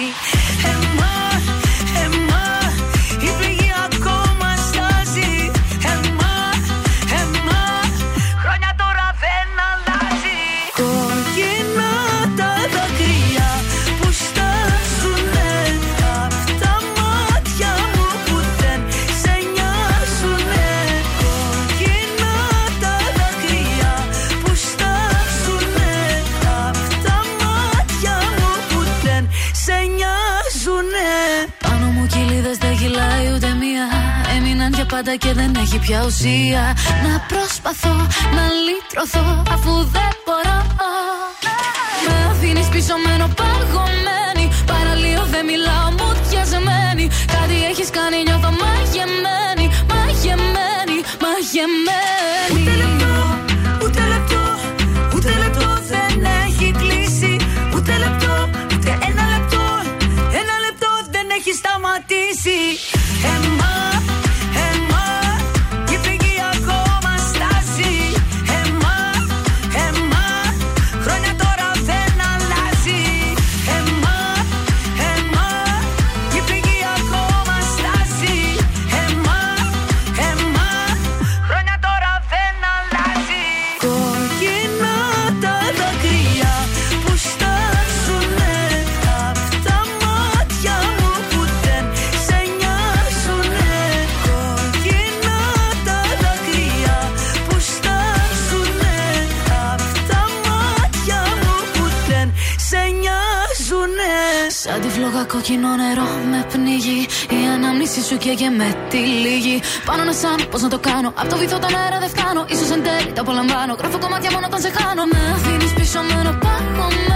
πάντα και δεν έχει πια ουσία. Να προσπαθώ να λύτρωθώ αφού δεν μπορώ. Με αφήνεις πίσω μένω παγωμένη. Παραλίω δεν μιλάω μου διασμένη. Κάτι έχεις κάνει νιώθω μαγεμένη Μαγεμένη, μαγεμένη. Ούτε λεπτό, ούτε λεπτό, ούτε λεπτό δεν έχει κλείσει. Ούτε λεπτό, ούτε ένα λεπτό, ένα λεπτό δεν έχει σταματήσει κόκκινο νερό με πνίγει. Η ανάμνηση σου καίγε με τη λίγη Πάνω να σαν πώς να το κάνω. Απ' το βυθό τον αέρα δεν φτάνω. Ίσως εν τέλει το απολαμβάνω. Γράφω κομμάτια μόνο όταν σε χάνω. Με αφήνεις πίσω μένω παγωμένη Παραλίγο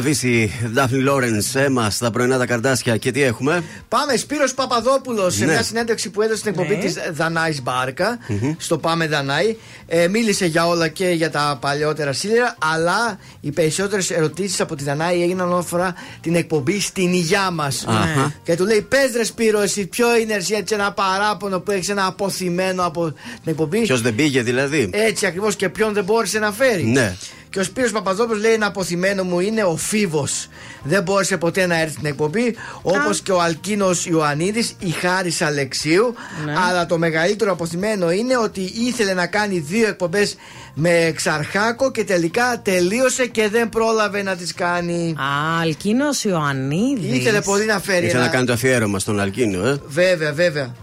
Βύση, Δάφνη Λόρεν, Έμα στα πρωινά τα καρτάσια και τι έχουμε; Πάμε, Σπύρος Παπαδόπουλος σε Ναι. μια συνέντευξη που έδωσε στην εκπομπή Ναι. της τη Δανάης Μπάρκα, στο Πάμε Δανάη. Ε, μίλησε για όλα και για τα παλιότερα σύλληρα, αλλά οι περισσότερες ερωτήσεις από τη Δανάη έγιναν όσον αφορά την εκπομπή στην υγειά μας. Αχα. Και του λέει: Πες ρε Σπύρο, εσύ ποιο είναι εσύ έτσι ένα παράπονο που έχεις ένα αποθυμένο από την εκπομπή; Ποιος δεν πήγε δηλαδή; Έτσι ακριβώς και ποιον δεν μπόρεσε να φέρει. Ναι. Και ο Σπύρος Παπαδόπουλος λέει: Ένα αποθυμένο μου είναι ο Φίβος. Δεν μπόρεσε ποτέ να έρθει στην εκπομπή. Όπως και ο Αλκίνος Ιωαννίδης, η Χάρης Αλεξίου. Ναι. Αλλά το μεγαλύτερο αποθυμένο είναι ότι ήθελε να κάνει δύο εκπομπές με Ξαρχάκο και τελικά τελείωσε και δεν πρόλαβε να τις κάνει. Α, Αλκίνος Ιωαννίδης. Ήθελε πολύ να φέρει. Ήθελα ένα- να κάνει το αφιέρωμα στον Αλκίνο, ε. Βέβαια, βέβαια.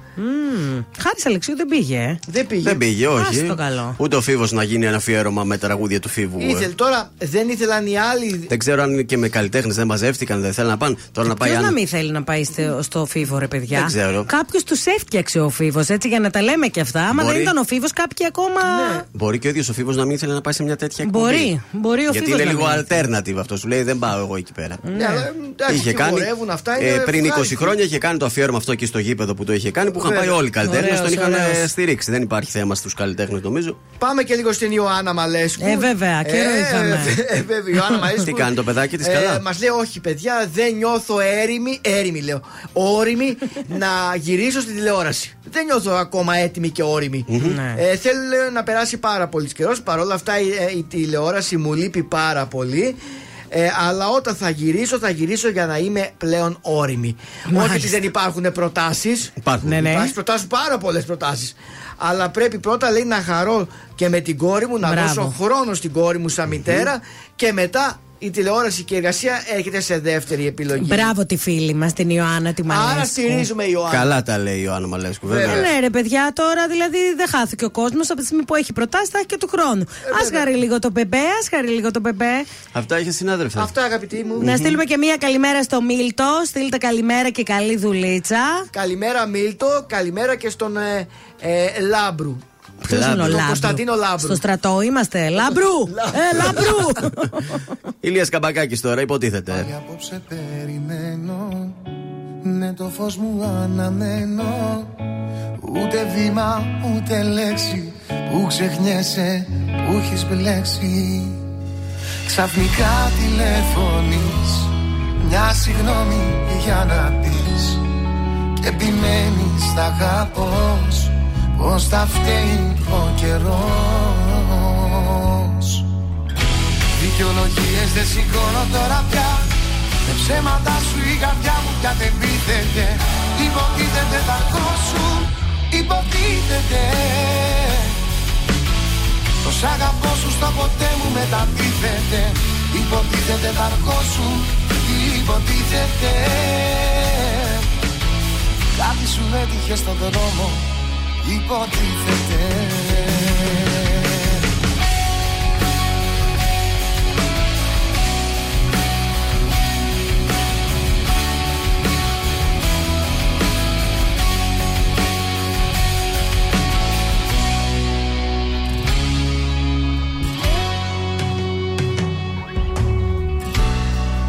Χάρης Αλεξίου δεν πήγε. ε. Δεν πήγε. Δεν πήγε, όχι. Άστο καλό. Ούτε ο Φίβος να γίνει ένα αφιέρωμα με τραγούδια του Φίβου. ε. Ήθελε τώρα, δεν ήθελαν οι άλλοι. Δεν ξέρω αν είναι και με καλλιτέχνες δεν μαζεύτηκαν, δεν θέλουν να πάνε. Τώρα να πάει Ποιος να αν- μην θέλει να πάει στο, στο Φίβο, ρε παιδιά; Δεν ξέρω. Κάποιος τους έφτιαξε ο Φίβος, έτσι για να τα λέμε και αυτά. Άμα Μπορεί. δεν ήταν ο Φίβος, κάποιοι ακόμα. Μπορεί και ο ίδιος ο Φίβος να μην ήθελε να πάει σε μια τέτοια εκπομπή. Μπορεί, μπορεί ο Γιατί Φίβος είναι να λίγο μην alternative αυτό. Σου λέει δεν πάω εγώ εκεί πέρα. Ναι, αλλά εντάξει, Είχε και κάνει, χορεύουν αυτά. ε, είναι πριν 20 ευχάριστο. χρόνια είχε κάνει το αφιέρωμα αυτό εκεί στο γήπεδο που το είχε κάνει που είχαν Βέβαια. πάει όλοι οι καλλιτέχνε. Ωραίος, Τον είχαν ε, ωραίος. στηρίξει. Δεν υπάρχει θέμα στους καλλιτέχνες νομίζω. Πάμε και λίγο στην Ιωάννα Μαλέσκου. Ε, βέβαια, καιρό είχαμε. ε, βέβαια, η Ιωάννα Μαλέσκου. Τι κάνει το παιδάκι της καλά; Μας λέει, Όχι, παιδιά, δεν νιώθω έρημη, έρημη λέω, όρημη να γυρίσω στην τηλεόραση. Δεν νιώθω ακόμα έτοιμη και όρημη. Ναι. Ε, θέλω λέω, να περάσει πάρα πολύ καιρός. Παρ' όλα αυτά, η, ε, η τηλεόραση μου λείπει πάρα πολύ. Ε, αλλά όταν θα γυρίσω, θα γυρίσω για να είμαι πλέον όρημη. Όχι ότι δεν υπάρχουν προτάσεις. Υπάρχουν. Ναι, ναι. Υπάρχουν προτάσεις, πάρα πολλές προτάσεις. Αλλά πρέπει πρώτα λέει να χαρώ και με την κόρη μου, να Μπράβο. δώσω χρόνο στην κόρη μου σαν μητέρα και μετά η τηλεόραση και η εργασία έρχεται σε δεύτερη επιλογή. Μπράβο τη φίλη μας, την Ιωάννα τη Μαλέσκου. Άρα στηρίζουμε η Ιωάννα. Καλά τα λέει η Ιωάννα Μαλέσκου, βέβαια. Ε, ναι, ρε παιδιά, τώρα δηλαδή δεν χάθηκε ο κόσμος από τη στιγμή που έχει προτάσει, θα έχει και του χρόνου. Α χαρεί λίγο το πεμπέ, ας χαρεί λίγο το πεμπέ. Αυτά είχε συνάδελφε. Αυτά αγαπητοί μου. Να στείλουμε και μία καλημέρα στο Μίλτο. Στείλτε καλημέρα και καλή δουλίτσα. Καλημέρα Μίλτο, καλημέρα και στον ε, ε, Λάμπρου. Ποιος είναι ο Τον Λάμπρου; Κωνσταντίνο Λάμπρου. Στο στρατό είμαστε. Λάμπρου! ε, Λάμπρου! Ηλίας Καμπακάκης τώρα, υποτίθεται. Πάλι απόψε περιμένω Ναι το φως μου αναμένω Ούτε βήμα ούτε λέξη Που ξεχνιέσαι που έχεις μπλέξει Ξαφνικά τηλεφωνείς Μια συγγνώμη για να πεις Και επιμένεις θα αγαπώς Πως θα φταίει ο καιρός. Δικαιολογίες δεν σηκώνω τώρα πια. Με ψέματα σου η καρδιά μου πια δεν πείθεται. Υποτίθεται τα σου Υποτίθεται. Το σ' αγαπώ σου στο ποτέ μου μετατίθεται Υποτίθεται τα σου Υποτίθεται. Κάτι σου έτυχε στον δρόμο Υποτίθεται.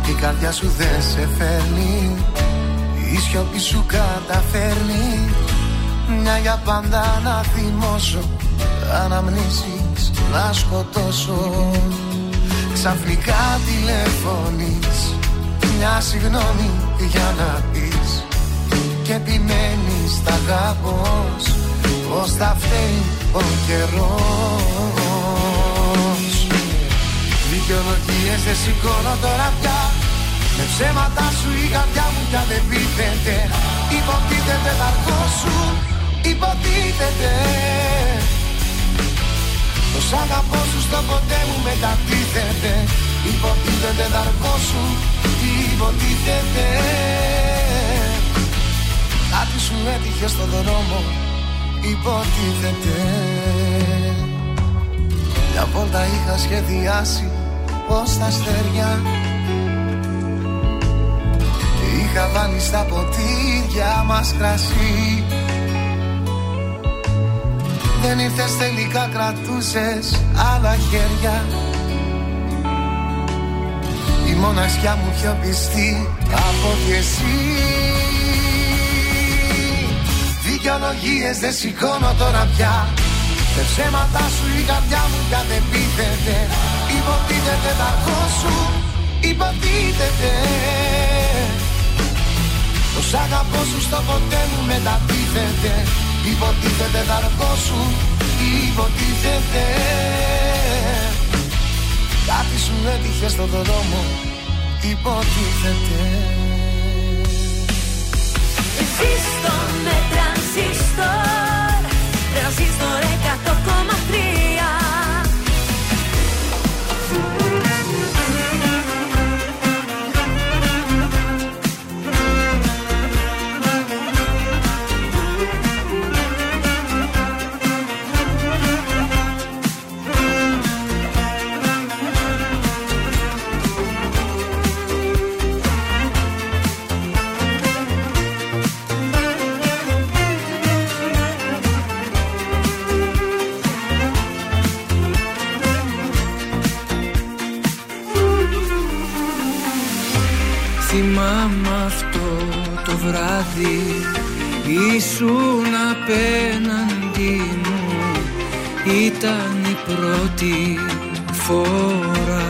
Η καρδιά σου δεν σε φέρνει Η σιωπή σου καταφέρνει Μια για πάντα να θυμώσω Αναμνήσεις να σκοτώσω. Ξαφνικά τηλεφωνείς Μια συγγνώμη για να πεις. Και επιμένεις θα αγαπώς Πως θα φταίει ο καιρός. Δικαιολογίες δεν σηκώνω τώρα πια. Με ψέματα σου η καρδιά μου πια δεν πείθεται. Υποτίθεται τα αργό σου Υποτίθεται Το σ' αγαπώ σου στο ποτέ μου μετατίθεται. Υποτίθεται τα αργό σου Υποτίθεται. Κάτι σου έτυχε στο δρόμο Υποτίθεται. Μια βόλτα είχα σχεδιάσει ως τα αστέρια Και είχα βάλει στα ποτήρια μας κρασί Δεν ήρθες τελικά κρατούσες άλλα χέρια. Η μοναξιά μου πιο πιστή από ότι εσύ. Δικαιολογίες δεν σηκώνω τώρα πια. Με ψέματα σου η καρδιά μου πια δεν πείθεται. Υποτίθεται τα σου, υποτίθεται. Το σ' αγαπώ σου στο ποτέ μου μετατίθεται Υποτίθεται τα σου, υποτίθεται. Κάτι σου έτυχε στον δρόμο Υποτίθεται. Τρανζίστορ με τρανζίστορ Τρανζίστορ βράδυ Ήσουν απέναντι μου. Ήταν η πρώτη φορά.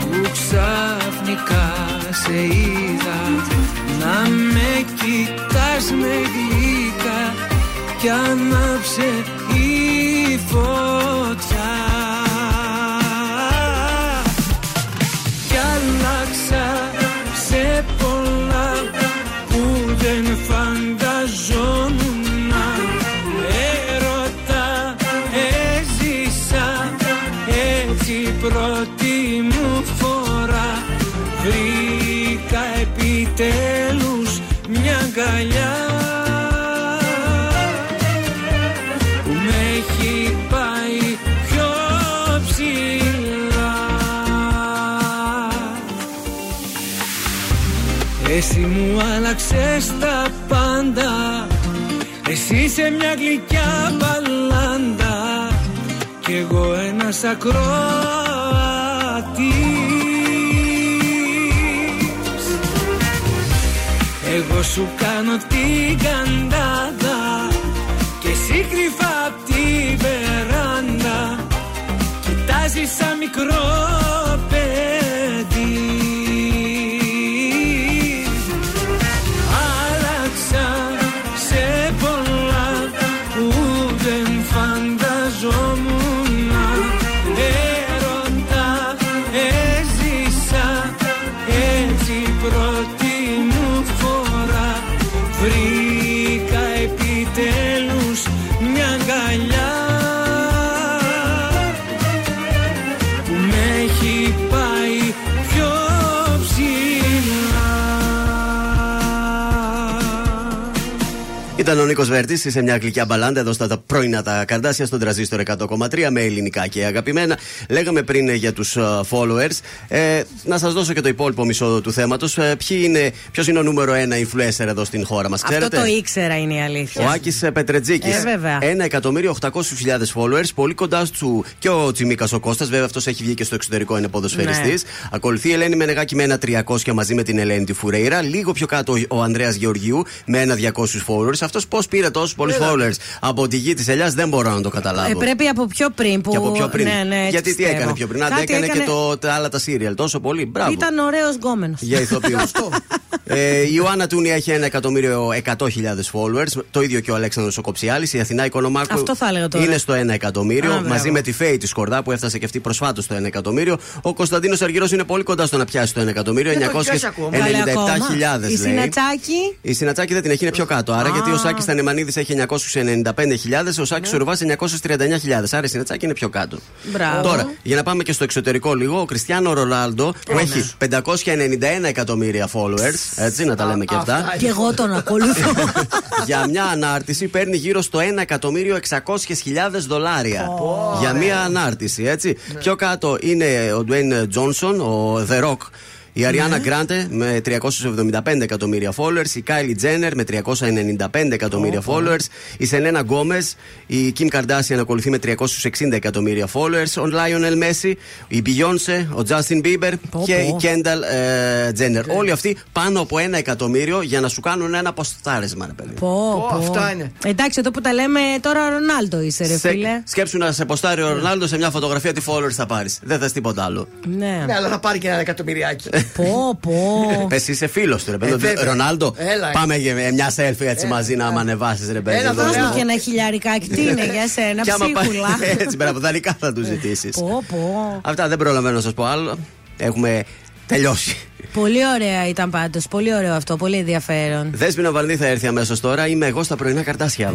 Που ξαφνικά σε είδα Να με κοιτάς με γλυκά Κι άναψε η φωτιά μου άλλαξες τα πάντα. Εσύ είσαι μια γλυκιά μπαλάντα Κι εγώ ένας ακροατής. Εγώ σου κάνω την καντάδα Ήταν ο Νίκος Βέρτης σε μια γλυκιά μπαλάντα εδώ στα τα πρωινά τα καρδάσια στον τραζίστορ 100,3 με ελληνικά και αγαπημένα. Λέγαμε πριν ε, για τους followers. Ε, να σας δώσω και το υπόλοιπο μισό του θέματος. Ε, είναι, Ποιος είναι ο νούμερο ένα influencer εδώ στην χώρα μας, Αυτό ξέρετε. το ήξερα είναι η αλήθεια. Ο Άκης Πετρετζίκης. Ε, βέβαια. 1.800.000 followers. Πολύ κοντά του και ο Τσιμίκας ο Κώστας. Βέβαια αυτός έχει βγει και στο εξωτερικό, είναι ποδοσφαιριστής. Ναι. Ακολουθεί η Ελένη Μενεγάκη με ένα 300 μαζί με την Ελένη τη Φουρέιρα. Λίγο πιο κάτω ο Ανδρέας Γεωργίου με ένα 200 followers. Αυτός πώς πήρε τόσους πολλούς followers; Από τη γη της Ελιάς δεν μπορώ να το καταλάβω. Ε, πρέπει από πιο πριν που. Και από πιο πριν. Ναι, ναι, έτσι Γιατί τι πιστεύω. έκανε πιο πριν; Άντε, Κάτι έκανε, και το, τα άλλα τα σύριαλ. Τόσο πολύ. Μπράβο. Ήταν ωραίος γκόμενος. Για ηθοποιούς. ε, η Ιωάννα Τούνη έχει ένα εκατομμύριο 100.000 followers. Το ίδιο και ο Αλέξανδρος ο Κοψιάλης. Η Αθηνά Οικονομάκου Αυτό θα έλεγα τώρα. είναι στο 1 εκατομμύριο. Α, μπράβο. μαζί με τη Φέη της Σκορδά που έφτασε και αυτή προσφάτως στο 1 εκατομμύριο. Ο Κωνσταντίνος Αργυρός είναι πολύ κοντά στο να πιάσει το 1 εκατομμύριο. Δεν το πιάσει ακόμα. Καλέ, ακόμα. 997.000 Η λέει. Συνατσάκη. Η Συνατσάκη δεν την έχει, είναι πιο κάτω. Άρα Α. γιατί ο Σάκης Τανεμανίδη έχει 995.000, ο Σάκης Ναι. Ουρβά 939.000. Άρα η Συνατσάκη είναι πιο κάτω. Μπράβο. Τώρα, για να πάμε και στο εξωτερικό λίγο, ο Κριστιανό Ρονάλντο που έχει 591 εκατομμύρια followers. Έτσι, να τα λέμε και αυτά. Και εγώ τον ακολουθώ. για μια ανάρτηση παίρνει γύρω στο 1 εκατομμύριο 600.000 δολάρια. Για μια ανάρτηση, έτσι. Πιο κάτω είναι ο Dwayne Johnson, ο The Rock. Η Αριάννα Γκράντε με 375 εκατομμύρια followers. Η Κάιλι Τζένερ με 395 εκατομμύρια followers. Η Σελένα Γκόμεζ. Η Kim Kardashian ακολουθεί με 360 εκατομμύρια followers. Ο Λάιονελ Μέσι. Η Beyoncé. Ο Justin Bieber. και η Kendall ε, Jenner. Όλοι αυτοί πάνω από ένα εκατομμύριο για να σου κάνουν ένα ποστάρισμα, ρε παιδί. Πω, πω. αυτά είναι. Εντάξει, εδώ που τα λέμε τώρα ο Ρονάλντο είσαι, ρε Σε- φίλε. Σκέψου να σε ποστάρει ο Ρονάλντο σε μια φωτογραφία τι followers θα πάρεις. Δεν θες τίποτα άλλο. Ναι. Ναι, αλλά θα πάρει και ένα εκατομμυριάκι. Πω, πω. Πες είσαι φίλος του, ρε παιδί. Ε, βέβαια. Ρονάλντο, Έλα, ε. πάμε για μια selfie έτσι Ε, μαζί να μ' ανεβάσεις, ρε παιδί. Ένα εδώ. Δώσ' μου και ένα χιλιαρικάκι. Τι είναι για σένα, Κι άμα πάει- ψίχουλα. Έτσι, πέρα από δανεικά θα τους ζητήσεις. Πω, πω. Αυτά δεν προλαβαίνω να σας πω άλλο. Έχουμε τελειώσει. Πολύ ωραία ήταν πάντως. Πολύ ωραίο αυτό. Πολύ ενδιαφέρον. Δέσποινα Βαρνή θα έρθει αμέσως τώρα. Είμαι εγώ στα πρωινά καρτάσια.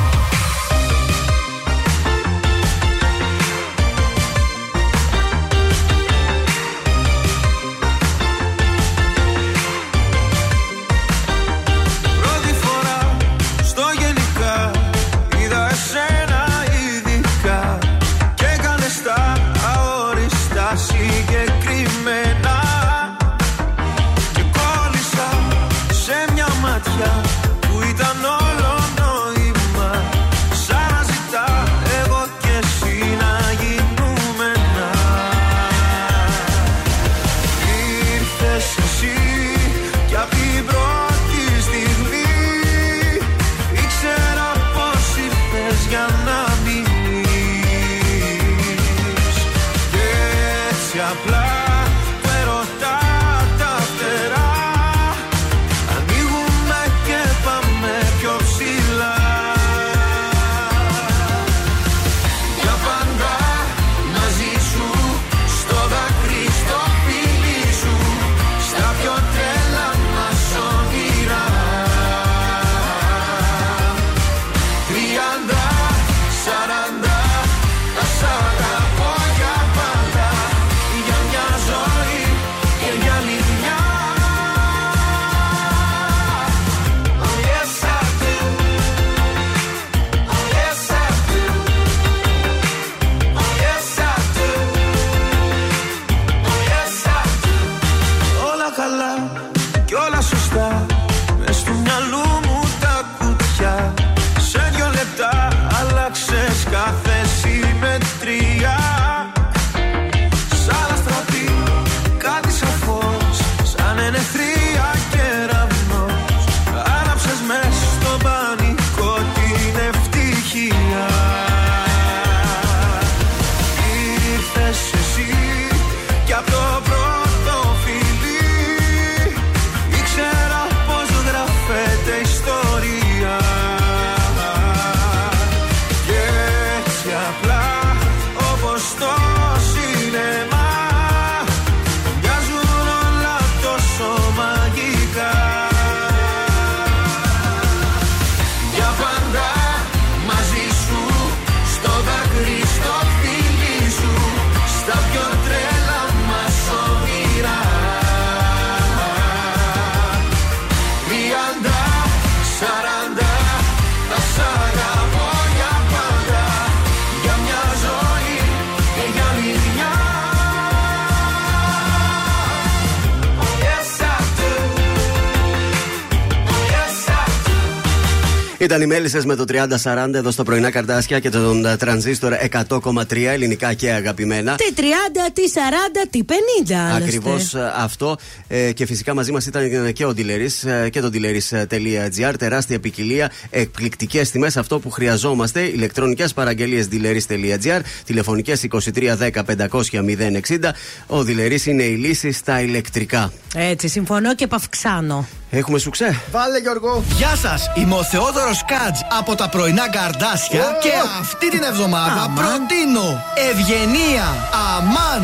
Ήταν οι μέλισσε με το 30-40 εδώ στο πρωινά καρτάσια και τον ε, τρανζίστορ 100,3 ελληνικά και αγαπημένα. Τι 30, τι 40, τι 50. άλλωστε. Ακριβώς αυτό. Ε, και φυσικά μαζί μας ήταν και ο Ντιλερής και το dealeris.gr. Τεράστια ποικιλία, εκπληκτικές τιμές. Αυτό που χρειαζόμαστε. Ηλεκτρονικές παραγγελίες dealeris.gr. Τηλεφωνικές 2310 500 060. Ο Ντιλερής είναι η λύση στα ηλεκτρικά. Έτσι, συμφωνώ και παυξάνω. Έχουμε σουξέ; Βάλε Γιώργο. Γεια σας, είμαι ο Θεόδωρος Κάτζ από τα πρωινά καρδάσια Ω! και αυτή την εβδομάδα Αμάν. προτείνω Ευγενία Αμάν.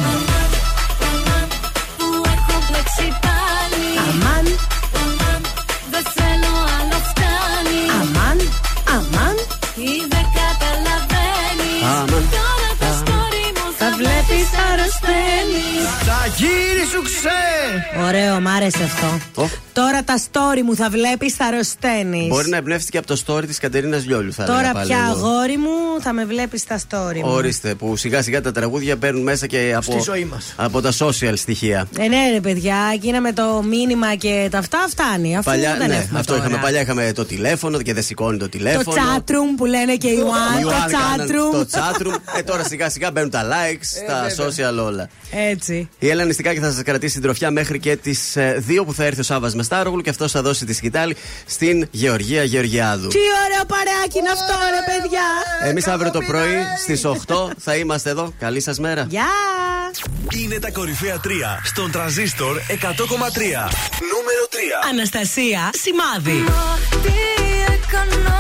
Θα γύρει σου ξέ. Ωραίο, μ' άρεσε αυτό. Ω. Τώρα τα story μου θα βλέπεις, θα αρρωσταίνει. Μπορεί να εμπνεύστηκε από το story της Κατερίνας Λιόλου, θα Τώρα έλεγα πάλι πια εγώ. αγόρι μου θα με βλέπεις στα story μου. Ορίστε, που σιγά σιγά τα τραγούδια παίρνουν μέσα και από, Στη ζωή μας. από τα social στοιχεία. Ε, ναι, ρε παιδιά, εκείνα με το μήνυμα και τα αυτά φτάνει. Αφού Παλιά, δεν ναι, έχουμε αυτό τώρα. είχαμε. Παλιά είχαμε το τηλέφωνο και δεν σηκώνει το Το τηλέφωνο. chatroom που λένε και οι Οι One, το One κάναν chatroom. Το chatroom. ε, τώρα σιγά σιγά μπαίνουν τα likes, τα βέβαια. social όλα. Έτσι. Η Έλενα Νηστικάκη θα σας κρατήσει συντροφιά μέχρι και τις 2 που θα έρθει ο Σάβα Μεστάρογλου και αυτός θα δώσει τη σκητάλη στην Γεωργία Γεωργιάδου. Τι ωραίο παρεάκι είναι αυτό, ρε παιδιά. Εμείς αύριο το πρωί στις 8 θα είμαστε εδώ. Καλή σας μέρα. Γεια! Είναι τα κορυφαία 3 στον τραζίστορ 100,3. Νούμερο 3. Αναστασία Σημάδη. Τι έκανα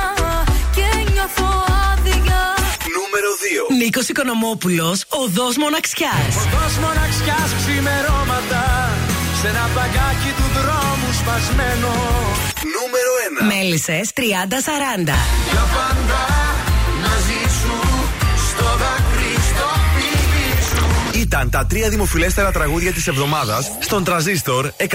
Νίκος Οικονομόπουλος, οδός Μοναξιάς. Οδός μοναξιάς ξημερώματα Σε ένα παγκάκι του δρόμου σπασμένο Νούμερο 1 Μέλισσες 30-40. Για πάντα μαζί σου Στο δάκρυ στο πίδι σου Ήταν τα τρία δημοφιλέστερα τραγούδια της εβδομάδας στον Τραζίστορ 100,3.